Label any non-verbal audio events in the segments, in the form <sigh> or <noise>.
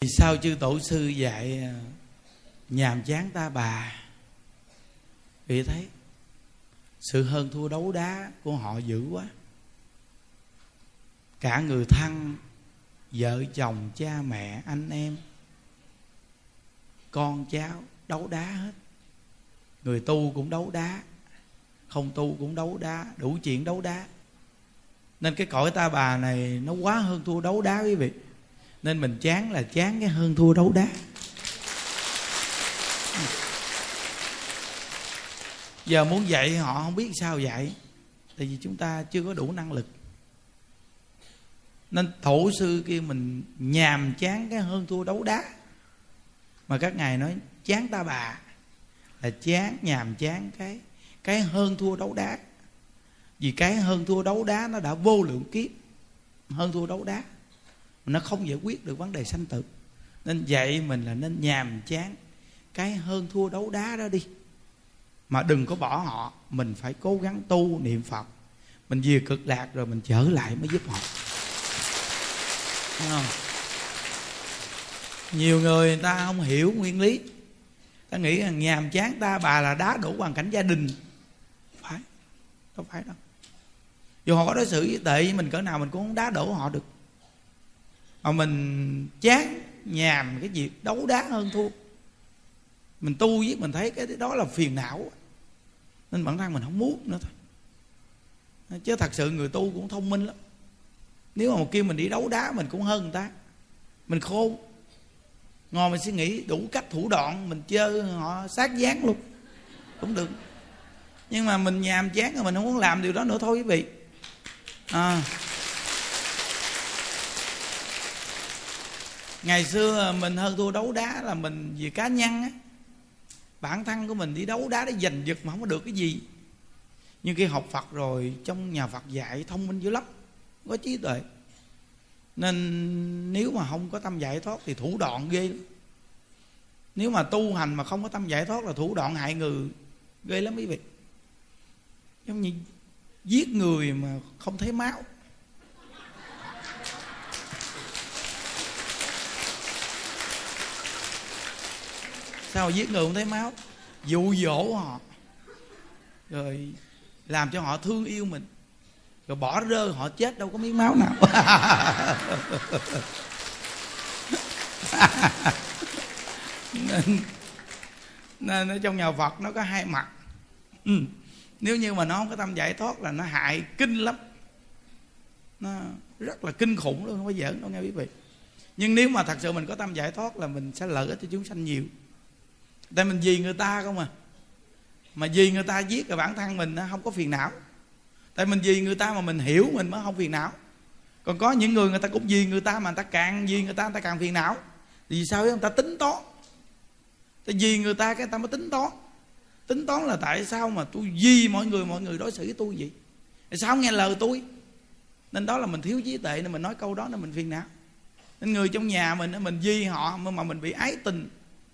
vì sao chư tổ sư dạy à, nhàm chán ta bà? Vì thấy sự hơn thua đấu đá của họ dữ quá. Cả người thân, vợ chồng, cha mẹ, anh em, con cháu đấu đá hết. Người tu cũng đấu đá, không tu cũng đấu đá, đủ chuyện đấu đá. Nên cái cõi ta bà này nó quá hơn thua đấu đá quý vị nên mình chán là chán cái hơn thua đấu đá. Giờ muốn dạy họ không biết sao dạy, tại vì chúng ta chưa có đủ năng lực. Nên thổ sư kia mình nhàm chán cái hơn thua đấu đá. Mà các ngài nói, chán ta bà. Là chán, nhàm chán cái cái hơn thua đấu đá. Vì cái hơn thua đấu đá nó đã vô lượng kiếp, hơn thua đấu đá nó không giải quyết được vấn đề sanh tử. Nên vậy mình là nên nhàm chán. Cái hơn thua đấu đá đó đi. Mà đừng có bỏ họ. Mình phải cố gắng tu niệm phật. Mình về cực lạc rồi mình trở lại mới giúp họ. Không? Nhiều người người ta không hiểu nguyên lý. Ta nghĩ rằng nhàm chán ta, bà là đá đổ hoàn cảnh gia đình. Phải. Đâu phải đâu. Dù họ có đối xử tệ với mình, cỡ nào mình cũng không đá đổ họ được mà mình chán, nhàm cái việc đấu đá hơn thua. Mình tu với, mình thấy cái đó là phiền não. Nên bản thân mình không muốn nữa thôi. Chứ thật sự người tu cũng thông minh lắm. Nếu mà một kia mình đi đấu đá, mình cũng hơn người ta. Mình khôn. Ngồi mình suy nghĩ đủ cách thủ đoạn, mình chơi họ sát dáng luôn. Cũng được. Nhưng mà mình nhàm chán rồi mình không muốn làm điều đó nữa thôi quý vị. À. ngày xưa mình hơn thua đấu đá là mình vì cá nhân á. Bản thân của mình đi đấu đá để giành giật mà không có được cái gì. Nhưng khi học phật rồi, trong nhà phật dạy thông minh dữ lắm, có trí tuệ. Nên nếu mà không có tâm giải thoát thì thủ đoạn ghê lắm. Nếu mà tu hành mà không có tâm giải thoát là thủ đoạn hại người, ghê lắm quý vị. Giống như giết người mà không thấy máu. Sao giết người không thấy máu? Dụ dỗ họ. Rồi làm cho họ thương yêu mình. Rồi bỏ rơi họ chết đâu có miếng máu nào. <laughs> Nên, nên ở trong nhà Phật nó có hai mặt. Ừ. nếu như mà nó không có tâm giải thoát là nó hại kinh lắm. Nó rất là kinh khủng luôn không có giỡn đâu nghe quý vị. Nhưng nếu mà thật sự mình có tâm giải thoát là mình sẽ lợi ích cho chúng sanh nhiều tại mình vì người ta không à. Mà vì người ta giết rồi bản thân mình không có phiền não. Tại mình vì người ta mà mình hiểu mình mới không phiền não. Còn có những người người ta cũng vì người ta mà người ta càng vì người ta người ta càng phiền não. Vì sao người ta tính toán. Tại vì người ta cái người ta mới tính toán. Tính toán là tại sao mà tôi vì mọi người mọi người đối xử với tôi vậy? Tại sao không nghe lời tôi? Nên đó là mình thiếu trí tuệ nên mình nói câu đó nên mình phiền não. Nên người trong nhà mình mình vì họ mà mình bị ái tình,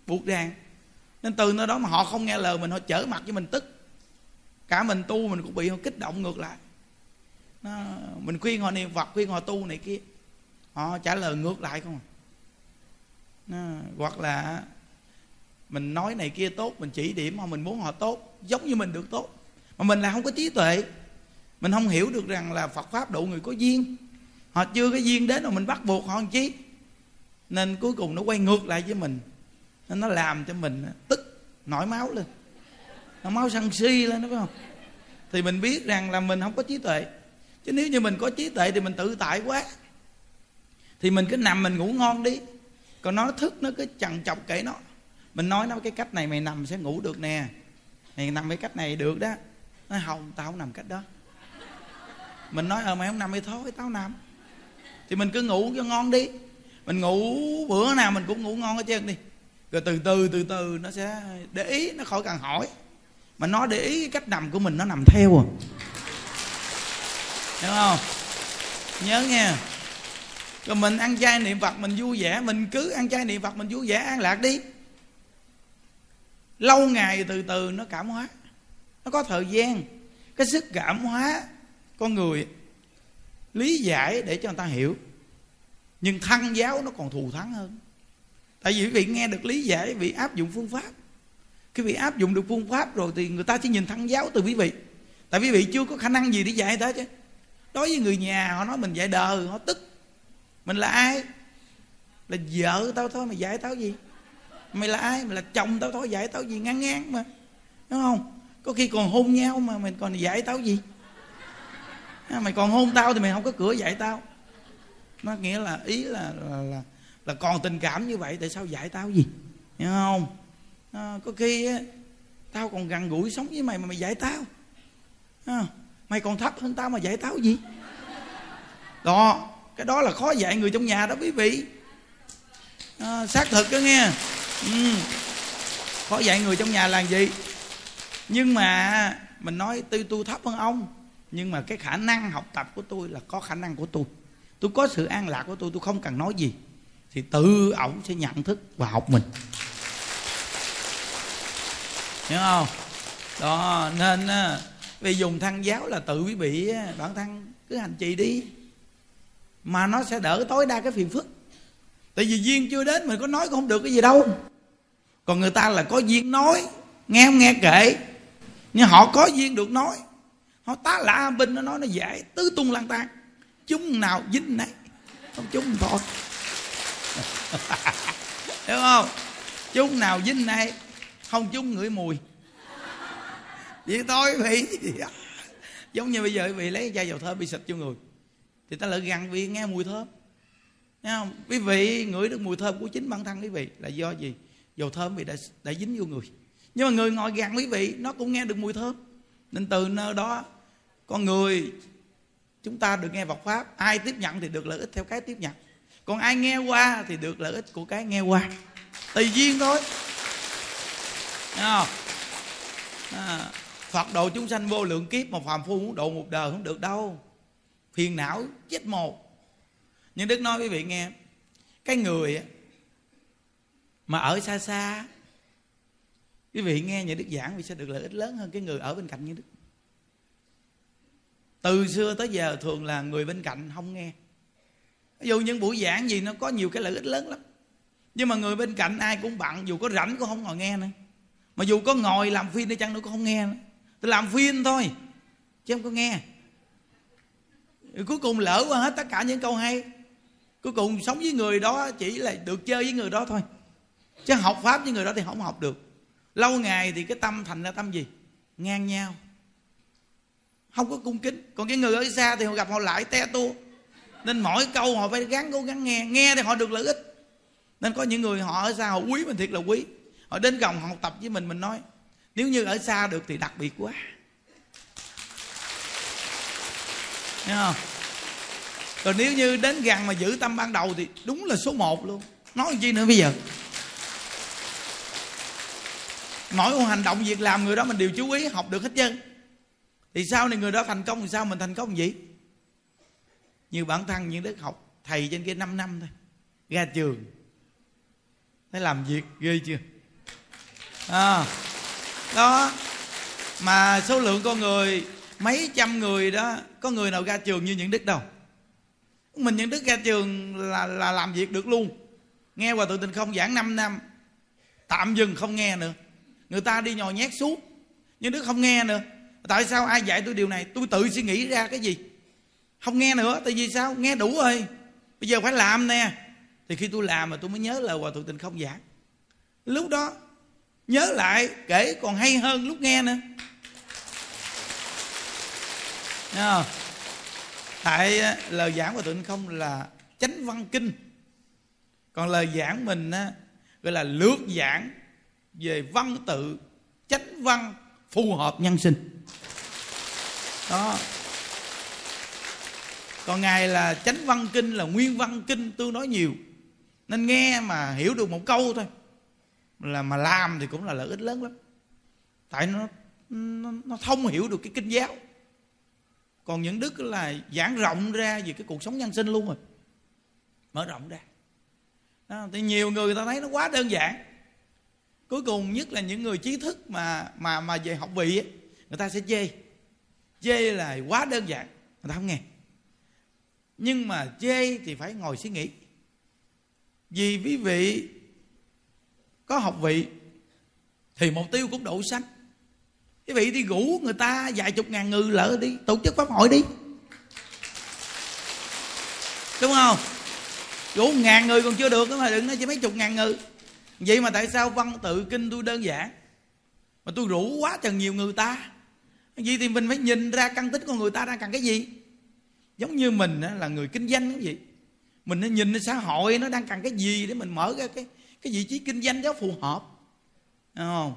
buộc ràng nên từ nơi đó mà họ không nghe lời mình họ chở mặt với mình tức. Cả mình tu mình cũng bị họ kích động ngược lại. Nó, mình khuyên họ niệm phật khuyên họ tu này kia. Họ trả lời ngược lại không à. nó, hoặc là mình nói này kia tốt mình chỉ điểm họ mình muốn họ tốt giống như mình được tốt. Mà mình là không có trí tuệ. Mình không hiểu được rằng là phật pháp độ người có duyên. Họ chưa có duyên đến rồi mình bắt buộc họ làm chi? Nên cuối cùng nó quay ngược lại với mình nó làm cho mình tức, nổi máu lên. Nó máu sân si lên đó phải không? Thì mình biết rằng là mình không có trí tuệ. Chứ nếu như mình có trí tuệ thì mình tự tại quá. Thì mình cứ nằm mình ngủ ngon đi. Còn nó thức, nó cứ chằn chọc kệ nó. Mình nói nó cái cách này mày nằm sẽ ngủ được nè. Mày nằm cái cách này được đó. Nó không tao không nằm cách đó. Mình nói ờ mày không nằm thì thôi, tao nằm. Thì mình cứ ngủ cho ngon đi. Mình ngủ, bữa nào mình cũng ngủ ngon hết trơn đi rồi từ từ từ từ, nó sẽ để ý, nó khỏi cần hỏi. Mà nó để ý cách nằm của mình, nó nằm theo à. Hiểu không? Nhớ nha rồi mình ăn chay niệm phật, mình vui vẻ, mình cứ ăn chay niệm phật, mình vui vẻ, an lạc đi. Lâu ngày từ từ nó cảm hóa. Nó có thời gian, cái sức cảm hóa con người lý giải để cho người ta hiểu. Nhưng thân giáo nó còn thù thắng hơn tại vì quý vị nghe được lý giải quý vị áp dụng phương pháp. Quý vị áp dụng được phương pháp rồi thì người ta chỉ nhìn thăng giáo từ quý vị. Tại quý vị chưa có khả năng gì để dạy thế chứ. Đối với người nhà họ nói mình dạy đời họ tức. Mình là ai? Là vợ tao thôi mà dạy tao gì? Mày là ai? Mày là chồng tao thôi dạy tao gì? Ngang ngang mà. Đúng không? Có khi còn hôn nhau mà mình còn dạy tao gì? À, mày còn hôn tao thì mày không có cửa dạy tao. Nó nghĩa là ý là là, là là còn tình cảm như vậy tại sao dạy tao gì? Hiểu không? À, có khi á, tao còn gần gũi sống với mày mà mày dạy tao. À, mày còn thấp hơn tao mà dạy tao gì? Đó cái đó là khó dạy người trong nhà đó quý vị. À, xác thực đó nghe. Ừ. khó dạy người trong nhà là gì? Nhưng mà mình nói tôi tu thấp hơn ông nhưng mà cái khả năng học tập của tôi là có khả năng của tôi. Tôi có sự an lạc của tôi tôi không cần nói gì thì tự ổng sẽ nhận thức và học mình. Hiểu không? Đó, nên vì dùng thăng giáo là tự quý vị bản thân cứ hành trì đi. Mà nó sẽ đỡ tối đa cái phiền phức. Tại vì duyên chưa đến mình có nói cũng không được cái gì đâu. Còn người ta là có duyên nói, nghe không nghe kệ. Nhưng họ có duyên được nói. Họ tá lạ bên nó nói nó dễ, tứ tung lang tan chúng nào dính nấy. Không chúng thôi. <laughs> đúng không? Chúng nào dính này không chúng ngửi mùi. Vậy thôi vị <laughs> giống như bây giờ quý vị lấy chai dầu thơm, bị xịt cho người. Thì ta lại gần vì nghe mùi thơm. Nghe không? quý vị, ngửi được mùi thơm của chính bản thân quý vị là do gì? Dầu thơm bị đã đã dính vô người. Nhưng mà người ngồi gần quý vị, nó cũng nghe được mùi thơm. Nên từ nơi đó, con người, chúng ta được nghe Phật pháp. Ai tiếp nhận thì được lợi ích theo cái tiếp nhận còn ai nghe qua thì được lợi ích của cái nghe qua. Tùy duyên thôi. Không? À, Phật độ chúng sanh vô lượng kiếp mà phàm phu muốn độ một đời không được đâu. Phiền não chết một. Nhưng đức nói quý vị nghe cái người mà ở xa xa quý vị nghe nhà đức giảng vì sẽ được lợi ích lớn hơn cái người ở bên cạnh như đức. Từ xưa tới giờ thường là người bên cạnh không nghe ví dụ những buổi giảng gì, nó có nhiều cái lợi ích lớn lắm. Nhưng mà người bên cạnh ai cũng bận, dù có rảnh cũng không ngồi nghe nữa. Mà dù có ngồi làm phim đi chăng nữa cũng không nghe nữa. Tôi làm phim thôi, chứ không có nghe. Rồi cuối cùng lỡ qua hết tất cả những câu hay. Cuối cùng sống với người đó chỉ là được chơi với người đó thôi. Chứ học pháp với người đó thì không học được. Lâu ngày thì cái tâm thành ra tâm gì? Ngang nhau. Không có cung kính. Còn cái người ở xa thì họ gặp họ lại te tua nên mỗi câu họ phải gắng cố gắng nghe. Nghe thì họ được lợi ích. Nên có những người họ ở xa họ quý mình thiệt là quý. Họ đến gần họ học tập với mình mình nói, nếu như ở xa được thì đặc biệt quá. Thấy không? Còn nếu như đến gần mà giữ tâm ban đầu thì đúng là số một luôn. Nói chi nữa bây giờ? Mỗi một hành động, việc làm người đó mình đều chú ý, học được hết trơn. Thì sau này người đó thành công thì sao? Mình thành công gì? Như bản thân những đức học thầy trên kia 5 năm thôi. Ra trường. Thấy làm việc ghê chưa? À, đó. Mà số lượng con người mấy trăm người đó có người nào ra trường như những đức đâu? Mình những đức ra trường là là làm việc được luôn. Nghe hòa thượng tình không giảng 5 năm tạm dừng không nghe nữa. Người ta đi nhò nhét suốt nhưng đức không nghe nữa. Tại sao ai dạy tôi điều này? Tôi tự suy nghĩ ra cái gì? Không nghe nữa tại vì sao? Nghe đủ rồi. Bây giờ phải làm nè. Thì khi tôi làm mà tôi mới nhớ lời hòa thượng tình không giảng. Lúc đó nhớ lại kể còn hay hơn lúc nghe nữa. Không? tại à, lời giảng của tụi không là chánh văn kinh. Còn lời giảng mình á, gọi là lược giảng về văn tự chánh văn phù hợp nhân sinh. Đó còn ngài là chánh văn kinh là nguyên văn kinh tương đối nhiều. Nên nghe mà hiểu được một câu thôi. Là mà làm thì cũng là lợi ích lớn lắm. Tại nó nó, nó thông hiểu được cái kinh giáo. Còn những đức là giảng rộng ra về cái cuộc sống nhân sinh luôn rồi. Mở rộng ra. Đó, thì nhiều người, người ta thấy nó quá đơn giản. Cuối cùng nhất là những người trí thức mà mà mà về học vị ấy, người ta sẽ chê. Chê là quá đơn giản. Người ta không nghe nhưng mà chê thì phải ngồi suy nghĩ. Vì quý vị có học vị, thì mục tiêu cũng độ sách quý vị đi ngủ người ta vài chục ngàn người lỡ đi, tổ chức pháp hội đi. Đúng không? Đủ ngàn người còn chưa được mà đừng nói chỉ mấy chục ngàn người vậy mà tại sao văn tự kinh tôi đơn giản? Mà tôi rủ quá chừng nhiều người ta. Vậy thì mình phải nhìn ra căn tính của người ta đang cần cái gì? Giống như mình là người kinh doanh cái gì? Mình nó nhìn xã hội nó đang cần cái gì để mình mở ra cái cái vị trí kinh doanh đó phù hợp. Đúng không?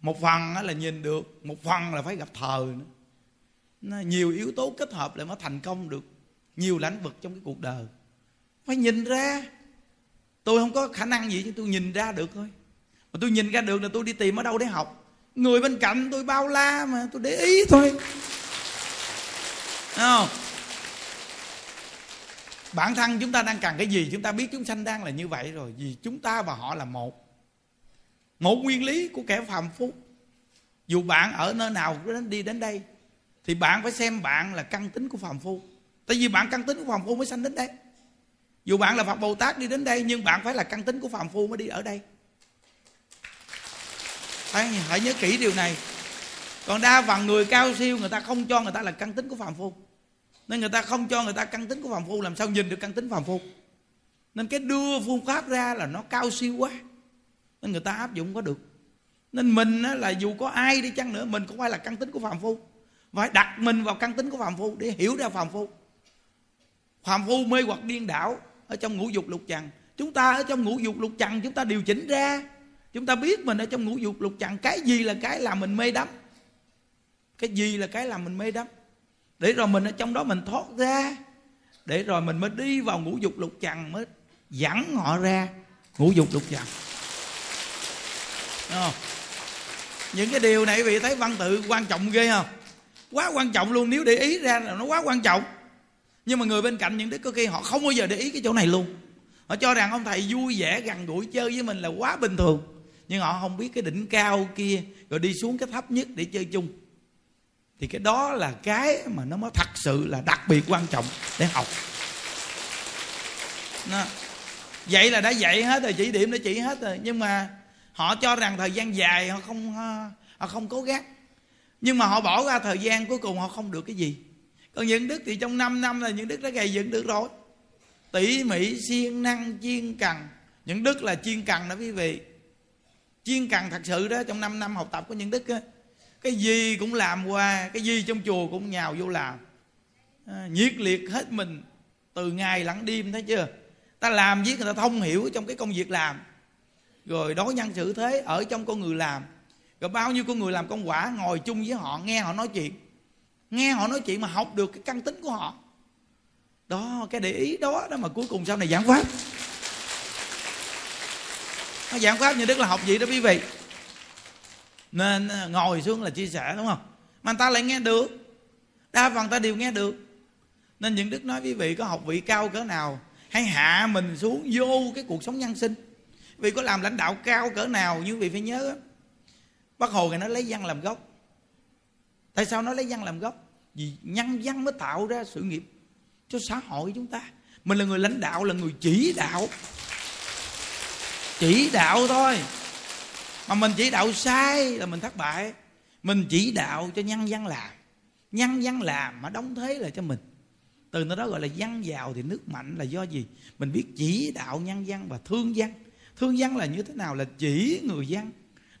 Một phần là nhìn được, một phần là phải gặp thời nữa. Nó nhiều yếu tố kết hợp lại mới thành công được nhiều lĩnh vực trong cái cuộc đời. Phải nhìn ra. Tôi không có khả năng gì nhưng tôi nhìn ra được thôi. Mà tôi nhìn ra được là tôi đi tìm ở đâu để học. Người bên cạnh tôi bao la mà, tôi để ý thôi. Đúng không? Bản thân chúng ta đang cần cái gì chúng ta biết chúng sanh đang là như vậy rồi vì chúng ta và họ là một. Một nguyên lý của kẻ phàm phu. Dù bạn ở nơi nào đến đi đến đây thì bạn phải xem bạn là căn tính của phàm phu. Tại vì bạn căn tính của phàm phu mới sanh đến đây. Dù bạn là phật bồ tát đi đến đây nhưng bạn phải là căn tính của phàm phu mới đi ở đây. Hãy, hãy nhớ kỹ điều này. Còn đa phần người cao siêu người ta không cho người ta là căn tính của phàm phu nên người ta không cho người ta căn tính của phàm phu, làm sao nhìn được căn tính phàm phu? Nên cái đưa phương pháp ra là nó cao siêu quá. Nên người ta áp dụng có được. Nên mình là dù có ai đi chăng nữa, mình cũng phải là căn tính của phàm phu. Phải đặt mình vào căn tính của phàm phu để hiểu ra phàm phu. Phàm phu mê hoặc điên đảo ở trong ngũ dục lục trần. Chúng ta ở trong ngũ dục lục trần, chúng ta điều chỉnh ra. Chúng ta biết mình ở trong ngũ dục lục trần, cái gì là cái làm mình mê đắm? Cái gì là cái làm mình mê đắm? Để rồi mình ở trong đó mình thoát ra. Để rồi mình mới đi vào ngũ dục lục trần, mới dẫn họ ra ngũ dục lục trần. Không? những cái điều này quý vị thấy văn tự quan trọng ghê không? Quá quan trọng luôn, nếu để ý ra là nó quá quan trọng. Nhưng mà người bên cạnh những đứa có khi họ không bao giờ để ý cái chỗ này luôn. Họ cho rằng ông thầy vui vẻ, gần gũi chơi với mình là quá bình thường. Nhưng họ không biết cái đỉnh cao kia, rồi đi xuống cái thấp nhất để chơi chung thì cái đó là cái mà nó mới thật sự là đặc biệt quan trọng để học. Nó. vậy là đã dạy hết rồi, chỉ điểm đã chỉ hết rồi. Nhưng mà họ cho rằng thời gian dài họ không họ không cố gắng. Nhưng mà họ bỏ ra thời gian, cuối cùng họ không được cái gì. Còn những đức thì trong 5 năm là những đức đã gây dựng được rồi. Tỉ mỉ, siêng năng, chiên cần những đức là chiên cần đó quý vị. Chiên cần thật sự đó, trong 5 năm học tập của những đức á cái gì cũng làm qua cái gì trong chùa cũng nhào vô làm. À, nhiệt liệt hết mình. Từ ngày lẫn đêm thấy chưa? Ta làm với người ta thông hiểu trong cái công việc làm. Rồi đối nhân xử thế ở trong con người làm. Rồi bao nhiêu con người làm công quả ngồi chung với họ nghe họ nói chuyện. Nghe họ nói chuyện mà học được cái căn tính của họ. Đó cái để ý đó đó mà cuối cùng sau này giảng pháp. Nó giảng pháp như đức là học gì đó quý vị? Nên ờ, ngồi xuống là chia sẻ, đúng không? Mà người ta lại nghe được. Đa phần ta đều nghe được. Nên những đức nói quý vị có học vị cao cỡ nào, hãy hạ mình xuống vô cái cuộc sống nhân sinh. Vì có làm lãnh đạo cao cỡ nào, như vị phải nhớ bác hồ ngày nó lấy văn làm gốc. Tại sao nó lấy văn làm gốc? Vì nhân văn mới tạo ra sự nghiệp cho xã hội chúng ta. Mình là người lãnh đạo, là người chỉ đạo. Chỉ đạo thôi mà mình chỉ đạo sai là mình thất bại. Mình chỉ đạo cho nhân dân làm. Nhân dân làm mà đóng thế là cho mình. Từ nơi đó gọi là dân giàu thì nước mạnh là do gì? Mình biết chỉ đạo nhân dân và thương dân. Thương dân là như thế nào? Là chỉ người dân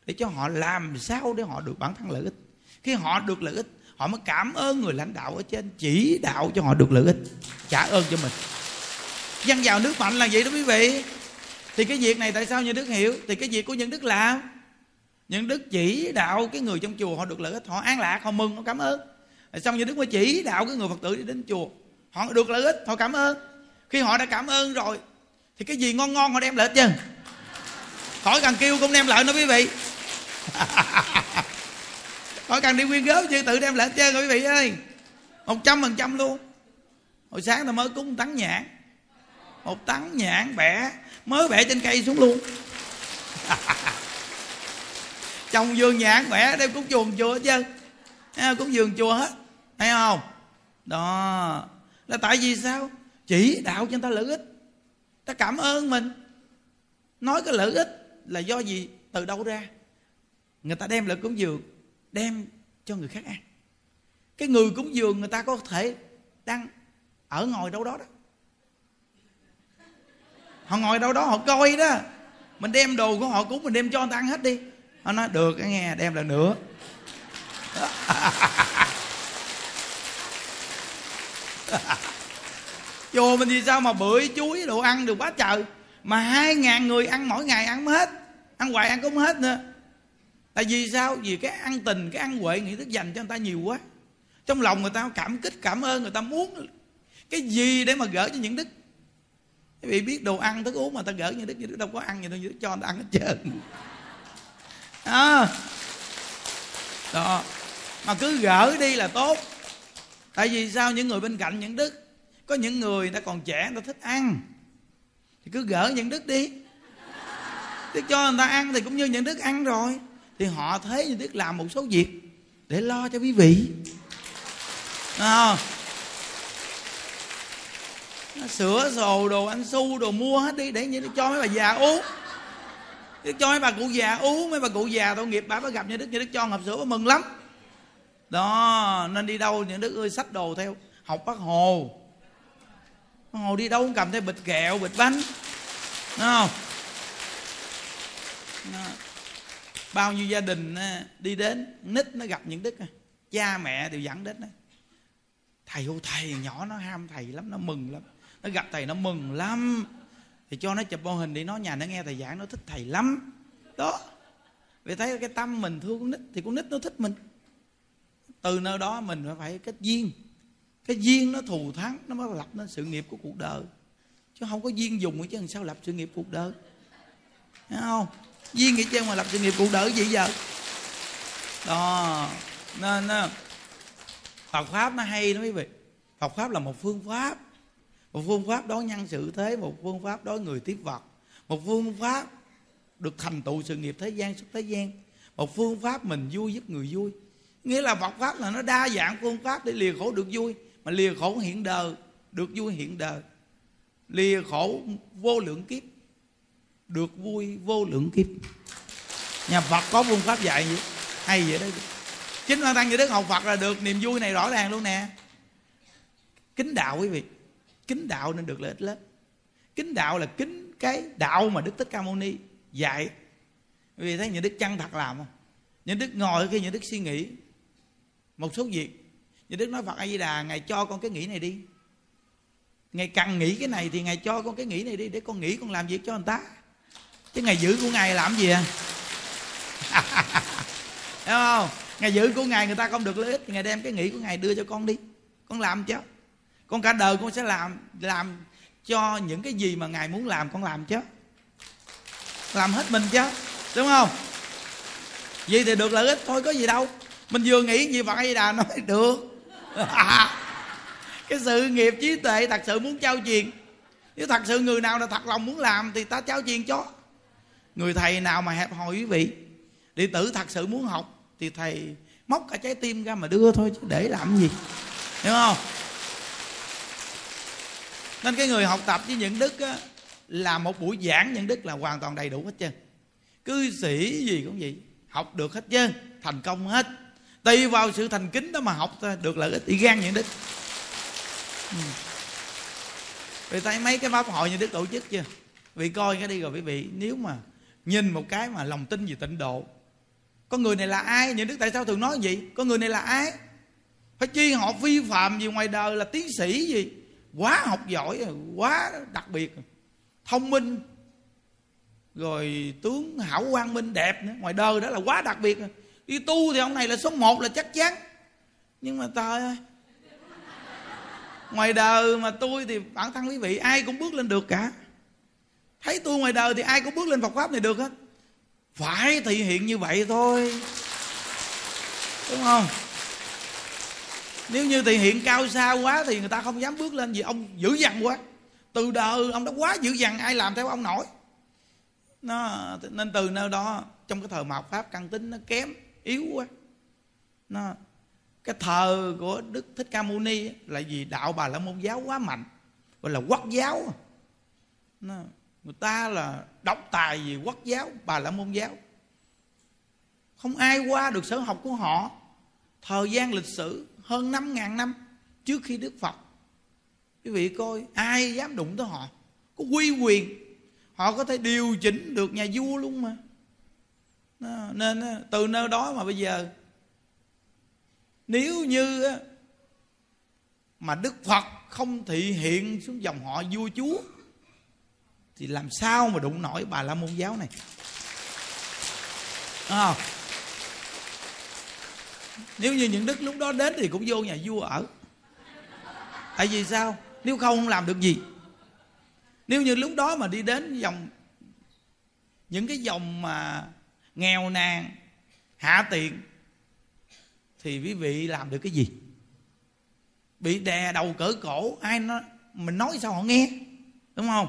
để cho họ làm sao để họ được bản thân lợi ích. Khi họ được lợi ích, họ mới cảm ơn người lãnh đạo ở trên, chỉ đạo cho họ được lợi ích, trả ơn cho mình. Dân giàu nước mạnh là vậy đó quý vị? Thì cái việc này tại sao như đức hiểu? Thì cái việc của nhân đức làm? Những đức chỉ đạo cái người trong chùa họ được lợi ích, họ an lạc, họ mừng, họ cảm ơn. Xong như đức mới chỉ đạo cái người phật tử đi đến chùa, họ được lợi ích, họ cảm ơn. Khi họ đã cảm ơn rồi, thì cái gì ngon ngon họ đem lợi ích chứ khỏi cần kêu cũng đem lợi nữa quý vị. <laughs> Khỏi cần đi quyên góp chứ tự đem lợi ích chứ quý vị ơi. Một trăm phần trăm luôn. Hồi sáng là mới cúng tấn nhãn. Một tấn nhãn bẻ, mới bẻ trên cây xuống luôn. <laughs> trồng vườn nhãn bẻ đem cúng chuồng chùa hết trơn cúng vườn chùa hết. Thấy không? Đó. Là tại vì sao? Chỉ đạo cho người ta lợi ích. Ta cảm ơn mình. Nói cái lợi ích là do gì? Từ đâu ra? Người ta đem lại cúng dường, đem cho người khác ăn. Cái người cúng dường người ta có thể đang ở ngồi đâu đó đó. Họ ngồi đâu đó họ coi đó. Mình đem đồ của họ cúng, mình đem cho người ta ăn hết đi nó nói, được nghe, đem lại nữa. <laughs> Chùa mình thì sao mà bưởi, chuối, đồ ăn được quá trời. Mà hai ngàn người ăn, mỗi ngày ăn hết. Ăn hoài ăn cũng hết nữa. Tại vì sao? Vì cái ăn tình, cái ăn huệ nghĩ thức dành cho người ta nhiều quá. Trong lòng người ta cảm kích, cảm ơn, người ta muốn cái gì để mà gỡ cho những đức. Quý vị biết đồ ăn thức uống mà ta gỡ những đức như đức đâu có ăn gì đâu đức cho người ta ăn hết trơn à. đó. Mà cứ gỡ đi là tốt. Tại vì sao những người bên cạnh những đức? Có những người người ta còn trẻ người ta thích ăn. Thì cứ gỡ những đức đi. Đức cho người ta ăn thì cũng như những đức ăn rồi. Thì họ thấy những đức làm một số việc Để lo cho quý vị. À, Sữa sồ đồ ăn su đồ mua hết đi Để như cho mấy bà già uống. Đức cho mấy bà cụ già uống Mấy bà cụ già tội nghiệp, bà mới gặp như đức Như đức cho hộp sữa bà mừng lắm. Đó, nên đi đâu những đức ơi, sách đồ theo, Học bác Hồ. Bác Hồ đi đâu cũng cầm theo bịch kẹo, bịch bánh. Đúng không? Bao nhiêu gia đình đi đến, nít nó gặp những đức cha mẹ đều dẫn đến thầy ô thầy nhỏ nó ham thầy lắm, nó mừng lắm. Nó gặp thầy nó mừng lắm thì cho nó chụp mô hình đi nó nhà nó nghe thầy giảng, nó thích thầy lắm. Đó. Vì thấy cái tâm mình thương con nít thì con nít nó thích mình. Từ nơi đó mình phải phải kết duyên. Cái duyên nó thù thắng, nó mới lập nên sự nghiệp của cuộc đời. Chứ không có duyên dùng chứ làm sao lập sự nghiệp cuộc đời. Thấy không? Duyên nghĩ chơi mà lập sự nghiệp cuộc đời gì giờ? Đó. Nên Phật pháp nó hay đó quý vị. Phật pháp là một phương pháp một phương pháp đối nhân sự thế, một phương pháp đối người tiếp vật. Một phương pháp được thành tựu sự nghiệp thế gian xuất thế gian. Một phương pháp mình vui giúp người vui. Nghĩa là Phật pháp là nó đa dạng phương pháp để lìa khổ được vui. Mà lìa khổ hiện đời, được vui hiện đời. Lìa khổ vô lượng kiếp, được vui vô lượng kiếp. Nhà phật có phương pháp dạy vậy hay vậy đấy chính bản thân như đức học phật là được niềm vui này rõ ràng luôn nè. Kính đạo quý vị kính đạo nên được lợi ích lớn. Kính đạo là kính cái đạo mà đức thích ca mâu ni dạy. Vì thấy những đức chân thật làm không? Những đức ngồi khi những đức suy nghĩ một số việc. Những đức nói phật a di đà ngài cho con cái nghĩ này đi. Ngài cần nghĩ cái này thì ngài cho con cái nghĩ này đi để con nghĩ con làm việc cho người ta. Chứ ngày giữ của ngài làm gì à? <laughs> Hiểu không? Ngày giữ của ngài người ta không được lợi ích thì ngài đem cái nghĩ của ngài đưa cho con đi. Con làm chứ con cả đời con sẽ làm làm cho những cái gì mà ngài muốn làm, con làm chứ. Làm hết mình chứ, đúng không? Vậy thì được lợi ích, thôi có gì đâu. Mình vừa nghĩ gì phật a đà nói <laughs> được. <laughs> Cái sự nghiệp trí tuệ thật sự muốn trao truyền. Nếu thật sự người nào là thật lòng muốn làm thì ta trao truyền cho. Người thầy nào mà hẹp hòi quý vị, đệ tử thật sự muốn học thì thầy móc cả trái tim ra mà đưa thôi chứ để làm gì. Hiểu không? Nên cái người học tập với những đức á, là một buổi giảng những đức là hoàn toàn đầy đủ hết trơn. Cư sĩ gì cũng vậy học được hết trơn thành công hết. Tùy vào sự thành kính đó mà học được lợi ích thì gan những đức. Ừ. vì thấy mấy cái pháp hội như đức tổ chức chưa? Vì coi cái đi rồi quý vị nếu mà nhìn một cái mà lòng tin về tịnh độ con người này là ai? Những đức tại sao thường nói vậy? con người này là ai? Phải chi họ vi phạm gì ngoài đời là tiến sĩ gì? Quá học giỏi, quá đặc biệt, thông minh, rồi tướng hảo quang minh đẹp nữa. Ngoài đời đó là quá đặc biệt. Đi tu thì ông này là số một là chắc chắn. Nhưng mà trời ơi, ngoài đời mà tôi thì bản thân quý vị ai cũng bước lên được cả. Thấy tôi ngoài đời thì ai cũng bước lên Phật pháp này được hết. Phải thể hiện như vậy thôi. Đúng không? Nếu như thì hiện cao xa quá thì người ta không dám bước lên vì ông dữ dằn quá. Từ đời ông đã quá dữ dằn, ai làm theo ông nổi. Nó, nên từ nơi đó, trong cái thời mạt pháp, căn tính nó kém, yếu quá. Nó, cái thờ của đức thích ca mâu ni là gì đạo bà la môn giáo quá mạnh, gọi là quốc giáo. Nó, người ta là độc tài vì quốc giáo, bà la môn giáo. Không ai qua được sở học của họ. Thời gian lịch sử hơn năm ngàn năm trước khi đức phật. Quý vị coi ai dám đụng tới họ có quy quyền. Họ có thể điều chỉnh được nhà vua luôn mà. Nên từ nơi đó mà bây giờ nếu như mà đức phật không thị hiện xuống dòng họ vua chúa thì làm sao mà đụng nổi bà la môn giáo này? À, nếu như những đức lúc đó đến thì cũng vô nhà vua ở. Tại vì sao? Nếu không không làm được gì. Nếu như lúc đó mà đi đến dòng, những cái dòng mà nghèo nàn, hạ tiện, thì quý vị làm được cái gì? Bị đè đầu cỡ cổ, ai nó, mình nói sao họ nghe, đúng không?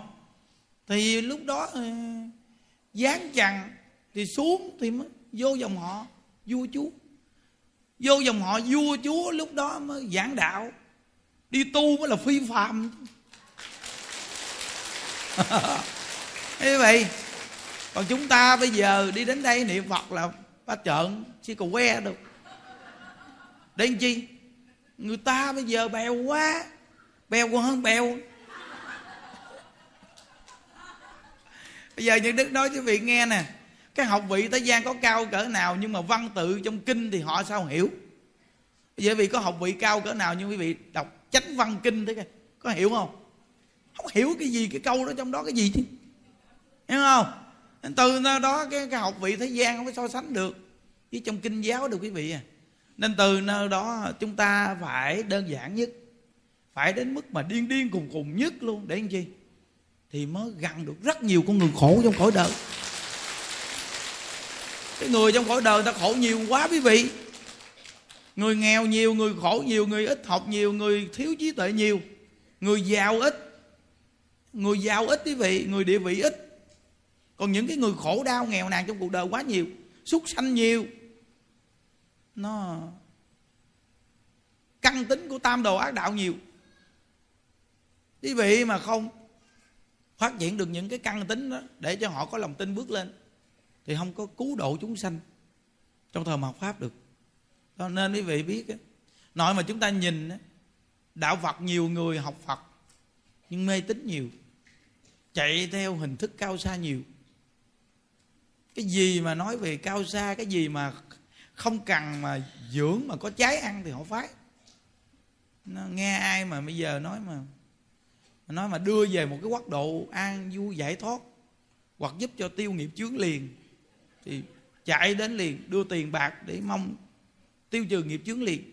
Thì lúc đó ờ, dán chằng thì xuống thì mới vô dòng họ, vua chúa vô dòng họ vua chúa lúc đó mới giảng đạo. Đi tu mới là phi phạm. <laughs> Như vậy, còn chúng ta bây giờ đi đến đây niệm phật là ba trợn, chỉ cầu que được để làm chi? Người ta bây giờ bèo quá, bèo còn hơn bèo. Bây giờ những đức nói cho vị nghe nè cái học vị thế gian có cao cỡ nào nhưng mà văn tự trong kinh thì họ sao hiểu? Bởi vì có học vị cao cỡ nào nhưng quý vị đọc chánh văn kinh thế kìa có hiểu không? Không hiểu cái gì cái câu đó trong đó cái gì chứ? Hiểu không? Từ đó cái, cái học vị thế gian không có so sánh được với trong kinh giáo được quý vị à. Nên từ nơi đó chúng ta phải đơn giản nhất phải đến mức mà điên điên cùng cùng nhất luôn để làm chi? Thì mới gần được rất nhiều con người khổ trong cõi đời cái người trong cõi đời ta khổ nhiều quá quý vị. Người nghèo nhiều, người khổ nhiều, người ít học nhiều, người thiếu trí tuệ nhiều. Người giàu ít. Người giàu ít quý vị, người địa vị ít. Còn những cái người khổ đau, nghèo nàn trong cuộc đời quá nhiều, súc sanh nhiều. Nó căn tính của tam đồ ác đạo nhiều. Quý vị mà không phát triển được những cái căn tính đó để cho họ có lòng tin bước lên thì không có cứu độ chúng sanh trong thời mạt pháp được. Cho nên quý vị biết nội mà chúng ta nhìn đạo phật nhiều người học phật, nhưng mê tín nhiều, chạy theo hình thức cao xa nhiều. Cái gì mà nói về cao xa, cái gì mà không cần mà dưỡng, mà có trái ăn thì họ phái. Nó nghe ai mà bây giờ nói mà nói mà đưa về một cái quốc độ an vui giải thoát, hoặc giúp cho tiêu nghiệp chướng liền thì chạy đến liền, đưa tiền bạc để mong tiêu trừ nghiệp chướng liền.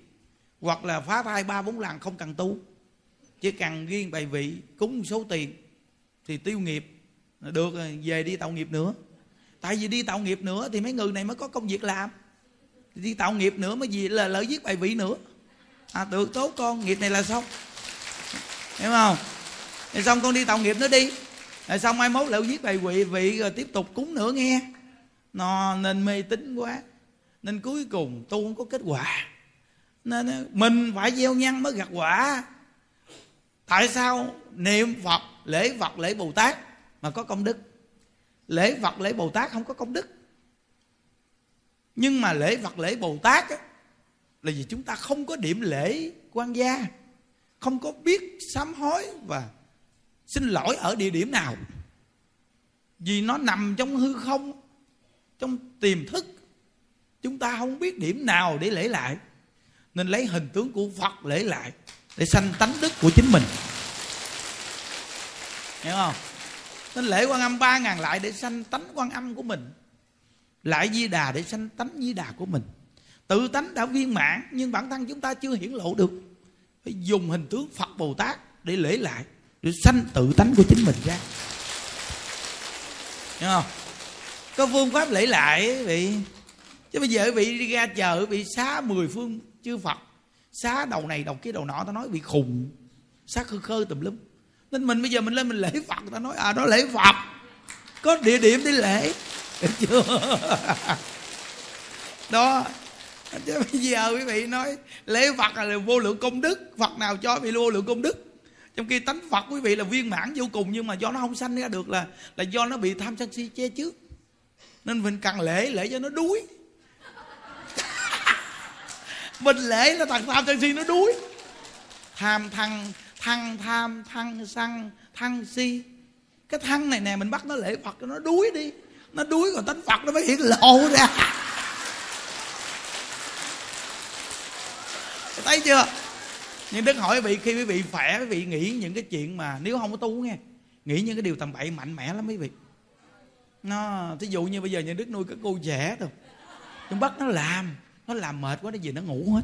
Hoặc là phá thai ba bốn lần không cần tu. Chỉ cần riêng bài vị, cúng một số tiền, thì tiêu nghiệp được rồi về đi tạo nghiệp nữa. Tại vì đi tạo nghiệp nữa thì mấy người này mới có công việc làm. Đi tạo nghiệp nữa mới gì là lợi giết bài vị nữa. À được, tốt con, nghiệp này là xong. Hiểu không? Thì xong con đi tạo nghiệp nữa đi. Rồi xong mai mốt lợi giết bài vị vị, rồi tiếp tục cúng nữa nghe nó nên mê tín quá nên cuối cùng tu không có kết quả. Nên ờ, mình phải gieo nhân mới gặt quả. Tại sao niệm phật lễ phật lễ bồ tát mà có công đức? Lễ phật lễ bồ tát không có công đức. Nhưng mà lễ phật lễ bồ tát á, là vì chúng ta không có điểm lễ quan gia không có biết sám hối và xin lỗi ở địa điểm nào. Vì nó nằm trong hư không trong tiềm thức, chúng ta không biết điểm nào để lễ lại. Nên lấy hình tướng của phật lễ lại để sanh tánh đức của chính mình. Hiểu không? Nên lễ quan âm ba ngàn lại để sanh tánh quan âm của mình. Lại di đà để sanh tánh di đà của mình. Tự tánh đã viên mãn, nhưng bản thân chúng ta chưa hiển lộ được. Phải dùng hình tướng phật bồ tát để lễ lại, để sanh tự tánh của chính mình ra. Hiểu không? Có phương pháp lễ lại vị chứ bây giờ vị đi ra chợ, bị xá mười phương, chư phật. Xá đầu này, đầu kia, đầu nọ ta nói bị khùng. Xá khơ khơ tùm lum. Nên mình bây giờ mình lên mình lễ phật ta nói à đó lễ phật. Có địa điểm để lễ. Được chưa? <laughs> Đó. Chứ bây giờ quý vị nói, lễ phật là vô lượng công đức. Phật nào cho bị vô lượng công đức? Trong khi tánh phật quý vị là viên mãn vô cùng, nhưng mà do nó không sanh ra được là là do nó bị tham sân si che trước nên mình cần lễ lễ cho nó đuối. <laughs> Mình lễ là thằng tham sân si nó đuối. Tham thăng thăng tham, thăng sân thăng si. Cái thăng này nè, mình bắt nó lễ phật cho nó đuối đi. Nó đuối còn tánh phật nó mới hiện lộ ra. <laughs> Thấy chưa? Nhưng đức hỏi vị, khi quý vị khỏe, quý vị nghĩ những cái chuyện mà, nếu không có tu nghe, nghĩ những cái điều tầm bậy mạnh mẽ lắm quý vị nó, thí dụ như bây giờ nhà đức nuôi cái cô trẻ thôi. Chúng bắt nó làm nó làm mệt quá, nó gì nó ngủ hết.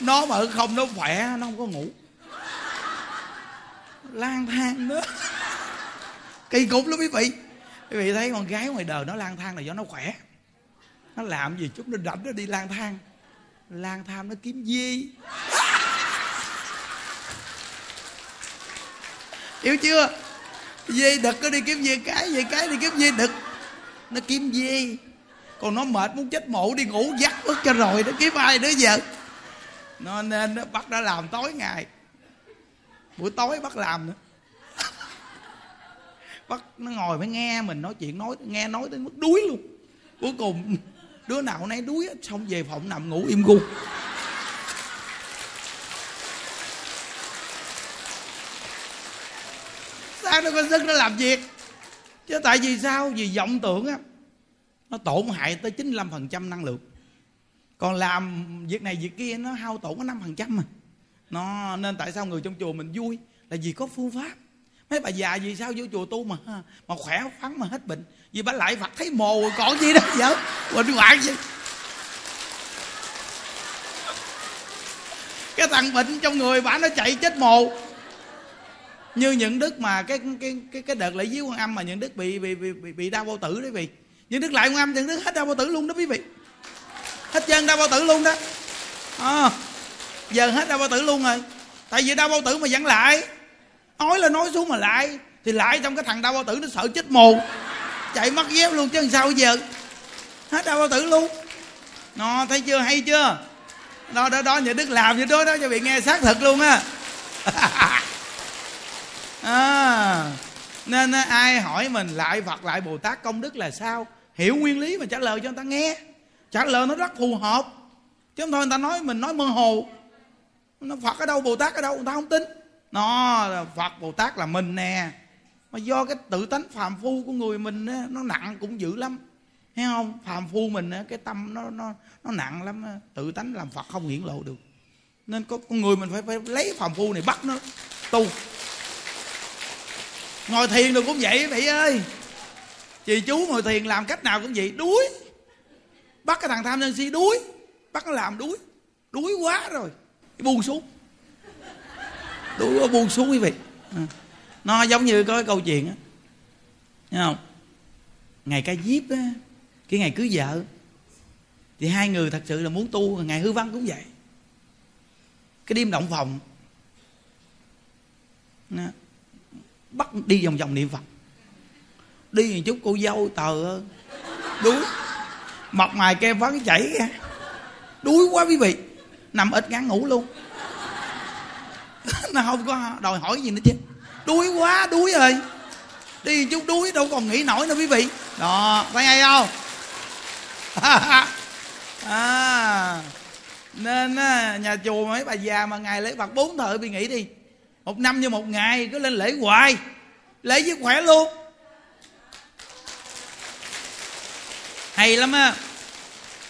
Nó mà không, nó khỏe, nó không có ngủ. Lang thang nữa. Kỳ cục lắm quý vị. Quý vị thấy con gái ngoài đời nó lang thang là do nó khỏe. Nó làm gì chút nó rảnh nó đi lang thang. Lang thang nó kiếm gì? Hiểu chưa? Dê đực nó đi kiếm dê cái dê cái đi kiếm dê đực nó kiếm dê còn nó mệt muốn chết mụ đi ngủ dắt mất cho rồi, nó kiếm ai nữa giờ? Nó nên, nó bắt nó làm tối ngày. Buổi tối bắt làm nữa. Bắt nó ngồi phải nghe mình nói chuyện, nói, nghe nói đến mức đuối luôn. Cuối cùng, đứa nào nấy đuối xong về phòng nằm ngủ im gu. Sao nó có sức nó làm việc. Chứ tại vì sao? Vì vọng tưởng á. Nó tổn hại tới 95% năng lượng. Còn làm việc này việc kia nó hao tổn có năm phần trăm mà. Nó nên tại sao người trong chùa mình vui? Là vì có phương pháp. Mấy bà già vì sao vô chùa tu mà mà khỏe khoắn mà hết bệnh? Vì bà lại phật thấy mồ rồi còn gì đó vợ. Quỳnh hoạn gì cái thằng bệnh trong người bà nó chạy chết mồ như những đức mà cái cái cái cái đợt lễ dưới quan âm mà những đức bị bị bị bị đau bao tử đấy vì những đức lại quan âm những đức hết đau bao tử luôn đó quý vị. Hết chân đau bao tử luôn đó. À, giờ hết đau bao tử luôn rồi. Tại vì đau bao tử mà vẫn lại. Nói là nói xuống mà lại. Thì lại trong cái thằng đau bao tử nó sợ chết mù chạy mất dép luôn chứ làm sao giờ? Hết đau bao tử luôn. Nó thấy chưa? Hay chưa? Đó đó đó nhà đức làm như đó đó cho bị nghe xác thực luôn á. <laughs> à, nên ai hỏi mình lại phật lại bồ tát công đức là sao? Hiểu nguyên lý mà trả lời cho người ta nghe. Trả lời nó rất phù hợp. Chứ không thôi người ta nói mình nói mơ hồ. Nó phật ở đâu bồ tát ở đâu người ta không tin. Nó phật bồ tát là mình nè. Mà do cái tự tánh phàm phu của người mình á, nó nặng cũng dữ lắm. Thấy không? Phàm phu mình á, cái tâm nó nó nó nặng lắm á. tự tánh làm phật không hiển lộ được. Nên có con người mình phải phải lấy phàm phu này bắt nó tu ngồi thiền rồi cũng vậy vậy ơi. Chị chú ngồi thiền làm cách nào cũng vậy, đuối. Bắt cái thằng tham sân si đuối. Bắt nó làm đuối. Đuối quá rồi. Buông xuống. Đuối quá, buông xuống quý vị. À, nó giống như có cái câu chuyện á. Thấy không? Ngày ca diếp á, cái ngày cưới vợ, thì hai người thật sự là muốn tu, ngày hư văn cũng vậy. Cái đêm động phòng bắt đi vòng vòng niệm phật. Đi một chút cô dâu tờ đuối. Mọc ngoài ke phấn chảy ra. Đuối quá quý vị. Nằm ít ngắn ngủ luôn. <laughs> Nó không có đòi hỏi gì nữa chứ. Đuối quá đuối ơi đi chút đuối đâu còn nghĩ nổi nữa quý vị. Đó thấy hay không? <laughs> À, nên nhà chùa mấy bà già mà ngày lễ bạc bốn thợ bị nghỉ đi một năm như một ngày, cứ lên lễ hoài. Lễ với khỏe luôn. Hay lắm á.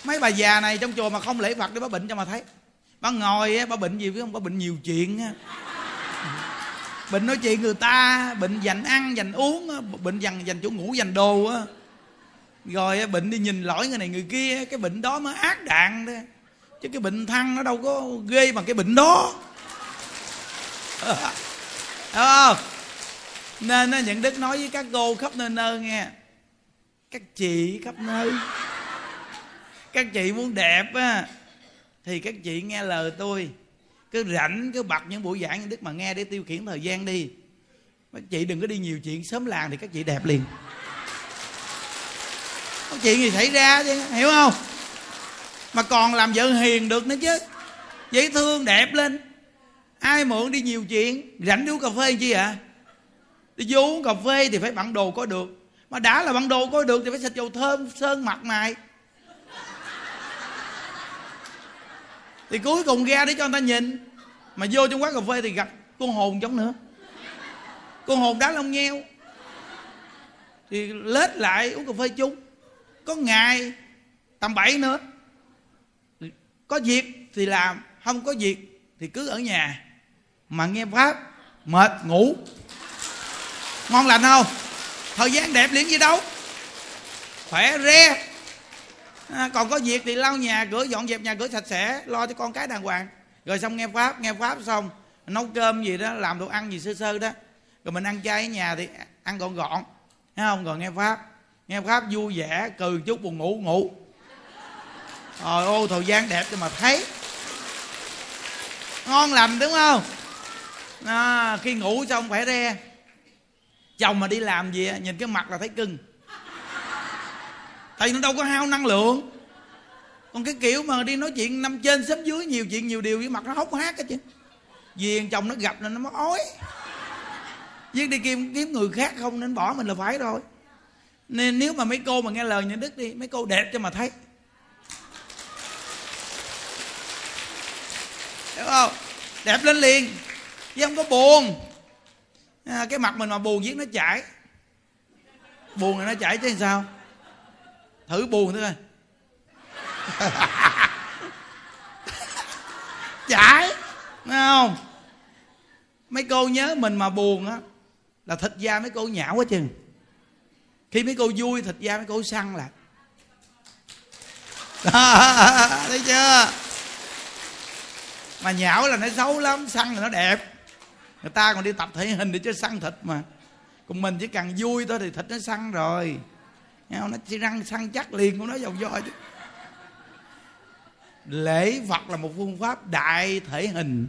Mấy bà già này trong chùa mà không lễ phật để bà bệnh cho mà thấy. Bà ngồi á bà bệnh gì biết không bà bệnh nhiều chuyện á. Bệnh nói chuyện người ta, bệnh dành ăn, dành uống bệnh dành dành chỗ ngủ, dành đồ á. Rồi bệnh đi nhìn lỗi người này người kia, cái bệnh đó mới ác đạn đó. Chứ cái bệnh thăng nó đâu có ghê bằng cái bệnh đó. <laughs> Đúng không? Nên nó những đức nói với các cô khắp nơi nơi nghe. Các chị khắp nơi. Các chị muốn đẹp á, thì các chị nghe lời tôi. Cứ rảnh, cứ bật những buổi giảng đức mà nghe để tiêu khiển thời gian đi. Các chị đừng có đi nhiều chuyện, sớm làng thì các chị đẹp liền. Có chuyện gì xảy ra chứ, hiểu không? Mà còn làm vợ hiền được nữa chứ. Dễ thương, đẹp lên ai mượn đi nhiều chuyện? Rảnh đi uống cà phê chi ạ à? đi vô uống cà phê thì phải bận đồ có được. Mà đã là bận đồ có được thì phải xịt dầu thơm, sơn mặt mày thì cuối cùng ra để cho người ta nhìn. Mà vô trong quán cà phê thì gặp con hồn giống nữa. Con hồn đá lông nheo. Thì lết lại uống cà phê chung. Có ngày, tầm bảy nữa. Có việc thì làm, không có việc thì cứ ở nhà mà nghe pháp mệt ngủ. Ngon lành không? Thời gian đẹp liền gì đâu. Khỏe re. À, còn có việc thì lau nhà cửa dọn dẹp nhà cửa sạch sẽ lo cho con cái đàng hoàng. Rồi xong nghe pháp nghe pháp xong nấu cơm gì đó làm đồ ăn gì sơ sơ đó. Rồi mình ăn chay ở nhà thì ăn gọn gọn. Thấy không? Rồi nghe pháp nghe pháp vui vẻ cười chút buồn ngủ ngủ. Rồi ô thời gian đẹp cho mà thấy. Ngon lành đúng không? À, khi ngủ xong phải re? Chồng mà đi làm gì nhìn cái mặt là thấy cưng. Tại nó đâu có hao năng lượng. Còn cái kiểu mà đi nói chuyện năm trên sớm dưới nhiều chuyện nhiều điều với mặt nó hốc hác hết chứ. Vì chồng nó gặp nên nó mới ói. Viết đi kiếm kiếm người khác không nên bỏ mình là phải rồi. Nên nếu mà mấy cô mà nghe lời nhà đức đi mấy cô đẹp cho mà thấy. Hiểu không? Đẹp lên liền chứ không có buồn. À, cái mặt mình mà buồn giết nó chảy. Buồn là nó chảy chứ sao? Thử buồn thử coi. <laughs> Chảy Thấy không? Mấy cô nhớ mình mà buồn á là thịt da mấy cô nhão quá chừng. Khi mấy cô vui thịt da mấy cô săn lại. <laughs> Thấy chưa? Mà nhão là nó xấu lắm săn là nó đẹp người ta còn đi tập thể hình để cho săn thịt mà. Còn mình chỉ cần vui thôi thì thịt nó săn rồi. Nghe không? Nó chỉ răng săn chắc liền của nó dòng do chứ. Lễ phật là một phương pháp đại thể hình.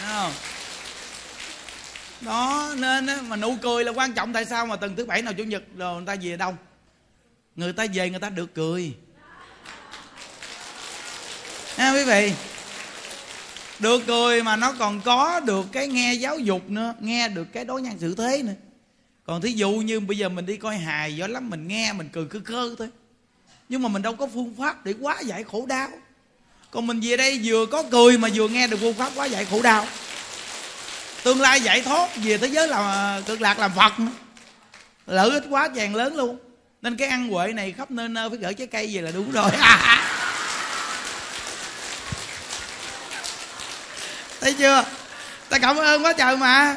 Nghe không? Đó, nên mà nụ cười là quan trọng tại sao mà tuần thứ bảy nào chủ nhật rồi người ta về đông người ta về người ta được cười. Nghe quý vị? Được cười mà nó còn có được cái nghe giáo dục nữa, nghe được cái đối nhân xử thế nữa. Còn thí dụ như bây giờ mình đi coi hài giỏi lắm, mình nghe mình cười cơ cơ thôi. Nhưng mà mình đâu có phương pháp để quá giải khổ đau. Còn mình về đây vừa có cười mà vừa nghe được phương pháp quá giải khổ đau. Tương lai giải thoát, về thế giới là, cực lạc làm phật lợi ích quá vàng lớn luôn. Nên cái ăn quệ này khắp nơi nơi phải gửi trái cây về là đúng rồi. <laughs> thấy chưa? Ta cảm ơn quá trời mà.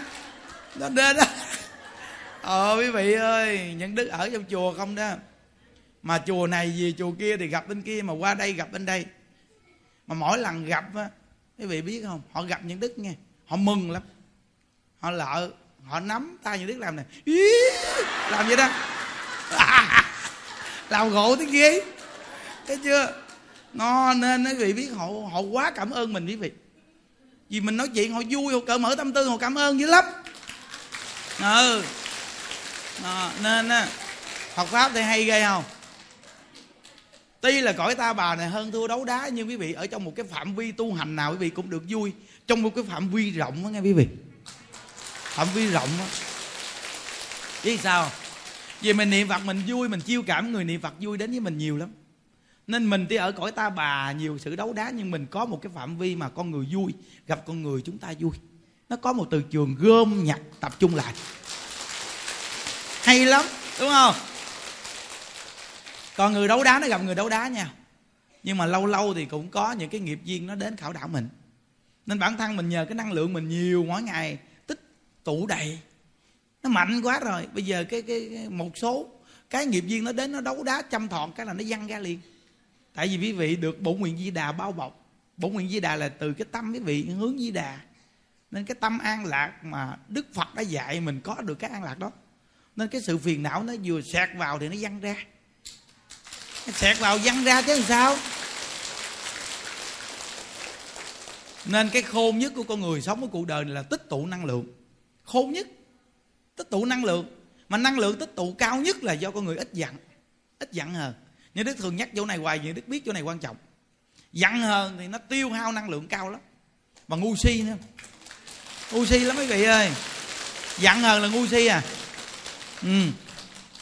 Đó, đó, đó. ờ quý vị ơi những đức ở trong chùa không đó? Mà chùa này gì chùa kia thì gặp bên kia mà qua đây gặp bên đây. Mà mỗi lần gặp á quý vị biết không? Họ gặp những đức nghe. Họ mừng lắm. Họ lợ họ nắm tay những đức làm này. Ý, làm vậy đó? <laughs> Làm gỗ tiếng kia. Thấy chưa? Nó nên quý vị biết họ họ quá cảm ơn mình quý vị vì mình nói chuyện họ vui họ cởi mở tâm tư họ cảm ơn dữ lắm. Ừ. À, nên á học pháp thì hay ghê không? Tuy là cõi ta bà này hơn thua đấu đá nhưng quý vị ở trong một cái phạm vi tu hành nào quý vị cũng được vui. Trong một cái phạm vi rộng đó nghe quý vị. Phạm vi rộng đó chứ sao vì mình niệm phật mình vui mình chiêu cảm người niệm phật vui đến với mình nhiều lắm nên mình tuy ở cõi ta bà nhiều sự đấu đá nhưng mình có một cái phạm vi mà con người vui gặp con người chúng ta vui. Nó có một từ trường gom nhặt tập trung lại. Hay lắm đúng không? Còn người đấu đá nó gặp người đấu đá nhau nhưng mà lâu lâu thì cũng có những cái nghiệp duyên nó đến khảo đảo mình. Nên bản thân mình nhờ cái năng lượng mình nhiều mỗi ngày tích tụ đầy. Nó mạnh quá rồi. Bây giờ cái cái, cái một số cái nghiệp duyên nó đến nó đấu đá chăm thọn cái là nó văng ra liền tại vì quý vị được bổn nguyện di đà bao bọc. Bổn nguyện di đà là từ cái tâm quý vị hướng di đà. Nên cái tâm an lạc mà đức phật đã dạy mình có được cái an lạc đó. Nên cái sự phiền não nó vừa sẹt vào thì nó văng ra. Nó sẹt vào văng ra chứ làm sao? Nên cái khôn nhất của con người sống ở cuộc đời này là tích tụ năng lượng. Khôn nhất. Tích tụ năng lượng. Mà năng lượng tích tụ cao nhất là do con người ít giận. Ít giận hờ những đức thường nhắc chỗ này hoài những đức biết chỗ này quan trọng. Giận hờn thì nó tiêu hao năng lượng cao lắm. Và ngu si nữa. Ngu si lắm mấy vị ơi. Giận hờn là ngu si à. Ừ.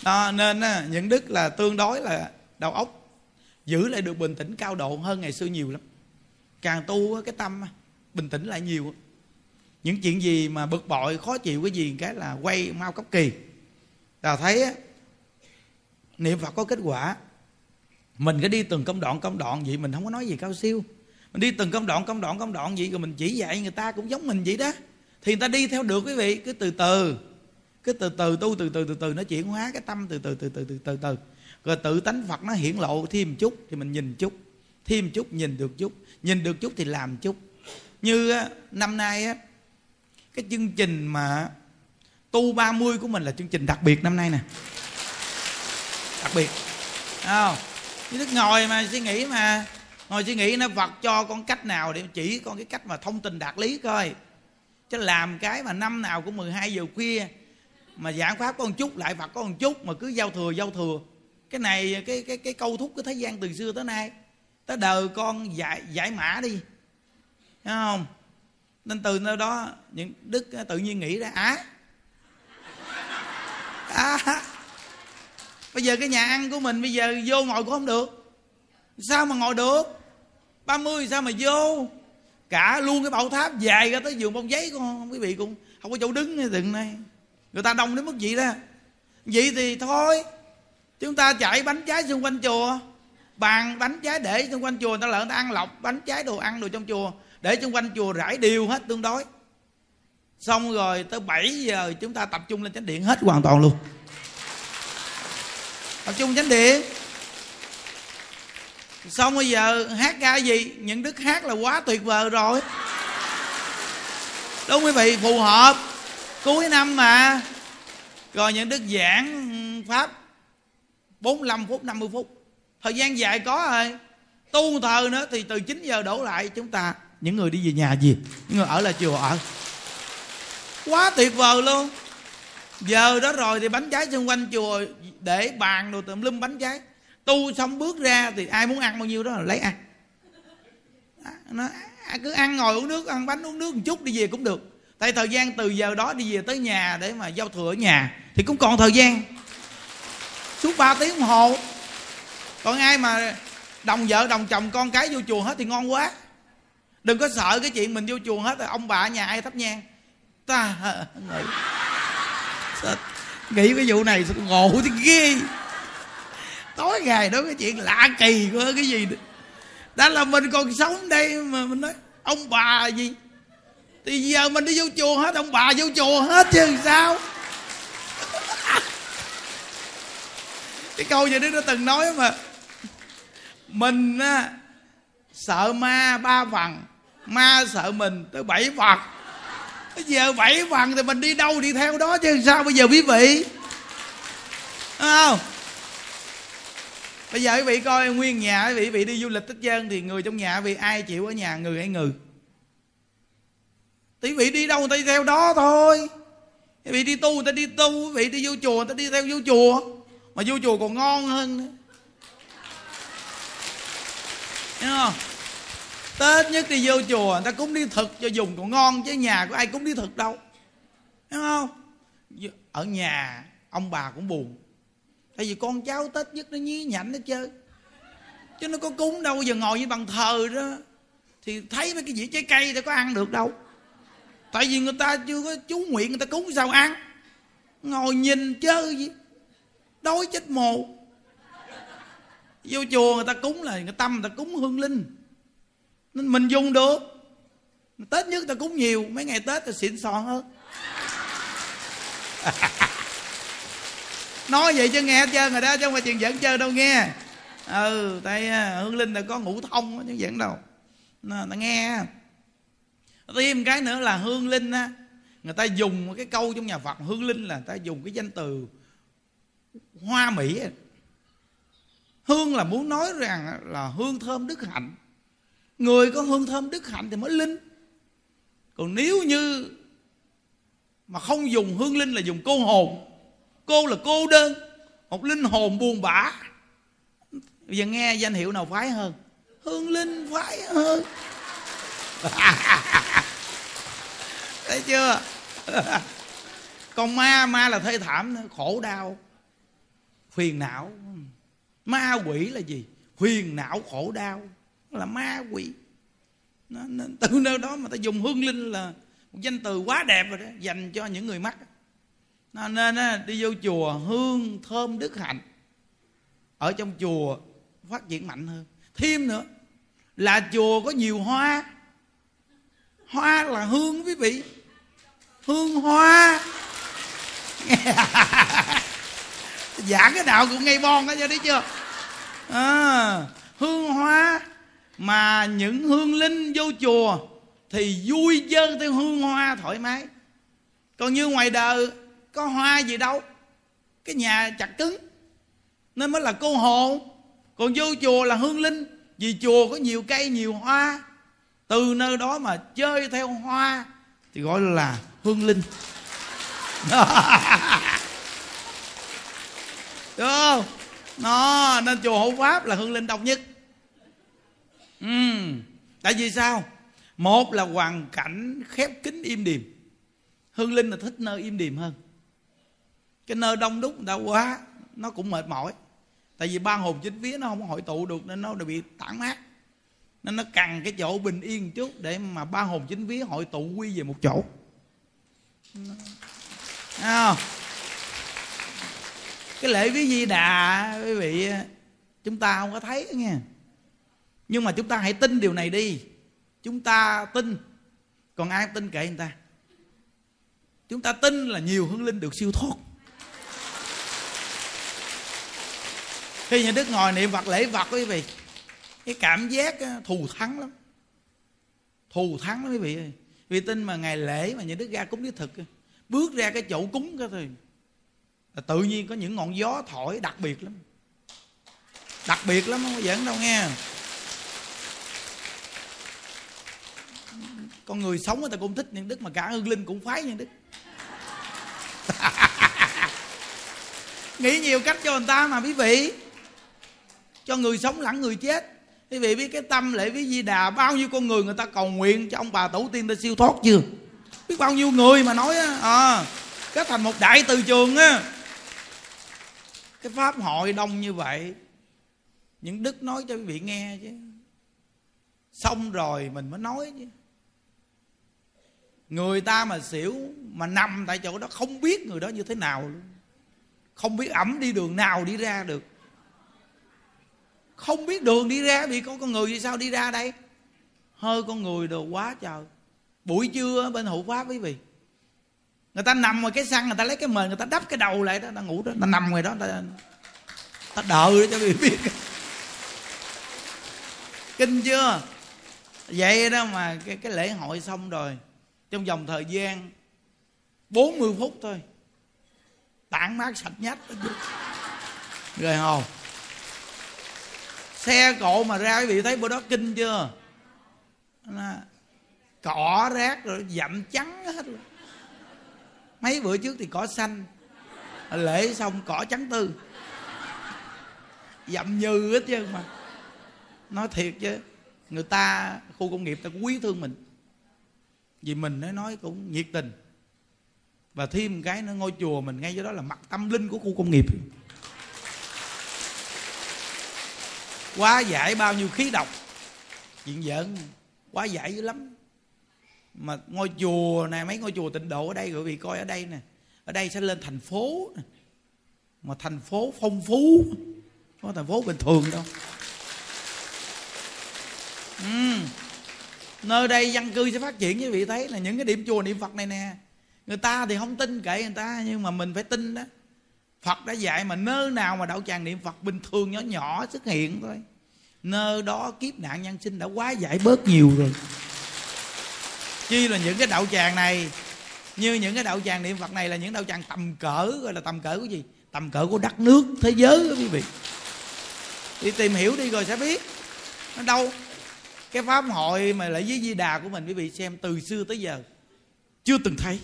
Đó, nên á, những đức là tương đối là đầu óc giữ lại được bình tĩnh cao độ hơn ngày xưa nhiều lắm. Càng tu cái tâm bình tĩnh lại nhiều những chuyện gì mà bực bội khó chịu cái gì cái là quay mau cấp kỳ. Là thấy á, niệm phật có kết quả mình cứ đi từng công đoạn công đoạn vậy, mình không có nói gì cao siêu. Mình đi từng công đoạn công đoạn công đoạn vậy, rồi mình chỉ dạy người ta cũng giống mình vậy đó. Thì người ta đi theo được quý vị, cứ từ từ. Cứ từ từ tu, từ từ từ từ, nó chuyển hóa cái tâm, từ từ từ từ từ từ từ. Rồi tự tánh phật nó hiển lộ thêm chút thì mình nhìn chút, thêm chút nhìn được chút. Nhìn được chút thì làm chút. Như năm nay á, cái chương trình mà tu 30 của mình là chương trình đặc biệt năm nay nè. Đặc biệt. Không? Như đức ngồi mà suy nghĩ mà. Ngồi suy nghĩ nó phật cho con cách nào để chỉ con cái cách mà thông tình đạt lý coi. Chứ làm cái mà năm nào cũng 12 giờ khuya mà giảng pháp có một chút lại phật có một chút mà cứ giao thừa giao thừa. Cái này cái cái cái câu thúc cái thế gian từ xưa tới nay. Tới đời con giải giải mã đi. Thấy không? Nên từ nơi đó những đức tự nhiên nghĩ ra á à, à, bây giờ cái nhà ăn của mình bây giờ vô ngồi cũng không được. Sao mà ngồi được? 30 sao mà vô? Cả luôn cái bậu tháp dài ra tới giường bông giấy con quý vị cũng không có chỗ đứng từng này. Người ta đông đến mức gì đó. Vậy thì thôi, chúng ta chạy bánh trái xung quanh chùa. Bàn bánh trái để xung quanh chùa, người ta lỡ người ta ăn lọc bánh trái đồ ăn đồ trong chùa, để xung quanh chùa rải đều hết tương đối. Xong rồi tới 7 giờ chúng ta tập trung lên chánh điện hết hoàn toàn luôn tập trung chánh điện. Xong bây giờ hát ca gì? Những đức hát là quá tuyệt vời rồi. Đúng quý vị? Phù hợp. Cuối năm mà. Rồi những đức giảng pháp 45 phút 50 phút. Thời gian dài có rồi. Tu thờ nữa thì từ 9 giờ đổ lại chúng ta. Những người đi về nhà gì? Những người ở là chùa ở. Quá tuyệt vời luôn. Giờ đó rồi thì bánh trái xung quanh chùa để bàn đồ tùm lum bánh trái. Tu xong bước ra thì ai muốn ăn bao nhiêu đó là lấy ăn. Nó à, cứ ăn ngồi uống nước ăn bánh uống nước một chút đi về cũng được. Tại thời gian từ giờ đó đi về tới nhà để mà giao thừa ở nhà thì cũng còn thời gian. Suốt 3 tiếng đồng hồ. Còn ai mà đồng vợ đồng chồng con cái vô chùa hết thì ngon quá. Đừng có sợ cái chuyện mình vô chùa hết rồi ông bà ở nhà ai thắp nhang. Ta <laughs> nghĩ, <laughs> nghĩ cái vụ này ngộ thì ghê. Tối ngày đó cái chuyện lạ kỳ của cái gì đó. đã là mình còn sống đây mà mình nói ông bà gì? Thì giờ mình đi vô chùa hết ông bà vô chùa hết chứ sao? <laughs> Cái câu gì đó nó từng nói mà mình á, sợ ma ba phần ma sợ mình tới bảy phần giờ bảy phần thì mình đi đâu đi theo đó chứ sao bây giờ quý vị? Đúng không? Bây giờ quý vị coi nguyên nhà quý vị, vị đi du lịch tích dân thì người trong nhà quý vị ai chịu ở nhà người hay người? Thì quý vị đi đâu người ta đi theo đó thôi. Quý vị đi tu người ta đi tu quý vị đi vô chùa người ta đi theo vô chùa. Mà vô chùa còn ngon hơn nữa. Đúng không? Tết nhất đi vô chùa Người ta cúng đi thực cho dùng còn ngon Chứ nhà của ai cúng đi thực đâu. Hiểu không? Ở nhà ông bà cũng buồn. Tại vì con cháu Tết nhất nó nhí nhảnh hết chơi, Chứ nó có cúng đâu Giờ ngồi với bằng thờ đó. Thì thấy mấy cái dĩa trái cây ta có ăn được đâu. Tại vì người ta chưa có chú nguyện Người ta cúng sao ăn? Ngồi nhìn chơi gì Đói chết mồ. Vô chùa người ta cúng là người tâm người ta cúng hương linh. Nên mình dùng được. Tết nhất ta cúng nhiều Mấy ngày Tết ta xịn sòn hơn. <laughs> Nói vậy chứ nghe hết trơn rồi đó chứ không phải chuyện giỡn chơi đâu nghe. Ừ tại à, hương linh là có ngũ thông chứ giỡn đâu. Nó, nó nghe thêm cái nữa là hương linh á người ta dùng cái câu trong nhà phật hương linh là người ta dùng cái danh từ hoa mỹ hương là muốn nói rằng là hương thơm đức hạnh người có hương thơm đức hạnh thì mới linh. Còn nếu như mà không dùng hương linh là dùng cô hồn. Cô là cô đơn, một linh hồn buồn bã. Bây giờ nghe danh hiệu nào phái hơn? Hương linh phái hơn. <laughs> Thấy chưa? <laughs> Còn ma ma là thê thảm, khổ đau, phiền não. Ma quỷ là gì? Phiền não, khổ đau là ma quỷ. Nó, nên từ nơi đó mà ta dùng hương linh là một danh từ quá đẹp rồi đó dành cho những người mắc. Nó, nên đi vô chùa hương thơm đức hạnh ở trong chùa phát triển mạnh hơn. Thêm nữa là chùa có nhiều hoa. Hoa là hương quý vị. Hương hoa. <laughs> Giảng cái đạo cũng ngay bon đó cho đấy chưa? À, hương hoa mà những hương linh vô chùa thì vui dơ theo hương hoa thoải mái. Còn như ngoài đời, có hoa gì đâu. Cái nhà chặt cứng, nên mới là cô hồn còn vô chùa là hương linh, vì chùa có nhiều cây, nhiều hoa. Từ nơi đó mà chơi theo hoa, thì gọi là hương linh. <laughs> Được không? Nó, nên chùa hộ pháp là hương linh đông nhất ừ. tại vì sao? Một là hoàn cảnh khép kín im điềm. Hương linh là thích nơi im điềm hơn. Cái nơi đông đúc người ta quá nó cũng mệt mỏi. Tại vì ba hồn chính vía nó không hội tụ được nên nó bị tản mát. Nên nó cần cái chỗ bình yên chút để mà ba hồn chính vía hội tụ quy về một chỗ. À, cái lễ viết di đà quý vị chúng ta không có thấy nghe nhưng mà chúng ta hãy tin điều này đi. Chúng ta tin. Còn ai tin kệ người ta? Chúng ta tin là nhiều hương linh được siêu thoát. Khi nhà đức ngồi niệm phật lễ phật, quý vị, cái cảm giác thù thắng lắm. Thù thắng lắm, quý vị ơi. Vì tin mà ngày lễ mà nhà đức ra cúng đích thực bước ra cái chỗ cúng cái thôi. Là tự nhiên có những ngọn gió thổi, đặc biệt lắm. Đặc biệt lắm, không có giỡn đâu nghe. Con người sống người ta cũng thích những đức mà cả hương linh cũng phái những đức. <laughs> Nghĩ nhiều cách cho người ta mà quý vị. Cho người sống lẫn người chết. Quý vị biết cái tâm lễ với di đà bao nhiêu con người người ta cầu nguyện cho ông bà tổ tiên ta siêu thoát chưa? Biết bao nhiêu người mà nói á à, kết thành một đại từ trường á. Cái pháp hội đông như vậy những đức nói cho quý vị nghe chứ. Xong rồi mình mới nói chứ người ta mà xỉu mà nằm tại chỗ đó không biết người đó như thế nào luôn. Không biết ẩm đi đường nào đi ra được. Không biết đường đi ra vì có con người vì sao đi ra đây? Hơi con người đồ quá trời. Buổi trưa bên hộ pháp quý vị. Người ta nằm ngoài cái xăng người ta lấy cái mền người ta đắp cái đầu lại đó ta ngủ đó ta nằm ngoài đó ta ta đợi cho quý vị biết. Kinh chưa? Vậy đó mà cái, cái lễ hội xong rồi trong vòng thời gian 40 phút thôi. Tản mát sạch nhách. Rồi hồn xe cộ mà ra, quý vị thấy bữa đó kinh chưa? Cỏ rác rồi dặm trắng hết. Rồi. mấy bữa trước thì cỏ xanh. Lễ xong cỏ trắng tư dặm như hết chứ mà. Nói thiệt chứ, người ta, khu công nghiệp ta quý thương mình vì mình nói nói cũng nhiệt tình. Và thêm một cái nữa, ngôi chùa mình ngay chỗ đó là mặt tâm linh của khu công nghiệp. Quá giải bao nhiêu khí độc. Chuyện giỡn quá giải dữ lắm. Mà ngôi chùa này, mấy ngôi chùa tịnh độ ở đây, quý vị coi ở đây nè. Ở đây sẽ lên thành phố nè. Mà thành phố phong phú, không có thành phố bình thường đâu. Ừ nơi đây dân cư sẽ phát triển như vị thấy là những cái điểm chùa niệm phật này nè. Người ta thì không tin kệ người ta, nhưng mà mình phải tin đó. Phật đã dạy mà nơi nào mà đạo tràng niệm phật bình thường nhỏ nhỏ xuất hiện thôi. Nơi đó kiếp nạn nhân sinh đã quá giải bớt nhiều rồi. Chi là những cái đạo tràng này, như những cái đạo tràng niệm phật này là những đạo tràng tầm cỡ, gọi là tầm cỡ của gì? Tầm cỡ của đất nước, thế giới đó quý vị. Đi tìm hiểu đi rồi sẽ biết. Nó đâu? Cái pháp hội mà lại với di đà của mình, quý vị xem, từ xưa tới giờ, chưa từng thấy.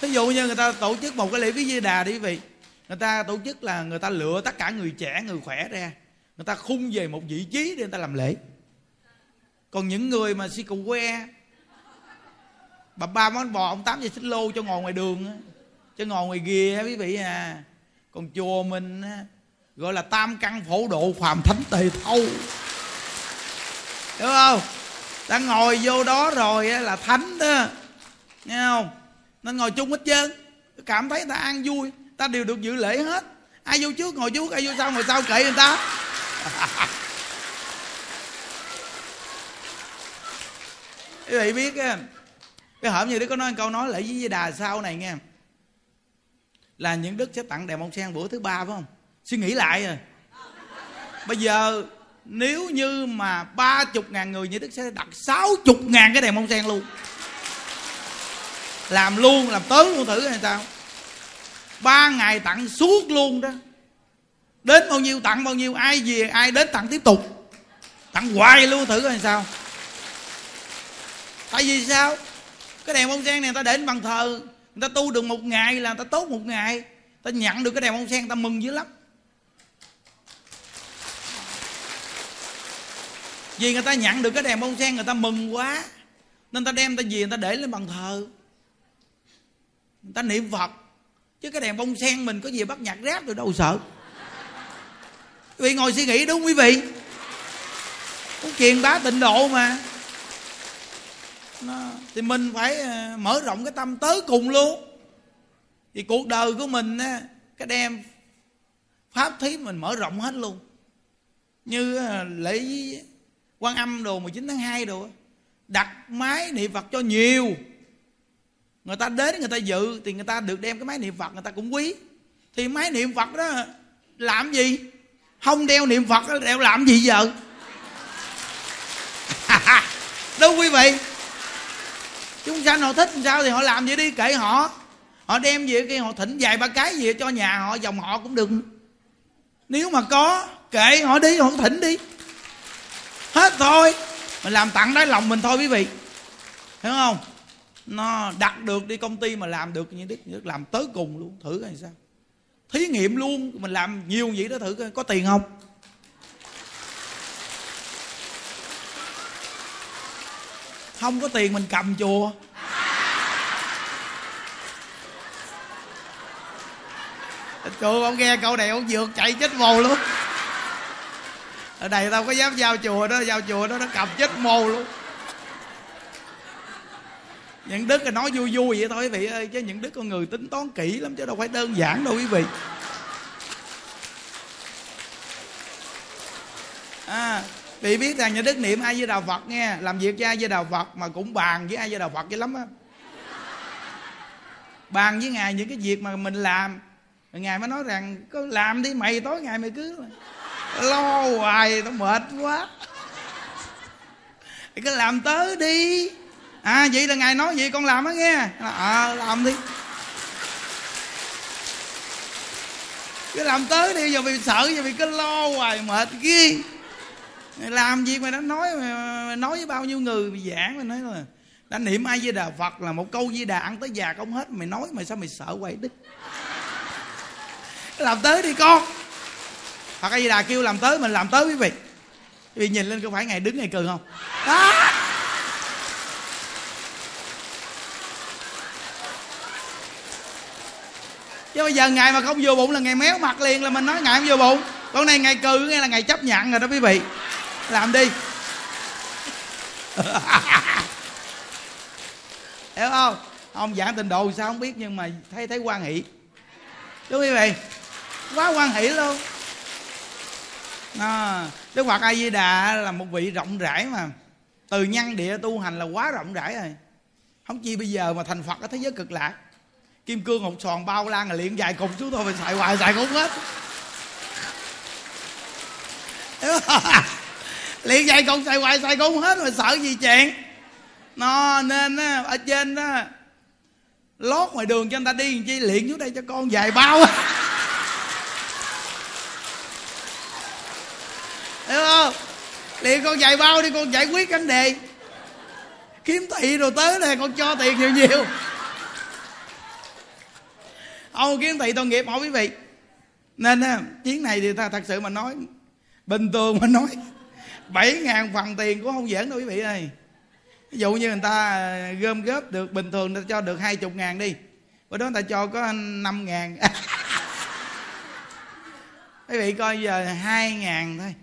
Ví dụ như người ta tổ chức một cái lễ với di đà đi, quý vị. Người ta tổ chức là người ta lựa tất cả người trẻ, người khỏe ra. Người ta khung về một vị trí để người ta làm lễ. Còn những người mà si cầu que bà ba món bò, ông tám giờ xích lô cho ngồi ngoài đường cho ngồi ngoài ghìa quý vị à. Còn chùa mình gọi là tam căn phổ độ phàm thánh tề thâu. Đúng không? Ta ngồi vô đó rồi là thánh đó. Nghe không? Nên ngồi chung hết trơn. Cảm thấy ta ăn vui. Ta đều được dự lễ hết. Ai vô trước ngồi trước, ai vô sau ngồi sau kệ người ta. <laughs> Quý vị biết á, cái hổm như đức có nói câu nói, lễ với đà sau này nghe là những đức sẽ tặng đèn bông sen bữa thứ ba, phải không? Suy nghĩ lại rồi bây giờ nếu như mà ba chục ngàn người như đức sẽ đặt sáu chục ngàn cái đèn bông sen luôn. Làm luôn, làm tới luôn thử hay sao. Ba ngày tặng suốt luôn đó. Đến bao nhiêu tặng bao nhiêu, ai về, ai đến tặng tiếp tục. Tặng hoài luôn thử coi sao. Tại vì sao? Cái đèn bông sen này người ta để bằng thờ, người ta tu được một ngày là người ta tốt một ngày. Ta nhận được cái đèn bông sen, người ta mừng dữ lắm. Vì người ta nhận được cái đèn bông sen người ta mừng quá. Nên ta đem ta về người ta để lên bàn thờ. Người ta niệm phật. Chứ cái đèn bông sen mình có gì bắt nhặt rác rồi đâu sợ. Quý vị ngồi suy nghĩ đúng quý vị? Cũng truyền bá tịnh độ mà. Nó, thì mình phải ờ, mở rộng cái tâm tới cùng luôn. Thì cuộc đời của mình á, cái đem pháp thí mình mở rộng hết luôn. Như ờ, lễ quan âm đồ 19 tháng 2 đồ đặt máy niệm phật cho nhiều. Người ta đến người ta dự thì người ta được đem cái máy niệm phật, người ta cũng quý. Thì máy niệm phật đó làm gì? Không đeo niệm phật đeo làm gì giờ? <laughs> Đâu quý vị? Chúng sanh họ thích sao thì họ làm vậy đi, kệ họ. Họ đem về kia họ thỉnh vài ba cái gì cho nhà họ, dòng họ cũng đừng nếu mà có, kệ họ đi, họ thỉnh đi hết thôi. Mình làm tặng đáy lòng mình thôi quý vị. Hiểu không? Nó đặt được đi công ty mà làm được như đức đức làm tới cùng luôn. Thử coi sao. Thí nghiệm luôn. Mình làm nhiều vậy đó thử coi. Có tiền không? Không có tiền mình cầm chùa. Chùa ông nghe câu này ông dược chạy chết mồ luôn ở đây tao có dám giao chùa đó, giao chùa đó nó cầm chết mồ luôn. Những đức là nói vui vui vậy thôi quý vị ơi, chứ những đức con người tính toán kỹ lắm chứ đâu phải đơn giản đâu quý vị. À vị biết rằng nhà đức niệm ai với đạo phật nghe, làm việc với ai với đạo phật mà cũng bàn với ai với đạo phật vậy lắm á. Bàn với ngài những cái việc mà mình làm. Ngài mới nói rằng có làm đi, mày tối ngày mày cứ lo hoài, tao mệt quá. Thì cứ làm tới đi. À vậy là ngài nói vậy con làm á nghe. À làm đi. Cứ làm tới đi, giờ bị sợ, giờ bị cứ lo hoài, mệt ghê. Làm gì mà đã nói, mà nói với bao nhiêu người mày giảng mà nói là, đã niệm ai với đà phật là một câu di đà, ăn tới già không hết, mày nói mày sao mày sợ quậy đích? Làm tới đi con hoặc ai di đà kêu làm tới mình làm tới quý vị. Quý vị nhìn lên có phải ngày đứng ngày cười không? Đó. Chứ bây giờ ngày mà không vừa bụng là ngày méo mặt liền là mình nói ngày không vừa bụng. Con này ngày cừ nghe là ngày chấp nhận rồi đó quý vị. Làm đi. <laughs> Hiểu không? Ông giảng tình độ sao không biết nhưng mà thấy thấy quan hỷ. Đúng quý vị quá quan hỷ luôn à, đức phật a di đà là một vị rộng rãi mà. Từ nhân địa tu hành là quá rộng rãi rồi. Không chi bây giờ mà thành phật ở thế giới cực lạc. Kim cương hột sòn bao lan là liền dài cục xuống thôi mình xài hoài xài cũng hết. <laughs> Liền dài cục xài hoài xài cũng hết mà sợ gì chuyện? Nó nên á, ở trên đó lót ngoài đường cho người ta đi làm chi liền xuống đây cho con dài bao hiểu không? Liền con dạy bao đi con giải quyết vấn đề. Kiếm thị rồi tới này con cho tiền nhiều nhiều. Ông kiếm thị tội nghiệp hỏi quý vị. Nên á, chuyến này thì ta thật sự mà nói bình thường mà nói bảy ngàn phần tiền cũng không giỡn đâu quý vị ơi. Ví dụ như người ta à, gom góp được bình thường ta cho được hai chục ngàn đi. Bữa đó người ta cho có năm ngàn. <laughs> Quý vị coi giờ hai ngàn thôi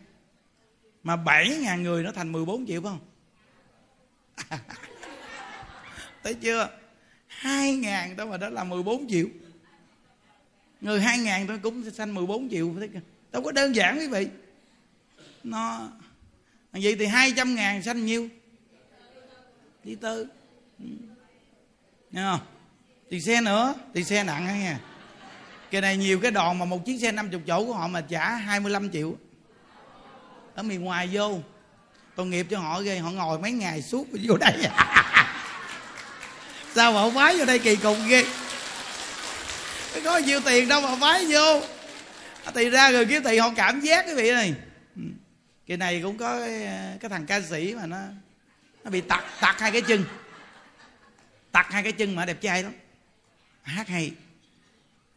mà 7 ngàn người nó thành 14 triệu phải không? <laughs> Thấy chưa? 2 ngàn đó mà đó là 14 triệu. Người 2 ngàn thôi cũng sanh 14 triệu, thấy chưa? Đâu có đơn giản quý vị. Nó vậy thì hai trăm ngàn sanh nhiêu? Đi tư. Ừ. Nghe không? Tiền xe nữa tiền xe nặng hay nha cái này nhiều cái đòn mà một chiếc xe 50 chỗ của họ mà trả 25 triệu ở miền ngoài vô. Tội nghiệp cho họ ghê họ ngồi mấy ngày suốt vô đây. <laughs> Sao mà họ phái vô đây kỳ cục ghê? Có nhiều tiền đâu mà phái vô. À, thì ra người kiếm tiền họ cảm giác cái vị này. Kỳ cái này cũng có cái, cái thằng ca sĩ mà nó nó bị tặc tặc hai cái chân. Tặc hai cái chân mà đẹp trai lắm. Hát hay.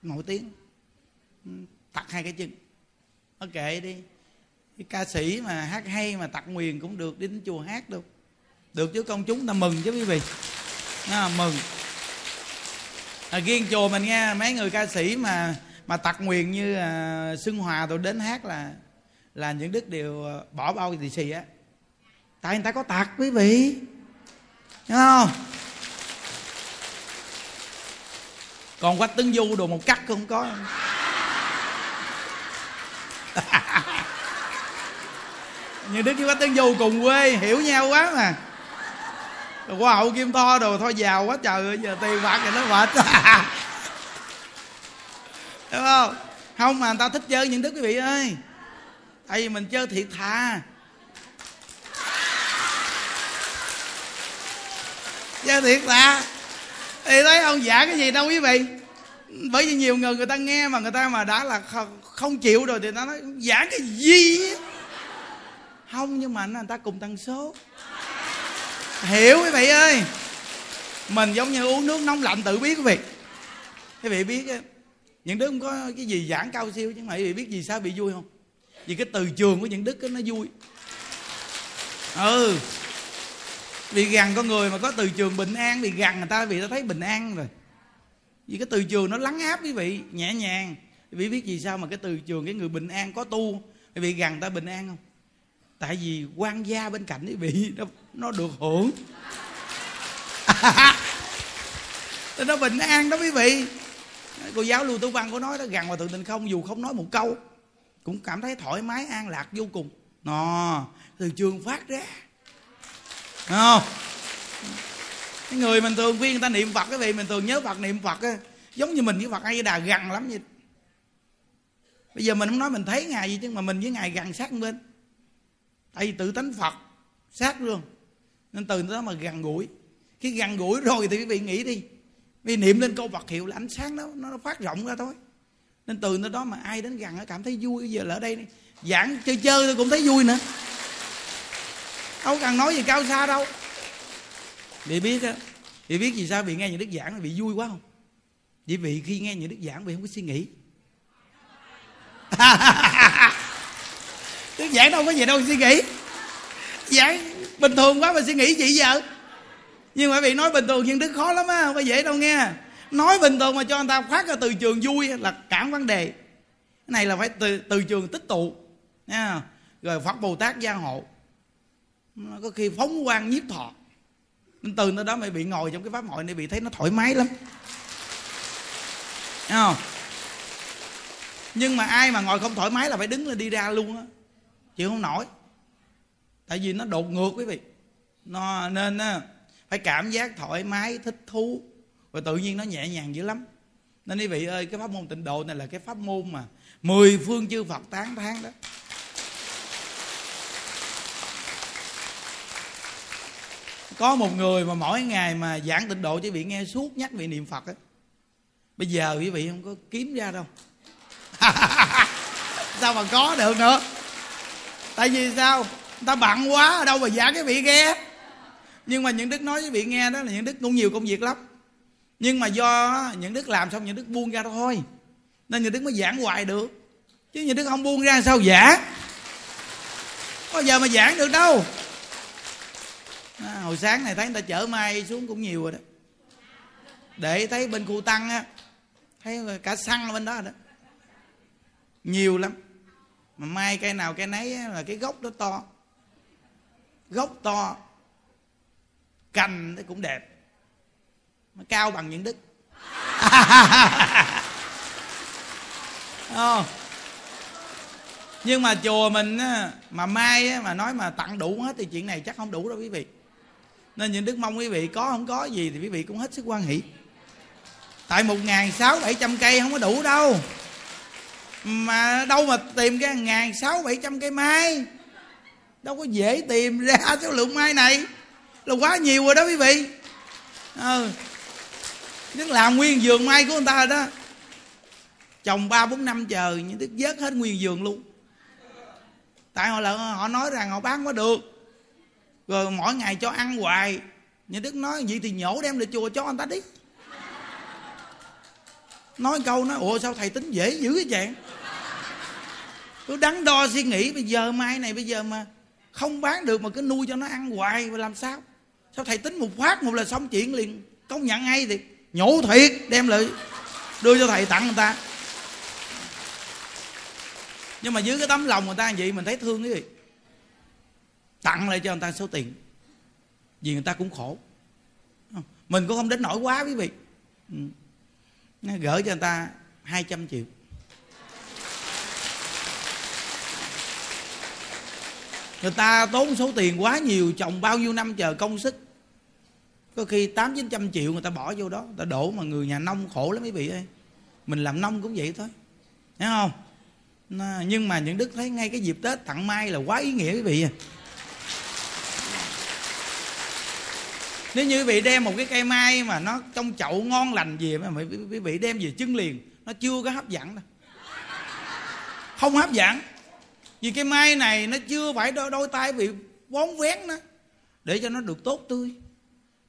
Nổi tiếng. Ừ, tặc hai cái chân. Nó kệ đi cái ca sĩ mà hát hay mà tặc nguyền cũng được đi đến chùa hát đâu được chứ công chúng ta mừng chứ quý vị. À, mừng. À, riêng chùa mình nghe mấy người ca sĩ mà mà tặc nguyền như à, xuân hòa tôi đến hát là là những đức đều à, bỏ bao thì xì á. Tại người ta có tặc quý vị. Đúng không? Còn quách tấn du đồ một cắt không có. <laughs> như đức với bách tấn du cùng quê, hiểu nhau quá mà. Rồi qua hậu kim tho đồ thôi, giàu quá trời ơi, giờ tiền bạc thì nó mệt. <laughs> Đúng không? Không mà người ta thích chơi những đức quý vị ơi. Tại vì mình chơi thiệt thà. Chơi thiệt thà. Thì thấy ông giả cái gì đâu quý vị. Bởi vì nhiều người người ta nghe mà người ta mà đã là không chịu rồi thì ta nói, giả cái gì? Không, nhưng mà người ta cùng tần số. Hiểu quý vị ơi. Mình giống như uống nước nóng lạnh tự biết quý vị. Quý vị biết những đứa không có cái gì giảng cao siêu chứ mà quý vị biết gì sao bị vui không? Vì cái từ trường của những đức nó vui. Ừ. Vì gần con người mà có từ trường bình an thì gần người ta, vì ta thấy bình an rồi. Vì cái từ trường nó lắng áp quý vị, nhẹ nhàng. Quý vị biết gì sao mà cái từ trường cái người bình an có tu, quý vị gần ta bình an không? Tại vì quan gia bên cạnh quý vị nó, nó được hưởng. <laughs> Nó bình an đó quý vị. Cô giáo lưu tú văn có nói đó gần vào thượng tình không dù không nói một câu cũng cảm thấy thoải mái an lạc vô cùng. Nò từ trường phát ra. Đúng không? Cái người mình thường viên người ta niệm phật cái vị mình thường nhớ phật niệm phật á giống như mình với phật ai đà gần lắm vậy. Bây giờ mình không nói mình thấy ngài gì chứ mà mình với ngài gần sát bên tại vì tự tánh phật, sát luôn nên từ đó mà gần gũi khi gần gũi rồi thì quý vị nghĩ đi. Vì niệm lên câu Phật hiệu là ánh sáng đó, nó phát rộng ra thôi. Nên từ nơi đó mà ai đến gần nó cảm thấy vui giờ ở đây giảng chơi chơi tôi cũng thấy vui nữa. Đâu cần nói gì cao xa đâu. Bị biết á bị biết gì sao? Bị nghe những đức giảng bị vui quá không? Vì vì khi nghe những đức giảng bị không có suy nghĩ. <laughs> tôi giảng đâu có gì đâu suy nghĩ. Giảng bình thường quá mà suy nghĩ gì giờ. Nhưng mà vị nói bình thường nhưng đức khó lắm á không có dễ đâu nghe. Nói bình thường mà cho người ta khoát ra từ trường vui là cản vấn đề. Cái này là phải từ, từ trường tích tụ nha. Rồi phật bồ tát gia hộ. Có khi phóng quang nhiếp thọ. Nên từ nơi đó mày bị ngồi trong cái pháp hội này bị thấy nó thoải mái lắm. Thấy không? Nhưng mà ai mà ngồi không thoải mái là phải đứng lên đi ra luôn á chịu không nổi. Tại vì nó đột ngược quý vị. Nó nên, á, phải cảm giác thoải mái, thích thú. Và tự nhiên nó nhẹ nhàng dữ lắm. Nên quý vị ơi, cái pháp môn tịnh độ này là cái pháp môn mà mười phương chư phật tán thán đó. Có một người mà mỗi ngày mà giảng tịnh độ cho vị nghe suốt nhắc vị niệm phật á. Bây giờ quý vị không có kiếm ra đâu. <laughs> Sao mà có được nữa? Tại vì sao? Người ta bận quá ở đâu mà giả cái vị nghe nhưng mà những đức nói với vị nghe đó là những đức cũng nhiều công việc lắm. Nhưng mà do những đức làm xong những đức buông ra thôi. Nên những đức mới giảng hoài được. Chứ những đức không buông ra sao giảng có giờ mà giảng được đâu. À, hồi sáng này thấy người ta chở mai xuống cũng nhiều rồi đó. Để thấy bên khu tăng á thấy cả xăng bên đó đó. Nhiều lắm mà mai cây nào cây nấy là cái gốc nó to. Gốc to cành nó cũng đẹp nó cao bằng những đức. <laughs> Oh. nhưng mà chùa mình á, mà mai á, mà nói mà tặng đủ hết thì chuyện này chắc không đủ đâu quý vị. Nên những đức mong quý vị có không có gì thì quý vị cũng hết sức quan hỷ. Tại một ngàn sáu bảy trăm cây không có đủ đâu mà đâu mà tìm cái ngàn sáu bảy trăm cây mai. Đâu có dễ tìm ra <laughs> số lượng mai này. Là quá nhiều rồi đó quý vị. Ờ. Ừ. Đức là nguyên vườn mai của người ta đó. Trồng ba bốn năm chờ Nhưng tức vớt hết nguyên vườn luôn. Tại họ là họ nói rằng họ bán quá được. Rồi mỗi ngày cho ăn hoài. Nhưng Đức nói vậy thì nhổ đem lại chùa cho anh ta đi. Nói câu nói, Ủa, sao thầy tính dễ dữ vậy chàng? Tôi đắn đo suy nghĩ, Bây giờ mai này, bây giờ mà Không bán được mà cứ nuôi cho nó ăn hoài, mà làm sao? Sao thầy tính một phát một là xong chuyện liền? Công nhận hay thì nhổ thiệt, đem lại, đưa cho thầy tặng người ta. Nhưng mà dưới cái tấm lòng người ta vậy, mình thấy thương cái gì? Tặng lại cho người ta số tiền. Vì người ta cũng khổ. Mình cũng không đến nổi quá quý vị. Ừ gửi cho người ta 200 triệu. Người ta tốn số tiền quá nhiều, chồng bao nhiêu năm chờ công sức. Có khi tám chín trăm triệu người ta bỏ vô đó, người ta đổ mà người nhà nông khổ lắm mấy vị ơi. Mình làm nông cũng vậy thôi, thấy không? Nhưng mà những đức thấy ngay cái dịp tết tặng mai là quá ý nghĩa quý vị à. Nếu như quý vị đem một cái cây mai mà nó trong chậu ngon lành gì mà quý vị đem về chưng liền nó chưa có hấp dẫn đâu. Không hấp dẫn. Vì cái mai này nó chưa phải đôi, đôi tay bị vón vén nó để cho nó được tốt tươi.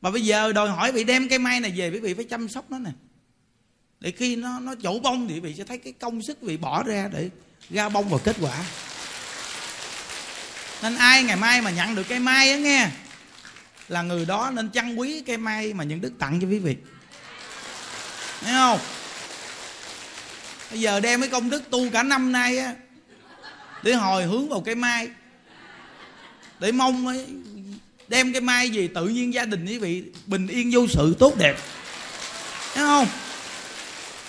Mà bây giờ đòi hỏi bị đem cây mai này về quý vị phải chăm sóc nó nè. Để khi nó nó chỗ bông thì quý vị sẽ thấy cái công sức vị bỏ ra để ra bông và kết quả. Nên ai ngày mai mà nhận được cây mai á nghe là người đó nên trân quý cây mai mà những đức tặng cho quý vị. Thấy không? Bây giờ đem cái công đức tu cả năm nay á, để hồi hướng vào cây mai để mong ấy, đem cái mai gì tự nhiên gia đình quý vị, bình yên vô sự, tốt đẹp. Thấy không?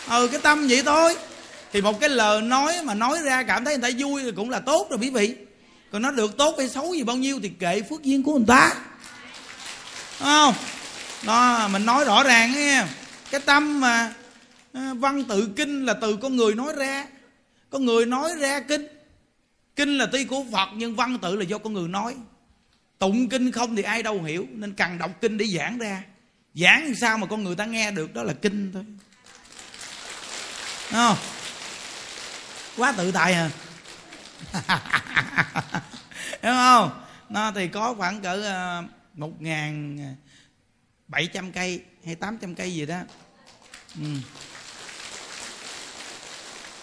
Ừ cái tâm vậy thôi. Thì một cái lời nói mà nói ra cảm thấy người ta vui thì cũng là tốt rồi quý vị. Còn nó được tốt hay xấu gì bao nhiêu thì kệ phước duyên của người ta. Đúng không? Đó mình nói rõ ràng nghe cái tâm mà ờ, văn tự kinh là từ con người nói ra. Con người nói ra kinh. Kinh là tuy của phật nhưng văn tự là do con người nói. Tụng kinh không thì ai đâu hiểu nên cần đọc kinh để giảng ra. Giảng sao mà con người ta nghe được đó là kinh thôi. Đúng quá tự tại à. <laughs> Hiểu không? Nó thì có khoảng cỡ uh, một ngàn bảy trăm cây hay tám trăm cây gì đó. Ừ.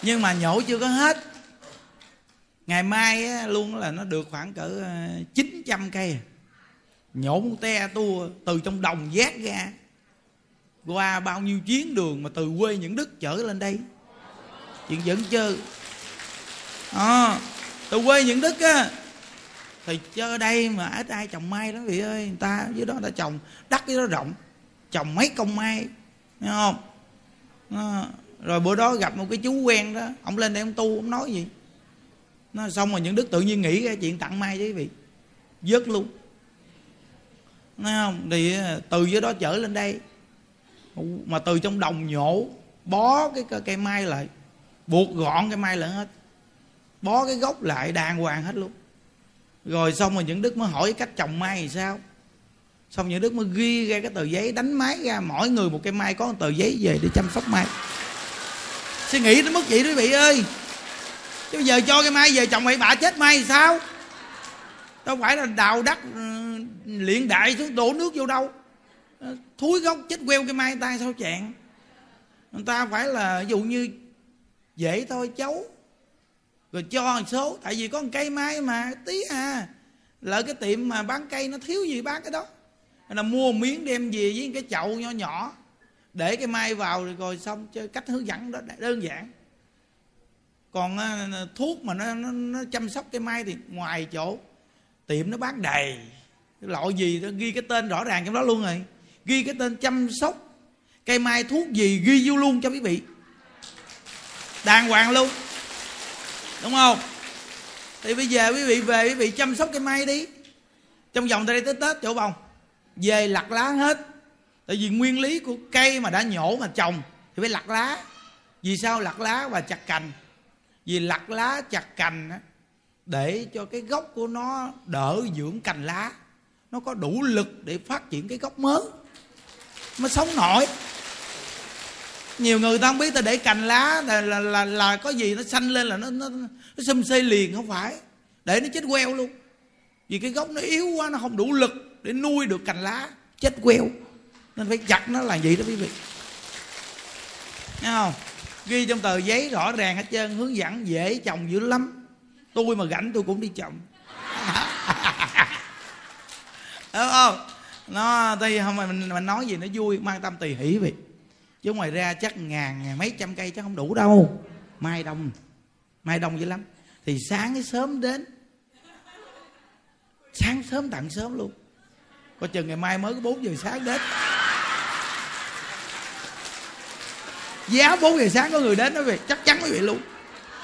nhưng mà nhổ chưa có hết. Ngày mai á, luôn là nó được khoảng cỡ ờ, 900 cây. Nhổ một te tua từ trong đồng giác ra. Qua bao nhiêu chuyến đường mà từ quê những đức chở lên đây. Chuyện vẫn chơi à, ờ, từ quê những đức á thì chơi đây mà ít ai trồng mai đó vị ơi người ta dưới đó ta trồng đất dưới đó rộng trồng mấy công mai nghe không? À, rồi bữa đó gặp một cái chú quen đó ông lên đây ông tu ông nói gì? Nó xong rồi những đức tự nhiên nghĩ cái chuyện tặng mai chứ quý vị. Dứt luôn. Nghe không? Thì ờ, từ dưới đó chở lên đây. Mà từ trong đồng nhổ bó cái cây mai lại buộc gọn cái mai lại hết. Bó cái gốc lại đàng hoàng hết luôn rồi xong rồi những đức mới hỏi cách trồng mai thì sao? Xong những đức mới ghi ra cái tờ giấy, đánh máy ra, mỗi người một cây mai, có một tờ giấy về để chăm sóc mai. Suy nghĩ đến mức vậy quý vị ơi. Chứ bây giờ cho cái mai về chồng bậy bạ chết mai thì sao? Đâu phải là đào đất ừ, luyện đại xuống, đổ nước vô đâu. Ờ, thúi gốc chết queo cái mai, tay sao chẹn? Người ta phải là, ví dụ như dễ thôi, cháu rồi cho số tại vì có một cây mai mà tí à. Lỡ cái tiệm mà bán cây nó thiếu gì bán cái đó. Là mua miếng đem về với cái chậu nhỏ nhỏ. Để cái mai vào rồi rồi xong chơi cách hướng dẫn đó đơn giản. Còn à, thuốc mà nó, nó, nó chăm sóc cái mai thì ngoài chỗ tiệm nó bán đầy. Loại gì nó ghi cái tên rõ ràng trong đó luôn rồi. Ghi cái tên chăm sóc cây mai thuốc gì ghi vô luôn cho quý vị. Đàng hoàng luôn đúng không? Thì bây giờ quý vị về, quý vị chăm sóc cây mai đi. Trong vòng từ đây tới tết chỗ bông về lặt lá hết. Tại vì nguyên lý của cây mà đã nhổ mà trồng thì phải lặt lá. Vì sao lặt lá và chặt cành? Vì lặt lá, chặt cành để cho cái gốc của nó đỡ dưỡng cành lá. Nó có đủ lực để phát triển cái gốc mới. Mới sống nổi nhiều người ta không biết ta để cành lá là là, là, là có gì nó xanh lên là nó nó, nó xum xê liền không phải. Để nó chết queo luôn. Vì cái gốc nó yếu quá nó không đủ lực để nuôi được cành lá. Chết queo. Nên phải chặt nó là vậy đó quý vị. Nghe không? Ghi trong tờ giấy rõ ràng hết trơn hướng dẫn dễ trồng dữ lắm. Tôi mà rảnh tôi cũng đi trồng đúng <laughs> không? Nó thì không mà mình, mình nói gì nó vui mang tâm tùy hỷ vậy chứ ngoài ra chắc ngàn ngàn mấy trăm cây chắc không đủ đâu. Mai đông mai đông dữ lắm. Thì sáng sớm đến, sáng sớm tặng sớm luôn. Coi chừng ngày mai mới có 4 giờ sáng đến. Giá 4 giờ sáng có người đến đó về chắc chắn quý vị luôn.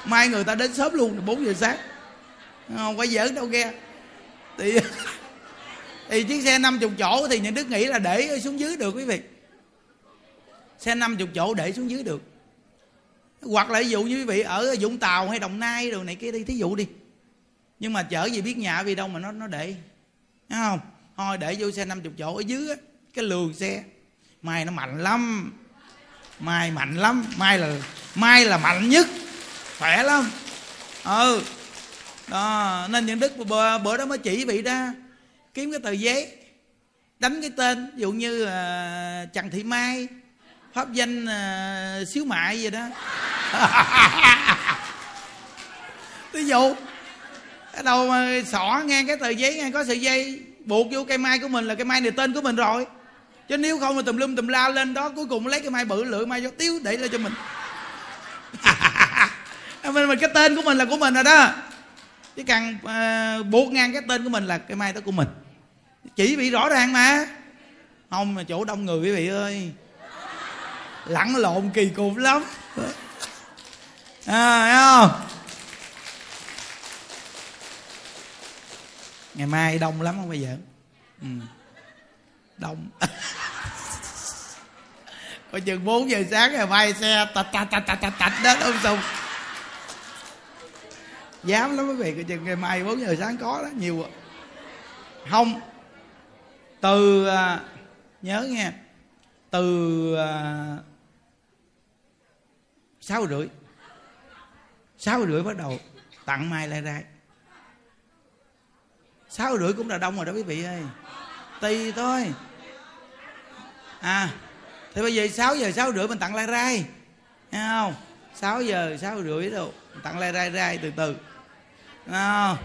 Mai người ta đến sớm luôn 4 giờ sáng. Không? Phải giỡn đâu kia thì <laughs> thì chiếc xe 50 chỗ thì những đức nghĩ là để xuống dưới được quý vị xe 50 chỗ để xuống dưới được. Hoặc là ví dụ như quý vị ở Vũng Tàu hay Đồng Nai đồ này kia đi thí dụ đi. Nhưng mà chở gì biết nhà vì đâu mà nó nó để. Thấy không? Thôi để vô xe 50 chỗ ở dưới á cái lường xe. Mai nó mạnh lắm. Mai mạnh lắm. Mai là mai là mạnh nhất. Khỏe lắm. Ừ. Đó nên những đức bữa, bữa đó mới chỉ vị ra kiếm cái tờ giấy đánh cái tên. Ví dụ như uh, trần thị mai pháp danh uh, xíu mại gì đó. <laughs> Ví dụ cái đầu mà xỏ ngang cái tờ giấy ngang có sợi dây buộc vô cây mai của mình là cây mai này tên của mình rồi. Chứ nếu không thì tùm lum tùm la lên đó cuối cùng lấy cái mai bự lựa mai vô tiếu để lên cho mình. <laughs> Mình, mình cái tên của mình là của mình rồi đó. Chứ cần uh, ờ, buộc ngang cái tên của mình là cái mai đó của mình. Chỉ bị rõ ràng mà. Không mà chỗ đông người quý vị ơi lẫn lộn kỳ cục lắm. À, thấy không? Ngày mai đông lắm không bây giờ? Ừ. đông. <laughs> Có chừng 4 giờ sáng ngày mai xe tạch tạch tạch tạch tạch tạch đến ông sùng dám lắm quý vị có chừng ngày mai 4 giờ sáng có đó nhiều không. Từ à, nhớ nghe. Từ à, sáu rưỡi. Sáu rưỡi bắt đầu tặng mai lai rai. Sáu rưỡi cũng là đông rồi đó quý vị ơi. Tùy thôi. À thì bây giờ 6 giờ 6 rưỡi mình tặng lai rai. Thấy không? 6 giờ 6 rưỡi đâu tặng lai rai rai từ từ. À,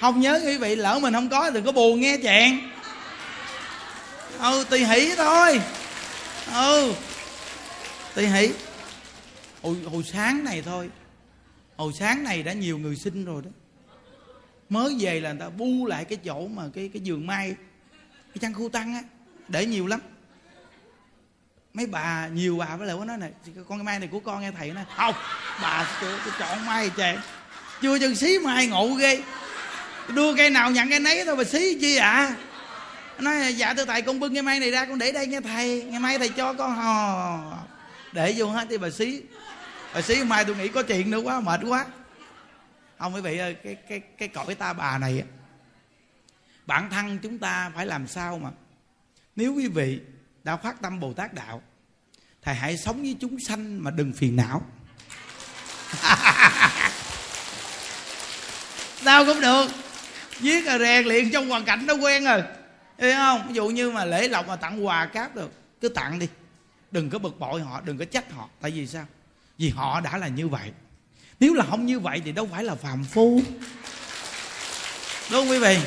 không? Nhớ quý vị lỡ mình không có đừng có buồn nghe chuyện, ừ tùy hỷ thôi. Ừ tùy hỷ hồi, hồi sáng này thôi. Hồi sáng này đã nhiều người sinh rồi đó. Mới về là người ta bu lại cái chỗ mà cái cái giường mai cái chăn khu tăng á. Để nhiều lắm. Mấy bà nhiều bà với lại có nói này con cái mai này của con nghe thầy nói. Không bà tôi, tôi chọn mai chàng chưa chừng xí mai ngộ ghê. Đưa cây nào nhận cái nấy thôi mà xí chi ạ à? nói dạ thưa thầy con bưng cái mai này ra con để đây nghe thầy. Ngày mai thầy cho con. Hò để vô hết đi bà xí rồi xíu mai tôi nghĩ có chuyện nữa quá, mệt quá. Không, quý vị ơi, cái cái cái cõi ta bà này bản thân chúng ta phải làm sao mà nếu quý vị đã phát tâm bồ tát đạo, thầy hãy sống với chúng sanh mà đừng phiền não. <laughs> Sao cũng được. Viết rồi rèn luyện trong hoàn cảnh nó quen rồi. Thấy không? Ví dụ như mà lễ lộc mà tặng quà cáp được, cứ tặng đi. Đừng có bực bội họ, đừng có trách họ. Tại vì sao? Vì họ đã là như vậy. Nếu là không như vậy thì đâu phải là phàm phu. Đúng không quý vị?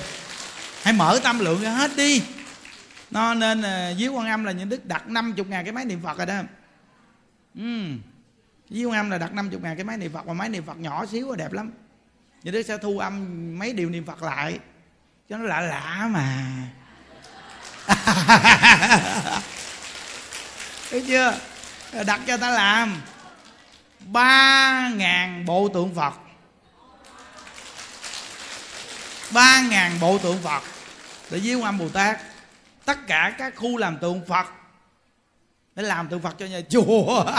Hãy mở tâm lượng ra hết đi. Nó nên ờ, dưới quan âm là những đức đặt 50 ngàn cái máy niệm phật rồi đó. Ừ. dưới quan âm là đặt 50 ngàn cái máy niệm phật và máy niệm phật nhỏ xíu và đẹp lắm. Những đức sẽ thu âm mấy điều niệm phật lại. Cho nó lạ lạ mà. <laughs> Thấy chưa? Đặt cho ta làm ba ngàn bộ tượng phật. Ba ngàn bộ tượng phật. Để với quan bồ tát. Tất cả các khu làm tượng phật. Để làm tượng phật cho nhà chùa. <laughs>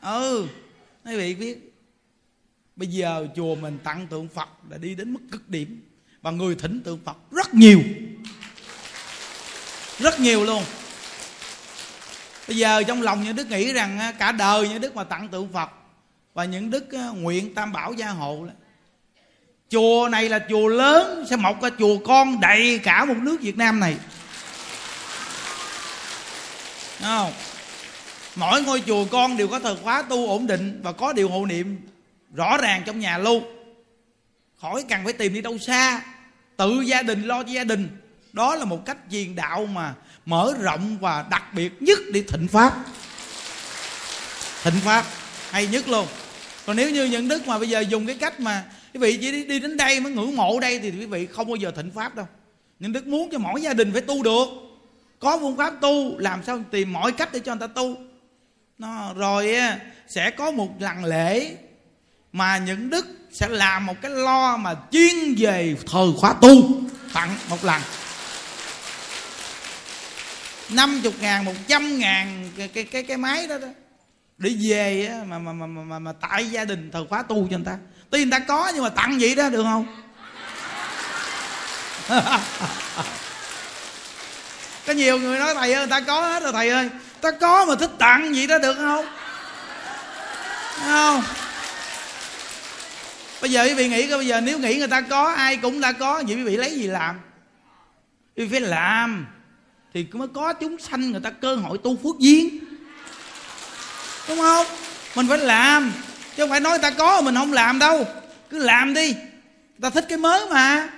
Ừ mấy vị biết. Bây giờ chùa mình tặng tượng phật là đi đến mức cực điểm. Và người thỉnh tượng phật rất nhiều. Rất nhiều luôn bây giờ trong lòng như đức nghĩ rằng cả đời như đức mà tặng tượng phật và những đức nguyện tam bảo gia hộ chùa này là chùa lớn, sẽ mọc ra chùa con đầy cả một nước việt nam này. Đúng không? Mỗi ngôi chùa con đều có thờ khóa tu ổn định và có điều hộ niệm rõ ràng trong nhà luôn. Khỏi cần phải tìm đi đâu xa. Tự gia đình lo cho gia đình. Đó là một cách truyền đạo mà mở rộng và đặc biệt nhất để thịnh pháp. Thịnh pháp hay nhất luôn. Còn nếu như những đức mà bây giờ dùng cái cách mà quý vị chỉ đi, đi đến đây mới ngưỡng mộ đây thì quý vị không bao giờ thịnh pháp đâu. Những đức muốn cho mỗi gia đình phải tu được. Có phương pháp tu làm sao tìm mọi cách để cho người ta tu. Nó rồi sẽ có một lần lễ mà những đức sẽ làm một cái lo mà chuyên về thờ khóa tu. Tặng một lần. 50 ngàn, 100 ngàn cái, cái, cái, cái máy đó đó. Để về á, mà, mà, mà, mà, mà tại gia đình thờ khóa tu cho người ta. Tuy người ta có nhưng mà tặng vậy đó được không? <laughs> Có nhiều người nói thầy ơi người ta có hết rồi thầy ơi. Ta có mà thích tặng vậy đó được không? Không? Bây giờ quý vị nghĩ coi bây giờ nếu nghĩ người ta có ai cũng đã có Vậy quý vị lấy gì làm? Quý vị phải làm thì mới có chúng sanh người ta cơ hội tu phước duyên. Đúng không? Mình phải làm, chứ không phải nói ta có mình không làm đâu. Cứ làm đi. Ta thích cái mới mà.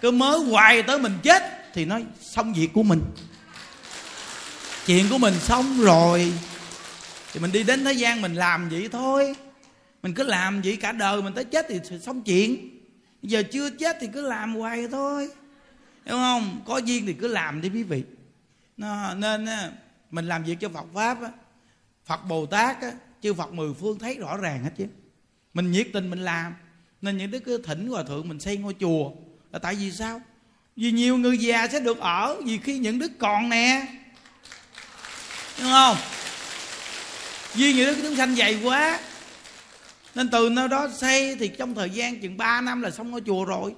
Cứ mới hoài tới mình chết thì nói, xong việc của mình. Chuyện của mình xong rồi. Thì mình đi đến thế gian mình làm vậy thôi. Mình cứ làm vậy cả đời mình tới chết thì xong chuyện. Giờ chưa chết thì cứ làm hoài thôi hiểu không? Có duyên thì cứ làm đi quý vị. Nó, nên mình làm việc cho phật pháp phật bồ tát chư phật mười phương thấy rõ ràng hết chứ. Mình nhiệt tình mình làm nên những đứa cứ thỉnh hòa thượng mình xây ngôi chùa. Là tại vì sao? Vì nhiều người già sẽ được ở vì khi những đứa còn nè. Đúng không? Vì những đứa chúng sanh dày quá nên từ nơi đó xây thì trong thời gian chừng 3 năm là xong ngôi chùa rồi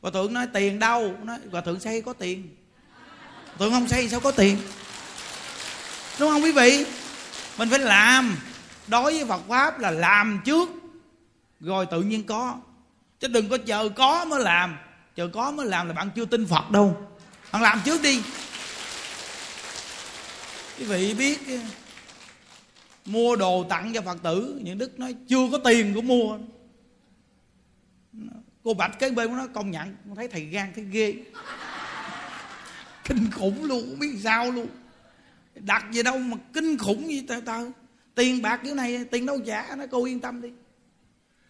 hòa thượng nói tiền đâu? Nói, hòa thượng xây có tiền. Tượng không xây sao có tiền? Đúng không quý vị? Mình phải làm. Đối với phật pháp là làm trước, rồi tự nhiên có. Chứ đừng có chờ có mới làm. Chờ có mới làm là bạn chưa tin phật đâu. Bạn làm trước đi. Quý vị biết mua đồ tặng cho phật tử, những đức nói, chưa có tiền của mua cô bạch cái bên của nó công nhận. Thấy thầy gan thấy ghê. <laughs> Kinh khủng luôn không biết sao luôn. Đặt gì đâu mà kinh khủng gì tao tao tiền bạc kiểu này tiền đâu trả nó cô yên tâm đi.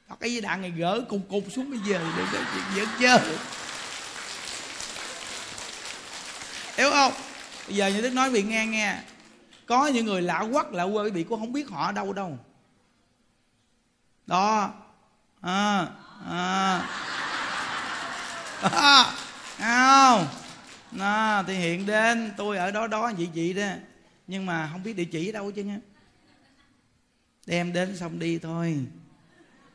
Hoặc cái gì đạn này gỡ cục cục xuống bây giờ để cho chuyện giỡn chơi hiểu không? Bây giờ như đức nói bị nghe nghe. Có những người lạ quắc lạ quê bị cô không biết họ ở đâu đâu. Đó. À, à. <laughs> à, không? À, thì hiện đến tôi ở đó đó vậy vậy đó. Nhưng mà không biết địa chỉ đâu chứ nghe đem đến xong đi thôi.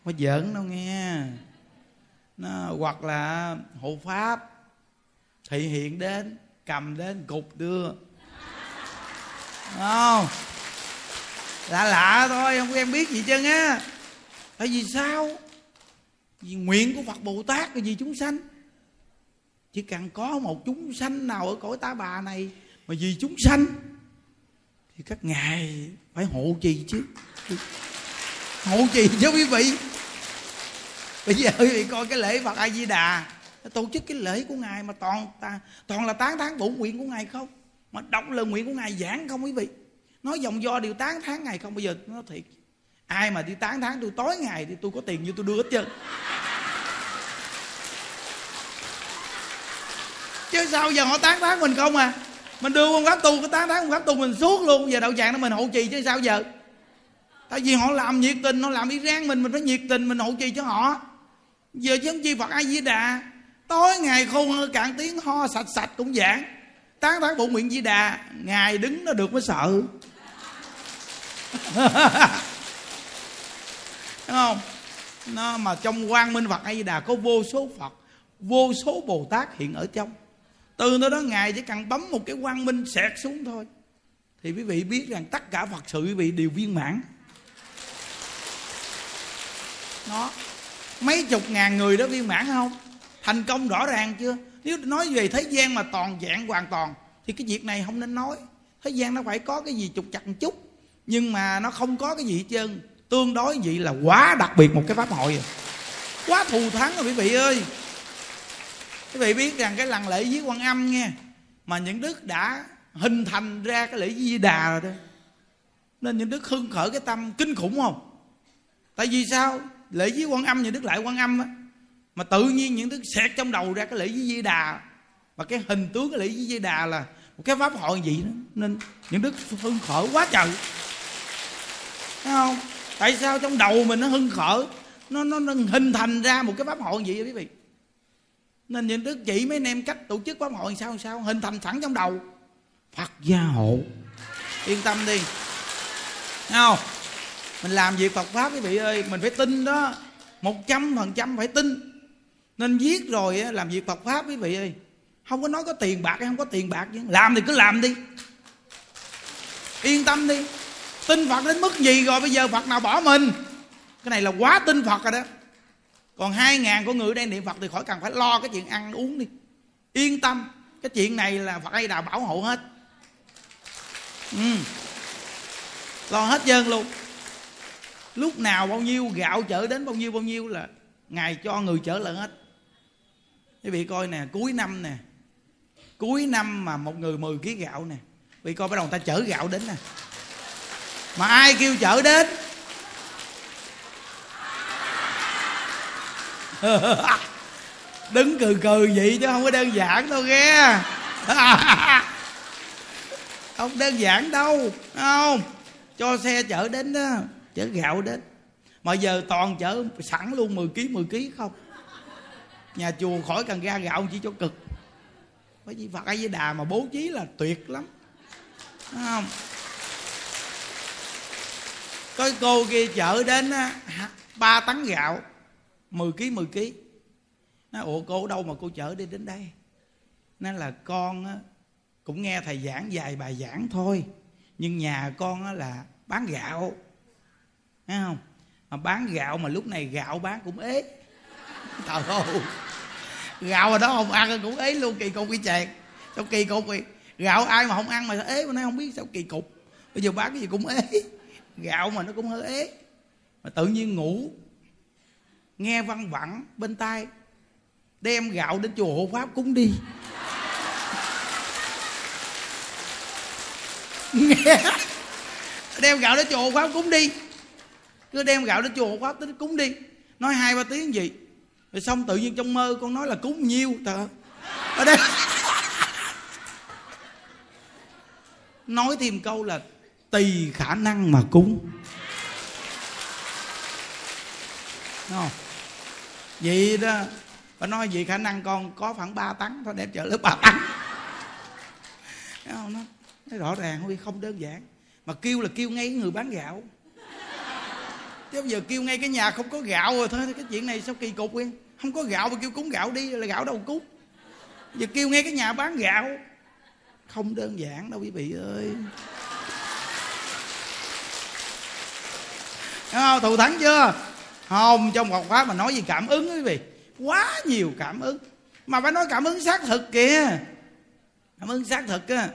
Có giỡn đâu nghe. Nó hoặc là hộ pháp. Thị hiện đến cầm đến cục đưa. Không? Lạ lạ thôi không em biết gì chứ á. Tại vì sao? Nguyện của phật bồ tát là gì chúng sanh. Chỉ cần có một chúng sanh nào ở cõi ta bà này mà vì chúng sanh, thì các ngài phải hộ trì chứ. Hộ trì cho quý vị. Bây giờ quý vị coi cái lễ phật a di đà tổ chức cái lễ của ngài mà toàn ta, toàn là tán thán bổ nguyện của ngài không? Mà đọc lời nguyện của ngài giảng không quý vị? Nói dòng do điều tán thán ngài không? Bây giờ nó thiệt ai mà đi tán tháng tôi tối ngày thì tôi có tiền như tôi đưa hết trơn. Chứ sao giờ họ tán tháng mình không à? Mình đưa con pháp tu cái tán tháng con pháp tu mình suốt luôn. Giờ đậu tràng đó mình hộ trì chứ sao giờ? Tại vì họ làm nhiệt tình, họ làm đi rang mình mình phải nhiệt tình mình hộ trì cho họ. Giờ chứ không chi phật ai di đà tối ngày khôn hơn cạn tiếng ho sạch sạch cũng giảng. Tán thán bụng nguyện di đà, ngài đứng nó được mới sợ. <laughs> Đúng không? Nó mà trong quang minh phật a di đà có vô số phật, vô số bồ tát hiện ở trong. Từ nơi đó ngài chỉ cần bấm một cái quang minh xẹt xuống thôi. Thì quý vị biết rằng tất cả phật sự quý vị đều viên mãn. Nó, mấy chục ngàn người đó viên mãn không? Thành công rõ ràng chưa? Nếu nói về thế gian mà toàn dạng hoàn toàn, thì cái việc này không nên nói. Thế gian nó phải có cái gì trục chặt một chút, nhưng mà nó không có cái gì hết trơn tương đối vậy là quá đặc biệt một cái pháp hội rồi quá thù thắng rồi quý vị ơi. Quý vị biết rằng cái lần lễ với quan âm nghe, mà những đức đã hình thành ra cái lễ di đà rồi đó. Nên những đức hưng khởi cái tâm kinh khủng không? Tại vì sao? Lễ với quan âm, những đức lại quan âm á, mà tự nhiên những đức xẹt trong đầu ra cái lễ với di đà. Và cái hình tướng cái lễ với di đà là một cái pháp hội gì đó. Nên những đức hưng khởi quá trời. Thấy không? Tại sao trong đầu mình nó hưng khởi? Nó nó, nó hình thành ra một cái pháp hội gì vậy quý vị. Nên những đức chỉ mấy anh em cách tổ chức pháp hội sao sao? Hình thành sẵn trong đầu. Phật gia hộ. Yên tâm đi. Thấy không? Mình làm việc phật pháp quý vị ơi mình phải tin đó. Một trăm phần trăm phải tin. Nên viết rồi làm việc phật pháp quý vị ơi. Không có nói có tiền bạc hay không có tiền bạc chứ. Làm thì cứ làm đi. Yên tâm đi tin phật đến mức gì rồi bây giờ phật nào bỏ mình? Cái này là quá tin phật rồi đó. Còn hai ngàn của người đang niệm phật thì khỏi cần phải lo cái chuyện ăn uống đi. Yên tâm, cái chuyện này là phật ai đà bảo hộ hết. Ừ. lo hết trơn luôn. Lúc nào bao nhiêu gạo chở đến bao nhiêu bao nhiêu là ngài cho người chở lại hết. Quý vị coi nè, cuối năm nè. Cuối năm mà một người 10 kg gạo nè. Vì coi bắt đầu người ta chở gạo đến nè mà ai kêu chở đến? <laughs> Đứng cừ cừ vậy chứ không có đơn giản đâu nghe. <laughs> Không đơn giản đâu không? Cho xe chở đến đó, chở gạo đến. Mà giờ toàn chở sẵn luôn 10 kg 10 kg không? Nhà chùa khỏi cần ra gạo chỉ cho cực. Bởi vì phật a di đà mà bố trí là tuyệt lắm. Không? Có cô kia chở đến ba tấn gạo 10 kg 10 kg nó ủa cô đâu mà cô chở đi đến đây? Nên là con á, cũng nghe thầy giảng vài bài giảng thôi nhưng nhà con á, là bán gạo. Thấy không? Mà bán gạo mà lúc này gạo bán cũng ế. Thờ ơi gạo mà đó không ăn cũng ế luôn kỳ cục cái chẹt sao kỳ cục vậy? Gạo ai mà không ăn mà ế bữa nay không biết sao kỳ cục. Bây giờ bán cái gì cũng ế gạo mà nó cũng hơi ế. Mà tự nhiên ngủ, nghe văn vẳng bên tai, đem gạo đến chùa hộ pháp cúng đi. Nghe <laughs> đem gạo đến chùa hộ pháp cúng đi. Cứ đem gạo đến chùa hộ pháp tính cúng đi. Nói hai, ba tiếng gì? Rồi xong tự nhiên trong mơ con nói là cúng nhiêu, tờ. Ở đây. <laughs> Nói thêm câu là tùy khả năng mà cúng. Đúng không? Vậy đó bà nói vậy khả năng con có khoảng 3 tấn thôi đem chợ lớp 3 tấn. Không? Nó rõ ràng không, không đơn giản. Mà kêu là kêu ngay người bán gạo. Chứ bây giờ kêu ngay cái nhà không có gạo rồi thôi cái chuyện này sao kỳ cục vậy? Không có gạo mà kêu cúng gạo đi là gạo đâu cúng. Giờ kêu ngay cái nhà bán gạo. Không đơn giản đâu quý vị ơi. Đúng không thù thắng chưa? Không trong Phật pháp mà nói gì cảm ứng quý vị? Quá nhiều cảm ứng. Mà phải nói cảm ứng xác thực kìa. Cảm ứng xác thực á.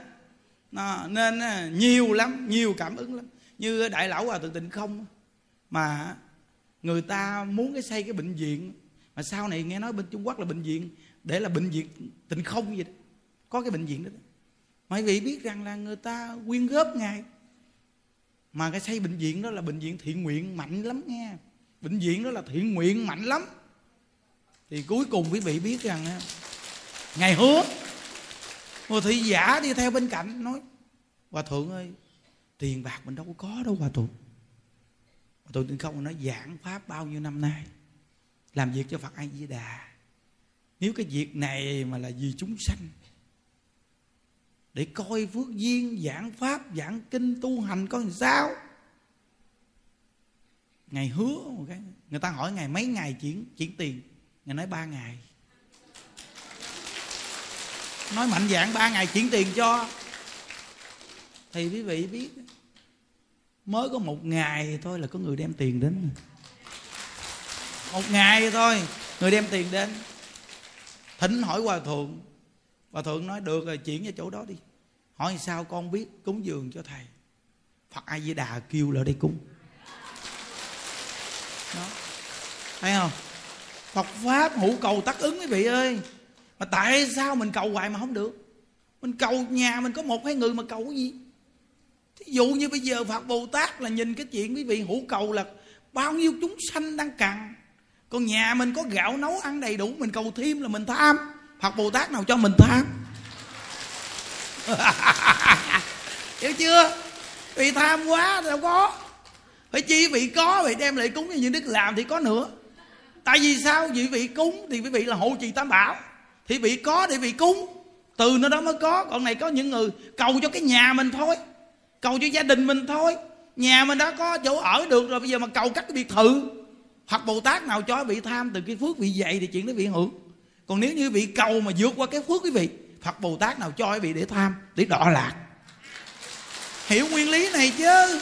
Nó, nên nhiều lắm nhiều cảm ứng lắm. Như đại lão hòa thượng tịnh không mà người ta muốn cái xây cái bệnh viện. Mà sau này nghe nói bên trung quốc là bệnh viện để là bệnh viện tịnh không vậy đó. Có cái bệnh viện đó, đó. vị biết rằng là người ta quyên góp ngài mà cái xây bệnh viện đó là bệnh viện thiện nguyện mạnh lắm nghe. Bệnh viện đó là thiện nguyện mạnh lắm. Thì cuối cùng quý vị biết rằng ngày hứa một thị giả đi theo bên cạnh, nói, hòa thượng ơi, tiền bạc mình đâu có có đâu, hòa thượng. Hòa thượng không nói, giảng pháp bao nhiêu năm nay? Làm việc cho phật a di đà. Nếu cái việc này mà là vì chúng sanh để coi phước duyên, giảng pháp, giảng kinh, tu hành có làm sao. Ngày hứa một cái, người ta hỏi ngày mấy ngày chuyển chuyển tiền? Ngài nói ba ngày. Nói mạnh dạng ba ngày chuyển tiền cho. Thì quý vị biết, mới có một ngày thôi là có người đem tiền đến. Một ngày thôi, người đem tiền đến. Thỉnh hỏi hòa thượng và thượng nói, được rồi, chuyển cho chỗ đó đi. Hỏi sao con biết? Cúng dường cho thầy. Phật a di đà kêu lại đây cúng. Đó. Thấy không? Phật pháp hữu cầu tắc ứng quý vị ơi. Mà tại sao mình cầu hoài mà không được? Mình cầu nhà mình có một hai người mà cầu cái gì? Thí dụ như bây giờ Phật Bồ Tát là nhìn cái chuyện quý vị hữu cầu là bao nhiêu chúng sanh đang cần còn nhà mình có gạo nấu ăn đầy đủ, mình cầu thêm là mình tham. Phật Bồ Tát nào cho mình tham <laughs> hiểu chưa? Vì tham quá đâu có. Phải chi vị có, vậy đem lại cúng như những đức làm thì có nữa. Tại vì sao? Vị vị cúng thì quý vị là hộ trì tam bảo. Thì vị có để vị cúng. Từ nó đó mới có. Còn này có những người cầu cho cái nhà mình thôi. Cầu cho gia đình mình thôi. Nhà mình đã có chỗ ở được rồi, bây giờ mà cầu các cái biệt thự. Hoặc bồ tát nào cho vị tham từ cái phước vị dạy thì chuyện đó bị hưởng còn nếu như vị cầu mà vượt qua cái phước quý vị, phật bồ tát nào cho quý vị để tham, để đọa lạc. Hiểu nguyên lý này chứ.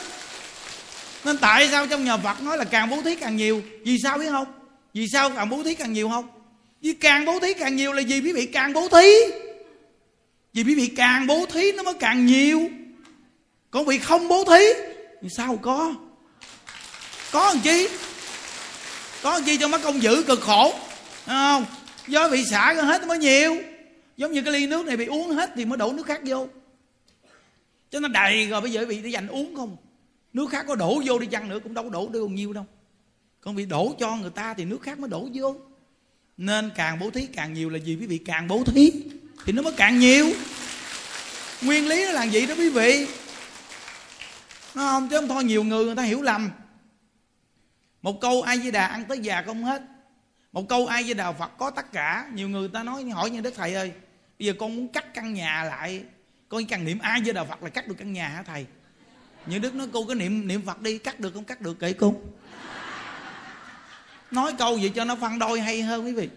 Nên tại sao trong nhà phật nói là càng bố thí càng nhiều? Vì sao biết không? Vì sao càng bố thí càng nhiều không? Vì càng bố thí càng nhiều là gì? quý vị càng bố thí. Vì quý vị càng bố thí nó mới càng nhiều. Còn vị không bố thí, thì sao có? Có làm chi? Có làm chi cho mấy công giữ cực khổ? Không? Do bị xả ra hết nó mới nhiều. Giống như cái ly nước này bị uống hết thì mới đổ nước khác vô. Cho nó đầy rồi bây giờ bị để dành uống không? Nước khác có đổ vô đi chăng nữa cũng đâu có đổ được bao nhiêu đâu. Còn bị đổ cho người ta thì nước khác mới đổ vô. Nên càng bố thí càng nhiều là gì quý vị càng bố thí thì nó mới càng nhiều. Nguyên lý nó là gì đó quý vị. Nó không chứ không thôi, nhiều người người ta hiểu lầm. Một câu ai di đà ăn tới già không hết một câu ai với đạo phật có tất cả. Nhiều người ta nói, hỏi như đức thầy ơi, bây giờ con muốn cắt căn nhà lại. Con cần niệm ai với đạo phật là cắt được căn nhà hả thầy? Như đức nói, cô có niệm niệm phật đi, cắt được không cắt được? Kệ cô nói câu vậy cho nó phân đôi hay hơn quý vị.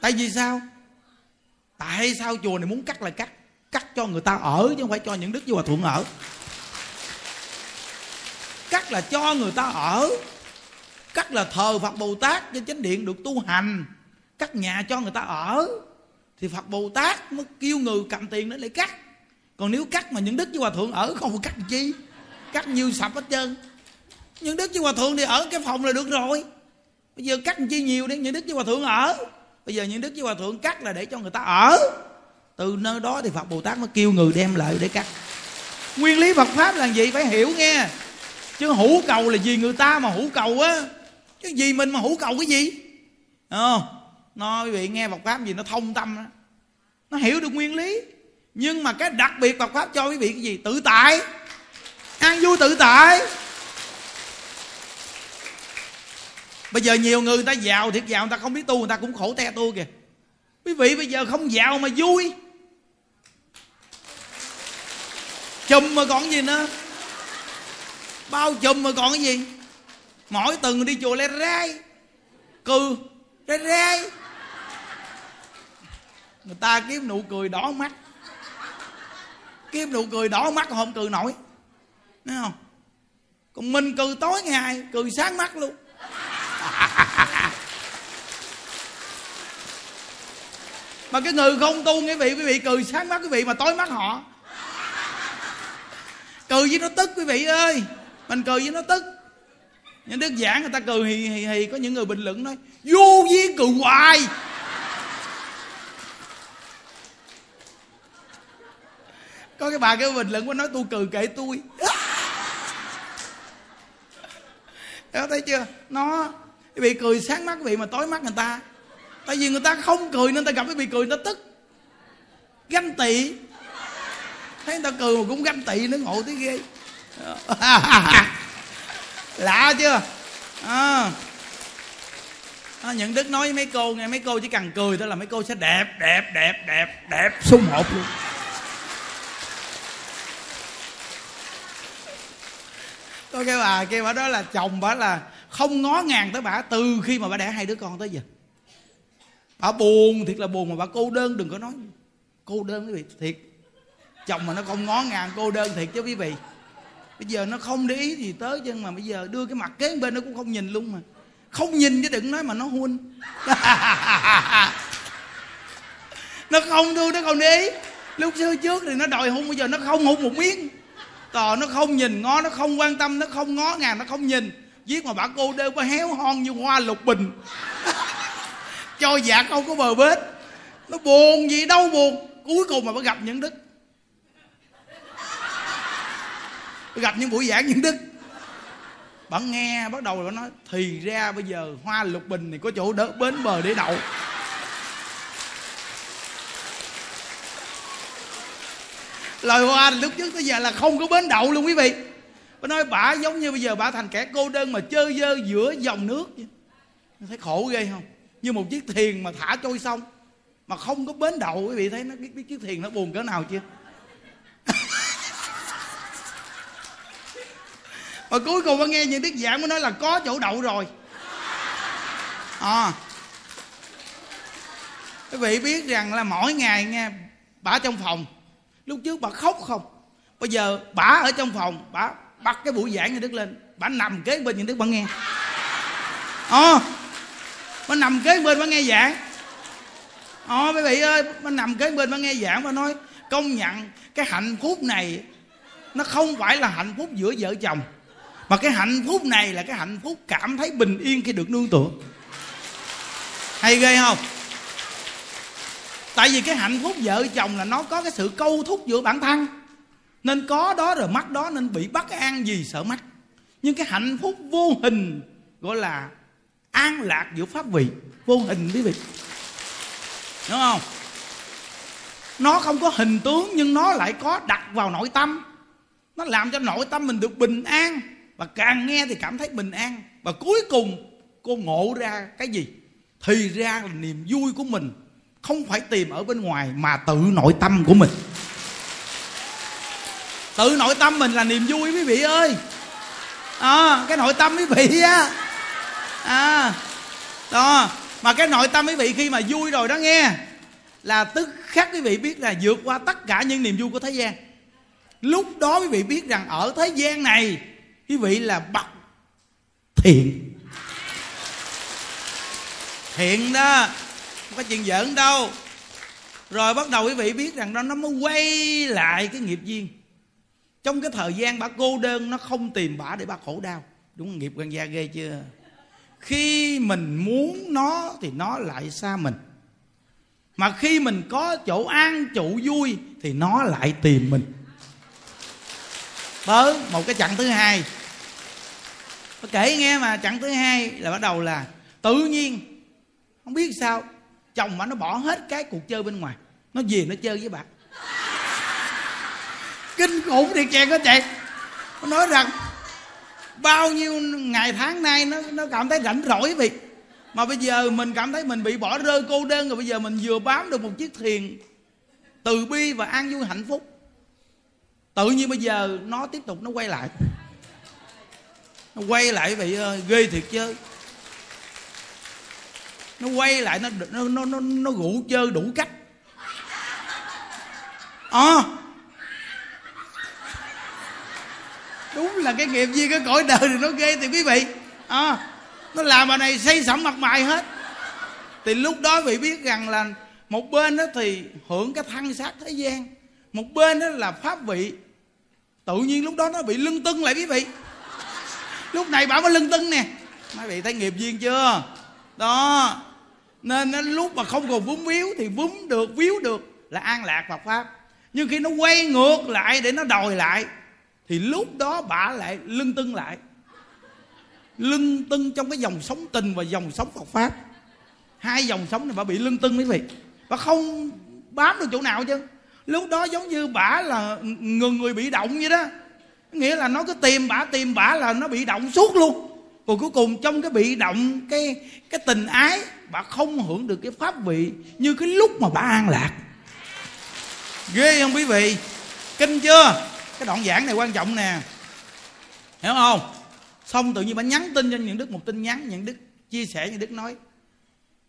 Tại vì sao? Tại sao chùa này muốn cắt là cắt? Cắt cho người ta ở chứ không phải cho những đức với hòa thượng ở. Cắt là cho người ta ở cắt là thờ phật bồ tát cho chánh điện được tu hành. Cắt nhà cho người ta ở, thì phật bồ tát mới kêu người cầm tiền để lại cắt. Còn nếu cắt mà những đức với hòa thượng ở, không phải cắt chi. Cắt nhiều sập hết trơn. Những đức với hòa thượng thì ở cái phòng là được rồi. Bây giờ cắt chi nhiều để những đức với hòa thượng ở. Bây giờ những đức với hòa thượng cắt là để cho người ta ở. Từ nơi đó thì phật bồ tát mới kêu người đem lại để cắt. Nguyên lý phật pháp là gì? Phải hiểu nghe. Chứ hữu cầu là gì người ta mà hữu cầu á chứ gì mình mà hữu cầu cái gì? Không? Nó quý vị nghe phật pháp gì nó thông tâm đó. nó hiểu được nguyên lý. Nhưng mà cái đặc biệt phật pháp cho quý vị cái gì? Tự tại. An vui tự tại. Bây giờ nhiều người, người ta giàu thiệt giàu người ta không biết tu người ta cũng khổ te tu kìa. Quý vị bây giờ không giàu mà vui. Chùm mà còn gì nữa? Bao chùm mà còn cái gì? Mỗi tuần đi chùa le rai cừ le rai người ta kiếm nụ cười đỏ mắt. Kiếm nụ cười đỏ mắt không cười nổi. Thấy không? Còn mình cười tối ngày cười sáng mắt luôn. <laughs> Mà cái người không tu quý vị quý vị cười sáng mắt quý vị mà tối mắt họ. Cười với nó tức quý vị ơi. Mình cười với nó tức những đức giảng người ta cười hì hì hì, có những người bình luận nói, vô duyên cười hoài. Có cái bà cái bình luận có nói, tôi cười kệ tôi. <laughs> Đó thấy chưa? Nó bị cười sáng mắt vị mà tối mắt người ta. Tại vì người ta không cười nên ta gặp cái bị cười, người ta tức. Ganh tị. Thấy người ta cười mà cũng ganh tị, nó ngộ tới ghê. <laughs> lạ chưa? À. À, những đức nói với mấy cô nghe mấy cô chỉ cần cười thôi là mấy cô sẽ đẹp đẹp đẹp đẹp đẹp sung hộp luôn. Tôi kêu bà kêu bà đó là chồng bà là không ngó ngàng tới bà từ khi mà bà đẻ hai đứa con tới giờ. Bà buồn thiệt là buồn mà bà cô đơn đừng có nói. Cô đơn quý vị thiệt. Chồng mà nó không ngó ngàng cô đơn thiệt chứ quý vị bây giờ nó không để ý gì tới chứ mà bây giờ đưa cái mặt kế bên nó cũng không nhìn luôn mà. Không nhìn chứ đừng nói mà nó huynh <laughs> nó không đưa, nó không để ý. Lúc xưa trước thì nó đòi hôn bây giờ nó không hôn một miếng. Tò nó không nhìn, ngó nó không quan tâm, nó không ngó ngàng, nó không nhìn. Giết mà bà cô đơn có héo hon như hoa lục bình. <laughs> Cho dạ không có bờ bết nó buồn gì đâu buồn. Cuối cùng mà bà gặp những đức. Gặp những buổi giảng những đức. Bạn nghe bắt đầu bạn nói thì ra bây giờ hoa lục bình này có chỗ đỡ bến bờ để đậu. Lời hoa lúc trước tới giờ là không có bến đậu luôn quý vị. Bà nói bà giống như bây giờ bà thành kẻ cô đơn mà chơi dơ giữa dòng nước thấy khổ ghê không? Như một chiếc thuyền mà thả trôi sông mà không có bến đậu quý vị thấy nó biết, biết chiếc thuyền nó buồn cỡ nào chưa? Rồi cuối cùng con nghe những đức giảng mới nói là có chỗ đậu rồi. À. Quý vị biết rằng là mỗi ngày nghe bà trong phòng. Lúc trước bà khóc không. Bây giờ bà ở trong phòng bà bắt cái buổi giảng như đức lên. Bà nằm kế bên những đức bà nghe. Ờ. À, bà nằm kế bên bà nghe giảng. Ờ à, quý vị ơi bà nằm kế bên bà nghe giảng bà nói công nhận cái hạnh phúc này nó không phải là hạnh phúc giữa vợ chồng mà cái hạnh phúc này là cái hạnh phúc cảm thấy bình yên khi được nương tựa. Hay ghê không? Tại vì cái hạnh phúc vợ chồng là nó có cái sự câu thúc giữa bản thân. Nên có đó rồi mất đó nên bị bất an gì sợ mất nhưng cái hạnh phúc vô hình gọi là an lạc giữa pháp vị. Vô hình quý vị. Đúng không? Nó không có hình tướng nhưng nó lại có đặt vào nội tâm. Nó làm cho nội tâm mình được bình an và càng nghe thì cảm thấy bình an. Và cuối cùng cô ngộ ra cái gì? Thì ra là niềm vui của mình không phải tìm ở bên ngoài mà tự nội tâm của mình. Tự nội tâm mình là niềm vui quý vị ơi. À, cái nội tâm quý vị á. À đó. Mà cái nội tâm quý vị khi mà vui rồi đó nghe là tức khắc quý vị biết là vượt qua tất cả những niềm vui của thế gian. Lúc đó quý vị biết rằng ở thế gian này quý vị là bậc thiện. Thiện đó, không có chuyện giỡn đâu. Rồi bắt đầu quý vị biết rằng nó nó mới quay lại cái nghiệp duyên. Trong cái thời gian bà cô đơn, nó không tìm bà để bà khổ đau. Đúng nghiệp quan gia ghê chưa? Khi mình muốn nó thì nó lại xa mình. Mà khi mình có chỗ an trụ vui thì nó lại tìm mình. Tới một cái chặng thứ hai tôi kể nghe mà, chặng thứ hai là bắt đầu là tự nhiên, không biết sao, chồng mà nó bỏ hết cái cuộc chơi bên ngoài. Nó về nó chơi với bạn kinh khủng thiệt chàng có chạy nó nói rằng, bao nhiêu ngày tháng nay nó nó cảm thấy rảnh rỗi vì, mà bây giờ mình cảm thấy mình bị bỏ rơi cô đơn rồi, bây giờ mình vừa bám được một chiếc thuyền từ bi và an vui hạnh phúc. Tự nhiên bây giờ nó tiếp tục, nó quay lại nó quay lại vậy ơi ghê thiệt chứ. Nó quay lại nó nó nó nó, nó rủ chơi đủ cách. À, đúng là cái nghiệp gì cái cõi đời thì nó ghê thì quý vị. À, nó làm bà này xây sẩm mặt mày hết. Thì lúc đó vị biết rằng là một bên đó thì hưởng cái thân xác thế gian một bên đó là pháp vị. Tự nhiên lúc đó nó bị lưng tưng lại quý vị lúc này bà mới lưng tưng nè. Mấy vị thấy nghiệp duyên chưa? Đó. Nên nó lúc mà không còn vướng víu thì vướng được, víu được là an lạc Phật pháp. Nhưng khi nó quay ngược lại để nó đòi lại, thì lúc đó bà lại lưng tưng lại. Lưng tưng trong cái dòng sống tình và dòng sống Phật pháp. Hai dòng sống này bà bị lưng tưng quý vị. Bà không bám được chỗ nào chứ. Lúc đó giống như bả là người người bị động vậy đó nghĩa là nó cứ tìm bả tìm bả là nó bị động suốt luôn. Rồi cuối cùng trong cái bị động, cái cái tình ái bà không hưởng được cái pháp vị như cái lúc mà bà an lạc. Ghê không quý vị? Kinh chưa? Cái đoạn giảng này quan trọng nè. Hiểu không? Xong tự nhiên bà nhắn tin cho những đức một tin nhắn, những đức chia sẻ, những đức nói,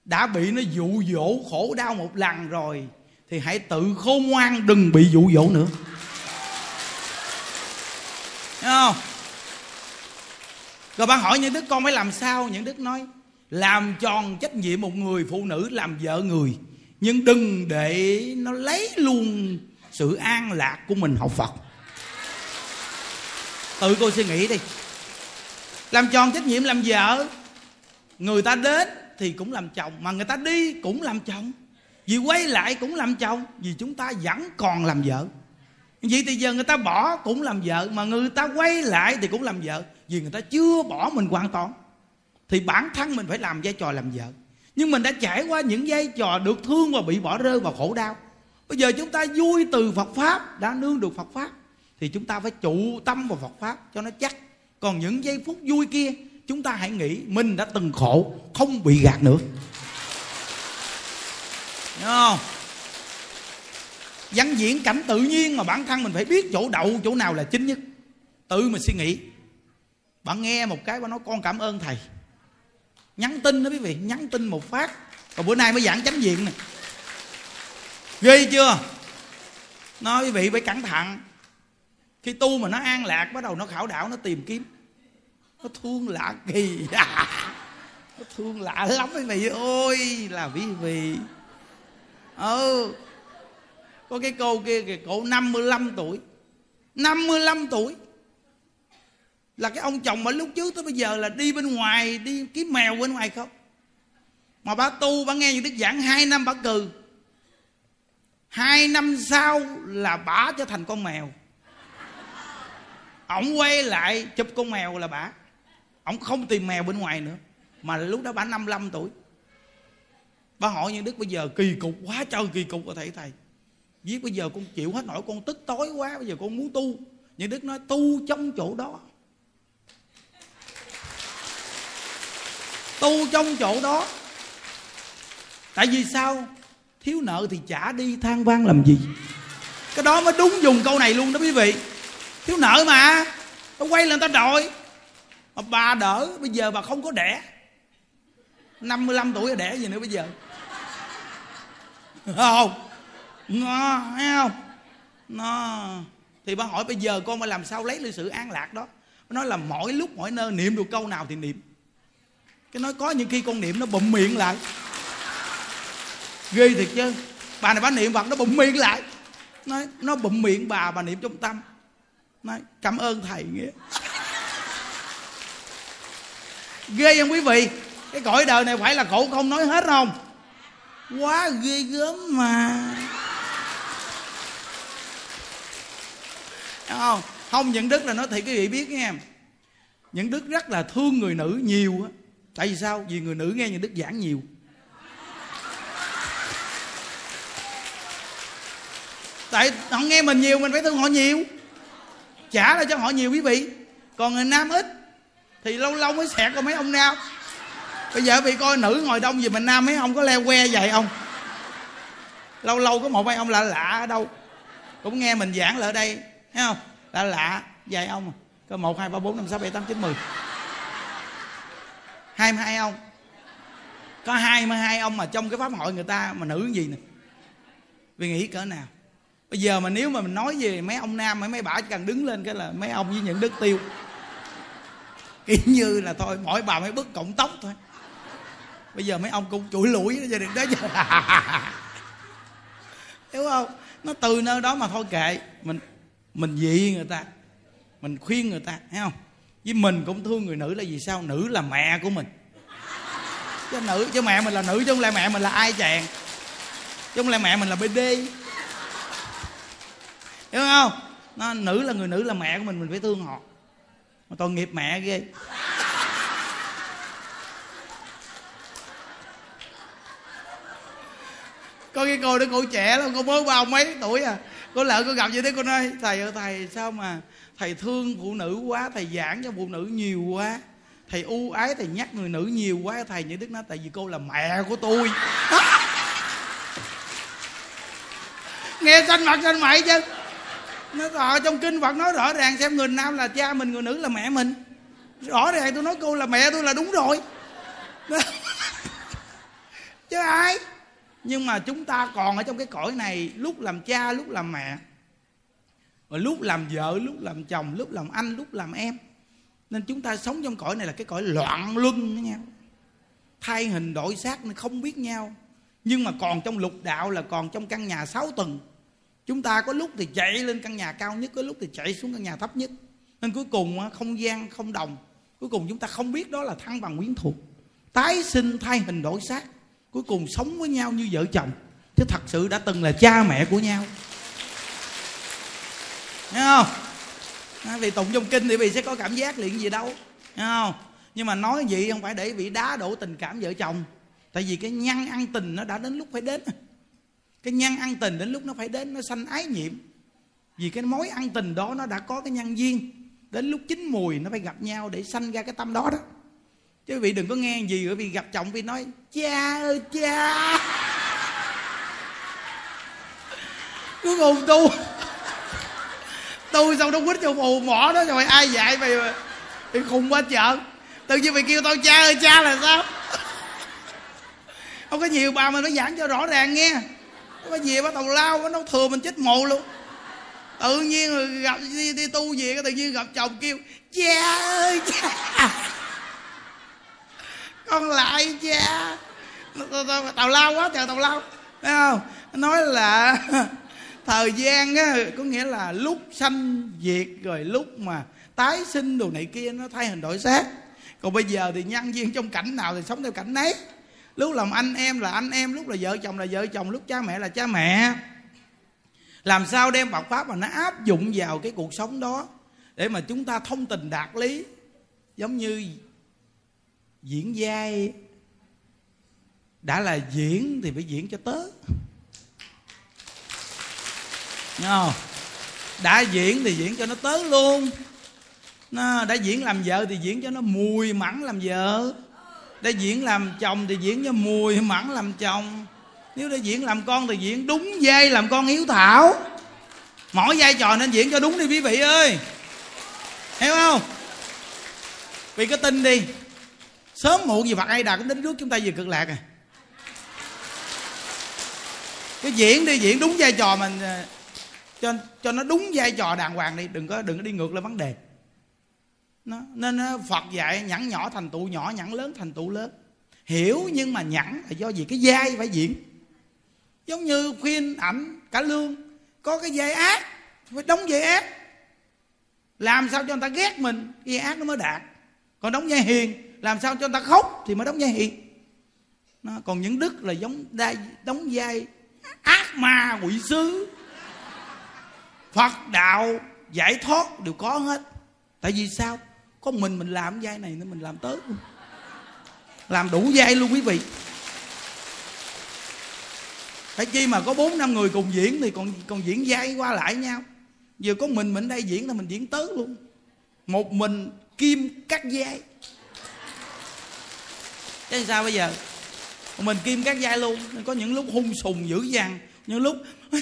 đã bị nó dụ dỗ khổ đau một lần rồi, thì hãy tự khôn ngoan đừng bị dụ dỗ nữa. Thấy không? Rồi bạn hỏi những đức con phải làm sao? Những đức nói, làm tròn trách nhiệm một người phụ nữ làm vợ người, nhưng đừng để nó lấy luôn sự an lạc của mình. Học phật. Tự cô suy nghĩ đi. Làm tròn trách nhiệm làm vợ, người ta đến thì cũng làm chồng, mà người ta đi cũng làm chồng. Vì quay lại cũng làm chồng, vì chúng ta vẫn còn làm vợ vậy thì giờ người ta bỏ cũng làm vợ, mà người ta quay lại thì cũng làm vợ. Vì người ta chưa bỏ mình hoàn toàn. Thì bản thân mình phải làm vai trò làm vợ. Nhưng mình đã trải qua những vai trò được thương và bị bỏ rơi và khổ đau. Bây giờ chúng ta vui từ phật pháp, đã nương được phật pháp, thì chúng ta phải trụ tâm vào phật pháp cho nó chắc. Còn những giây phút vui kia, chúng ta hãy nghĩ mình đã từng khổ, không bị gạt nữa. Đúng không? Văn diễn cảnh tự nhiên mà bản thân mình phải biết chỗ đậu, chỗ nào là chính nhất. Tự mình suy nghĩ. Bạn nghe một cái bạn nói, con cảm ơn thầy. Nhắn tin đó quý vị, nhắn tin một phát. Còn bữa nay mới giảng chánh diện nè. Ghê chưa? Nói quý vị phải cẩn thận. Khi tu mà nó an lạc, bắt đầu nó khảo đảo, nó tìm kiếm. Nó thương lạ kỳ à. nó thương lạ lắm quý vị ôi là quý vị. Ừ có cái cô kia kìa cổ 55 tuổi. 55 tuổi. Là cái ông chồng mà lúc trước tới bây giờ là đi bên ngoài, đi kiếm mèo bên ngoài không? Mà bà tu, bà nghe những đức giảng hai năm bà cừ. Hai năm sau là bà trở thành con mèo. Ổng quay lại chụp con mèo là bà. Ổng không tìm mèo bên ngoài nữa, mà lúc đó bà 55 tuổi. Bà hỏi như đức bây giờ kỳ cục quá, trời kỳ cục ở thầy thầy viết bây giờ con chịu hết nổi con tức tối quá, bây giờ con muốn tu. Nhưng đức nói, tu trong chỗ đó. Tu trong chỗ đó. Tại vì sao? Thiếu nợ thì trả đi than vang làm gì. Cái đó mới đúng dùng câu này luôn đó quý vị. Thiếu nợ mà. Nó quay lên ta đòi. Mà bà đỡ, bây giờ bà không có đẻ. 55 tuổi đẻ gì nữa bây giờ? <laughs> Không nó thấy không? Nó thì bà hỏi bây giờ con phải làm sao lấy được sự an lạc đó? Nó nói là mỗi lúc, mỗi nơi niệm được câu nào thì niệm. Cái nói có những khi con niệm nó bụm miệng lại. Ghê thiệt chứ. Bà này bà niệm phật nó bụm miệng lại. Nói, nó bụm miệng bà bà niệm trong tâm. Nói, cảm ơn thầy nghĩa ghê không quý vị? Cái cõi đời này phải là khổ không nói hết không? Quá ghê gớm mà. Không? Không, những đức là nói thì quý vị biết nghe những đức rất là thương người nữ nhiều á. Tại vì sao? Vì người nữ nghe những đức giảng nhiều. Tại họ nghe mình nhiều, mình phải thương họ nhiều. Trả lại cho họ nhiều quý vị. Còn người nam ít. Thì lâu lâu mới xẹt qua mấy ông nam. Bây giờ bị coi nữ ngồi đông gì mình nam mấy ông có leo que vậy ông lâu lâu có một mấy ông lạ lạ ở đâu. Cũng nghe mình giảng lại ở đây thấy không? Lạ lạ. Vài ông. Có một, hai, ba, bốn, năm, sáu, bảy, tám, chín, mười. Hai mươi hai ông. Có hai mươi hai ông mà trong cái pháp hội người ta mà nữ gì nè? Vì nghĩ cỡ nào? Bây giờ mà nếu mà mình nói về mấy ông nam, mấy mấy bà chỉ cần đứng lên cái là mấy ông với những đức tiêu. Kiểu như là thôi, mỗi bà mấy bức cộng tóc thôi. Bây giờ mấy ông cũng chuỗi lũi gia đình đó giờ <laughs> hiểu không? Nó từ nơi đó mà thôi kệ. Mình mình dị người ta. Mình khuyên người ta, thấy không? Với mình cũng thương người nữ là vì sao? Nữ là mẹ của mình. Chứ nữ, chứ mẹ mình là nữ, chứ không lẽ mẹ mình là ai chàng? Chứ không lẽ mẹ mình là bd hiểu không? Nó, nữ là người nữ là mẹ của mình mình phải thương họ. Mà tội nghiệp mẹ ghê. Có cái cô đó, cô trẻ lắm, cô mới bao mấy tuổi à? Cô lỡ cô gặp như thế cô nói, thầy ơi, thầy, sao mà thầy thương phụ nữ quá, thầy giảng cho phụ nữ nhiều quá. Thầy ưu ái, thầy nhắc người nữ nhiều quá. Thầy như đức nói, tại vì cô là mẹ của tôi. <laughs> Nghe xanh mặt xanh mày chứ. Nó ở trong kinh phật nói rõ ràng, xem người nam là cha mình, người nữ là mẹ mình. Rõ ràng tôi nói cô là mẹ tôi là đúng rồi. <laughs> Chứ ai? Nhưng mà chúng ta còn ở trong cái cõi này, lúc làm cha, lúc làm mẹ, và lúc làm vợ, lúc làm chồng, lúc làm anh, lúc làm em. Nên chúng ta sống trong cõi này là cái cõi loạn luân với nhau thay hình đổi xác nên không biết nhau. Nhưng mà còn trong lục đạo là còn trong căn nhà sáu tầng. Chúng ta có lúc thì chạy lên căn nhà cao nhất, có lúc thì chạy xuống căn nhà thấp nhất. Nên cuối cùng không gian, không đồng. Cuối cùng chúng ta không biết đó là thăng bằng quyến thuộc. Tái sinh thay hình đổi xác cuối cùng sống với nhau như vợ chồng. Chứ thật sự đã từng là cha mẹ của nhau. Thấy không? Vì tụng trong kinh thì vị sẽ có cảm giác liền gì đâu. Thấy không? Nhưng mà nói vậy không phải để bị đá đổ tình cảm vợ chồng. Tại vì cái nhăn ăn tình nó đã đến lúc phải đến. Cái nhăn ăn tình đến lúc nó phải đến, nó sanh ái nhiệm. Vì cái mối ăn tình đó nó đã có cái nhân duyên. Đến lúc chín mùi nó phải gặp nhau để sanh ra cái tâm đó đó chứ quý vị đừng có nghe gì bởi vì gặp chồng vì nói cha ơi cha. <laughs> Cuối cùng tu tôi xong nó quýt cho phù mỏ đó rồi ai dạy mày mà thì khùng quá chợ tự nhiên mày kêu tao cha ơi cha là sao? <laughs> Không có nhiều bà mà nó giảng cho rõ ràng nghe. Có gì bắt đầu lao nó thừa mình chết mồ luôn. Tự nhiên gặp đi, đi tu về cái tự nhiên gặp chồng kêu cha ơi cha con lại cha tàu lao quá trời tàu lao. Thấy không? Nói là <laughs> thời gian á, có nghĩa là lúc sanh diệt rồi lúc mà tái sinh đồ này kia nó thay hình đổi xác. Còn bây giờ thì nhân viên trong cảnh nào thì sống theo cảnh nấy. Lúc làm anh em là anh em, lúc là vợ chồng là vợ chồng, lúc cha mẹ là cha mẹ. Làm sao đem Phật pháp mà nó áp dụng vào cái cuộc sống đó để mà chúng ta thông tình đạt lý? Giống như diễn vai đã là diễn thì phải diễn cho tớ. Nghe không? đã diễn thì diễn cho nó tớ luôn. Nó, đã diễn làm vợ thì diễn cho nó mùi mặn làm vợ. Đã diễn làm chồng thì diễn cho mùi mặn làm chồng. Nếu đã diễn làm con thì diễn đúng vai làm con hiếu thảo. Mỗi vai trò nên diễn cho đúng đi quý vị ơi. Hiểu không? Vì có tin đi sớm muộn gì phật ai đạt cũng đến rước chúng ta về cực lạc à. Cái diễn đi diễn đúng vai trò mình ờ, cho cho nó đúng vai trò đàng hoàng đi đừng có đừng có đi ngược lên vấn đề. Nó, nên phật dạy nhẵn nhỏ thành tụ nhỏ nhẵn lớn thành tụ lớn. Hiểu nhưng mà nhẵn là do gì cái vai phải diễn. Giống như khuyên ảnh cả lương có cái vai ác phải đóng vai ác. Làm sao cho người ta ghét mình vai ác nó mới đạt. Còn đóng vai hiền làm sao cho người ta khóc thì mới đóng vai hiền. Nó, còn những đức là giống đai, đóng vai ác ma quỷ sứ. Phật đạo giải thoát đều có hết. Tại vì sao? Có mình mình làm vai này nên mình làm tới luôn làm đủ vai luôn quý vị. Phải chi mà có bốn năm người cùng diễn thì còn còn diễn vai qua lại nhau. Vừa có mình mình đây diễn là mình diễn tới luôn. Một mình kim cắt vai chứ sao bây giờ? Mình kim các vai luôn nên có những lúc hung sùng dữ dằn những lúc <laughs>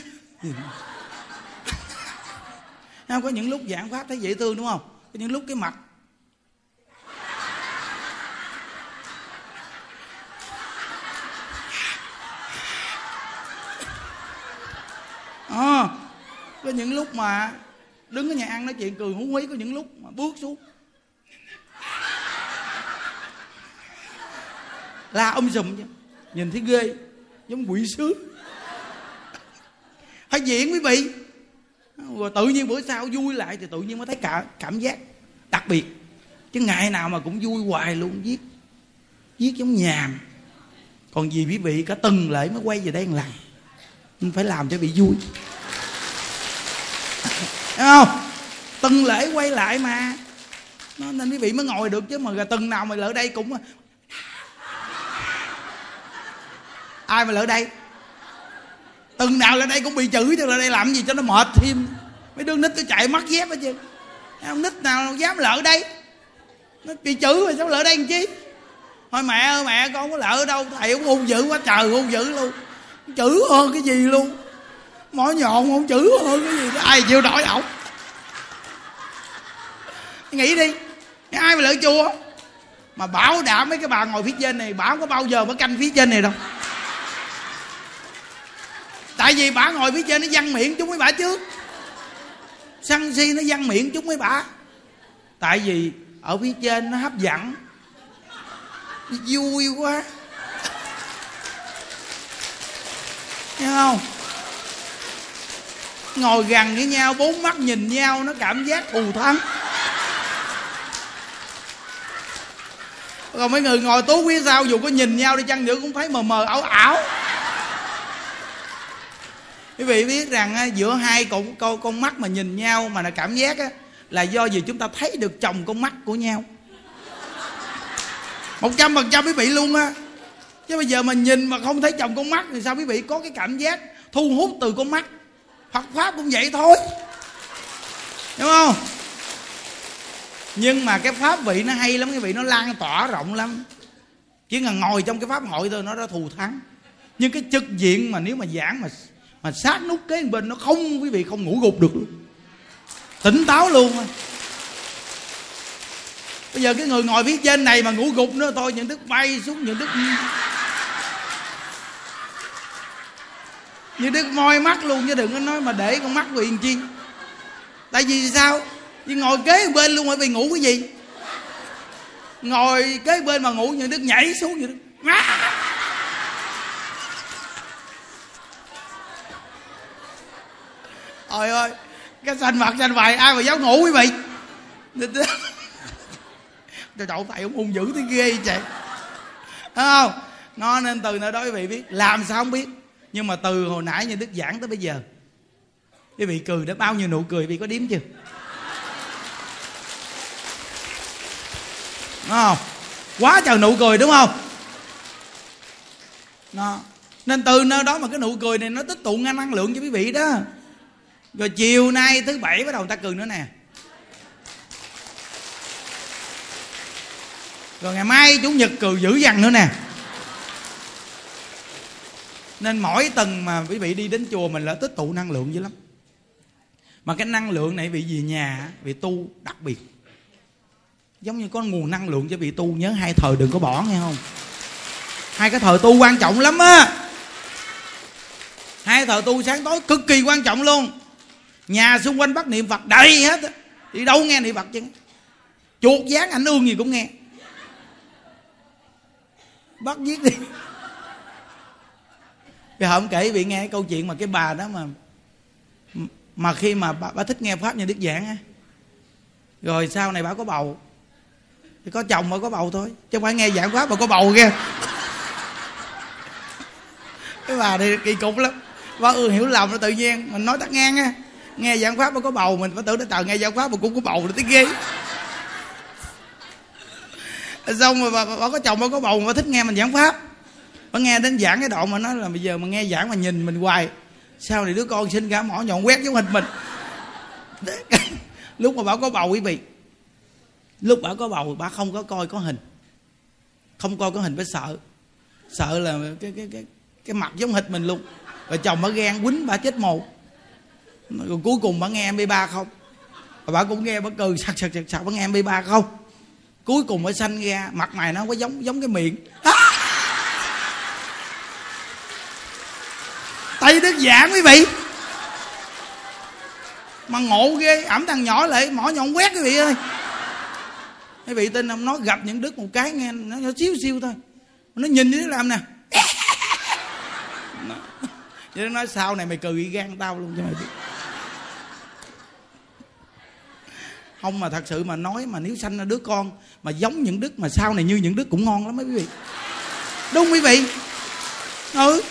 không có những lúc giảng pháp thấy dễ thương đúng không? Có những lúc cái mặt à, có những lúc mà đứng ở nhà ăn nói chuyện cười hú hí có những lúc mà bước xuống. La ông sùm chứ nhìn thấy ghê, giống quỷ sứ. Phải diễn quý vị rồi tự nhiên bữa sau vui lại thì tự nhiên mới thấy cả, cảm giác đặc biệt. Chứ ngày nào mà cũng vui hoài luôn viết viết giống nhàm. Còn gì quý vị cả từng lễ mới quay về đây một lần. Nhưng phải làm cho bị vui. Thấy không? Từng lễ quay lại mà. Nó nên quý vị mới ngồi được chứ mà từng nào mà lỡ đây cũng ai mà lỡ đây? Từng nào lên đây cũng bị chửi cho lên đây làm gì cho nó mệt thêm. Mấy đứa nít nó chạy mất dép hết chứ không nít nào dám lỡ đây? Nó bị chửi mà sao lỡ đây làm chi? Thôi mẹ ơi, mẹ, con có lỡ đâu. Thầy cũng hung dữ quá, trời hung dữ luôn. Chửi hơn cái gì luôn. Mỗi nhọn không chửi hơn cái gì đó. ai chịu nổi ổng? Nghĩ đi. Ai mà lỡ chùa mà bảo đảm mấy cái bà ngồi phía trên này bảo có bao giờ mới canh phía trên này đâu tại vì bà ngồi phía trên nó văn miệng chúng mấy bà trước. Sân si nó văn miệng chúng mấy bà. Tại vì ở phía trên nó hấp dẫn. Vui quá. Thấy không? Ngồi gần với nhau, bốn mắt nhìn nhau, nó cảm giác thù thắng. Còn mấy người ngồi tú phía sau dù có nhìn nhau đi chăng nữa cũng thấy mờ mờ ảo ảo quý vị biết rằng giữa hai con, con, con mắt mà nhìn nhau mà là cảm giác á, là do gì chúng ta thấy được chồng con mắt của nhau. Một trăm phần trăm quý vị luôn á. Chứ bây giờ mà nhìn mà không thấy chồng con mắt thì sao quý vị có cái cảm giác thu hút từ con mắt? Phật pháp cũng vậy thôi. Đúng không? Nhưng mà cái pháp vị nó hay lắm quý vị nó lan tỏa rộng lắm. Chỉ cần ngồi trong cái pháp hội thôi nó đã thù thắng. Nhưng cái trực diện mà nếu mà giảng mà mà sát nút kế bên nó không, quý vị không ngủ gục được. Luôn tỉnh táo luôn bây giờ cái người ngồi phía trên này mà ngủ gục nữa thôi những đức bay xuống, những đức như đức moi mắt luôn, chứ đừng có nói mà để con mắt bị chi. Tại vì sao? Vì ngồi kế bên luôn, bởi vì ngủ cái gì? Ngồi kế bên mà ngủ như đức nhảy xuống như đức trời ơi, cái xanh mặt xanh vài, ai mà dám ngủ quý vị trời, đậu thầy ông hung dữ thế ghê vậy Thấy không? Nó nên từ nơi đó quý vị biết, làm sao không biết. Nhưng mà từ hồi nãy như đức giảng tới bây giờ, quý vị cười đã bao nhiêu nụ cười quý vị có điếm chưa? Đúng không? Quá trời nụ cười đúng không? Nó, nên từ nơi đó mà cái nụ cười này nó tích tụ năng lượng cho quý vị đó rồi chiều nay thứ bảy bắt đầu người ta cười nữa nè. Rồi ngày mai chủ nhật cười dữ dằn nữa nè. Nên mỗi tuần mà quý vị đi đến chùa mình là tích tụ năng lượng dữ lắm. Mà cái năng lượng này bị về nhà, bị tu đặc biệt. Giống như có nguồn năng lượng cho vị tu, nhớ hai thời đừng có bỏ, nghe không? Hai cái thời tu quan trọng lắm á. Hai thời tu sáng tối cực kỳ quan trọng luôn nhà xung quanh bắt niệm phật đầy hết đi đâu nghe niệm phật chứ? Chuột dán ảnh ương gì cũng nghe. Bắt giết đi. Cái hôm kể bị nghe câu chuyện mà cái bà đó mà mà khi mà bà, bà thích nghe pháp như đức giảng á. Rồi sau này bà có bầu. Thì có chồng mà có bầu thôi chứ không phải nghe giảng pháp mà có bầu kia cái bà này kỳ cục lắm. Bà ương hiểu lầm nó tự nhiên mình nói tắt ngang á nghe giảng pháp mà có bầu mình phải tưởng nó tờ nghe giảng pháp mà cũng có bầu nó tiếng ghê. Xong rồi bà, bà, bà có chồng bà có bầu mà thích nghe mình giảng pháp. Bà nghe đến giảng cái đoạn mà nói là bây giờ mà nghe giảng mà nhìn mình hoài. Sao này đứa con sinh cả mỏ nhọn quét giống hình mình. <laughs> Lúc mà bảo có bầu quý vị lúc bảo có bầu bà không có coi có hình. Không coi có hình phải sợ. Sợ là cái cái cái cái mặt giống hệt mình luôn. Rồi chồng bà ghen quýnh bà chết một rồi cuối cùng bà nghe mp3 không? Bà cũng nghe bà cười sặc sặc sặc sặc bà nghe mp3 không? Cuối cùng bà xanh ra mặt mày nó có giống giống cái miệng. <laughs> Tay đức giảng quý vị. Mà ngộ ghê ẩm thằng nhỏ lại mỏ nhọn quét quý vị ơi. Quý vị tin không? Nó gặp những đức một cái nghe nó, nó xíu xíu thôi. Nó nhìn như làm nè. <laughs> Vậy nó nói sau này mày cười gan tao luôn cho mày biết. Ông mà thật sự mà nói mà nếu sanh ra đứa con mà giống những đức mà sau này như những đức cũng ngon lắm mấy quý vị. Đúng quý vị. Ừ.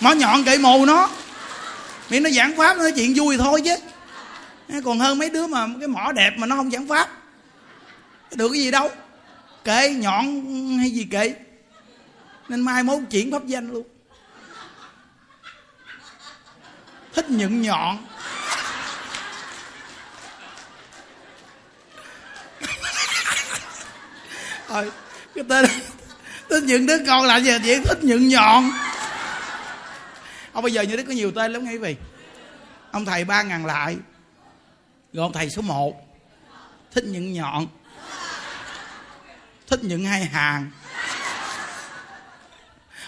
Mỏ nhọn kệ mù nó. Miễn nó giảng pháp, nó nói chuyện vui thôi chứ. Còn hơn mấy đứa mà cái mỏ đẹp mà nó không giảng pháp. Được cái gì đâu. Kệ nhọn hay gì kệ. Nên mai mốt chuyển pháp danh luôn. Thích những nhọn. Rồi cái tên tên những đứa con là gì? Vậy thích những nhọn. Ông, bây giờ như đứa có nhiều tên lắm, nghe quý vị. Ông thầy ba ngàn lại. Rồi ông thầy số 1 thích những nhọn. Thích những hai hàng.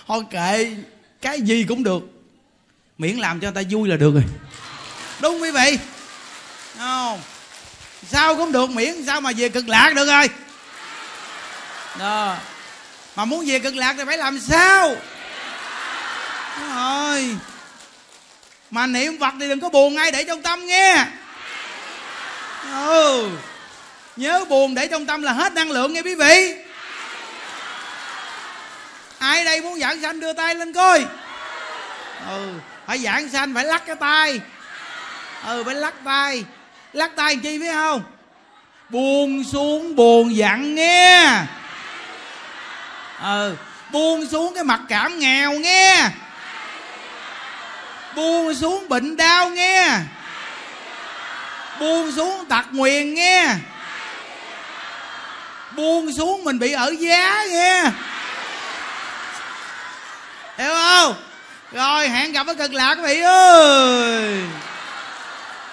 Thôi kệ, cái gì cũng được. Miễn làm cho người ta vui là được rồi. Đúng quý vị. Không. Sao cũng được miễn, sao mà về cực lạc được rồi? Đó. Mà muốn về cực lạc thì phải làm sao? Rồi. Mà niệm phật thì đừng có buồn ai để trong tâm nghe. Ừ nhớ buồn để trong tâm là hết năng lượng nghe quý vị. Ai đây muốn giảng sanh đưa tay lên coi? Ừ phải giảng sanh, phải lắc cái tay. Ừ phải lắc tay. Lắc tay chi biết không? Buồn xuống, buồn dặn nghe ừ buông xuống cái mặt cảm nghèo nghe. Buông xuống bệnh đau nghe. Buông xuống tật nguyền nghe. Buông xuống mình bị ở giá nghe. Hiểu không? Rồi, hẹn gặp ở cực lạc quý vị ơi.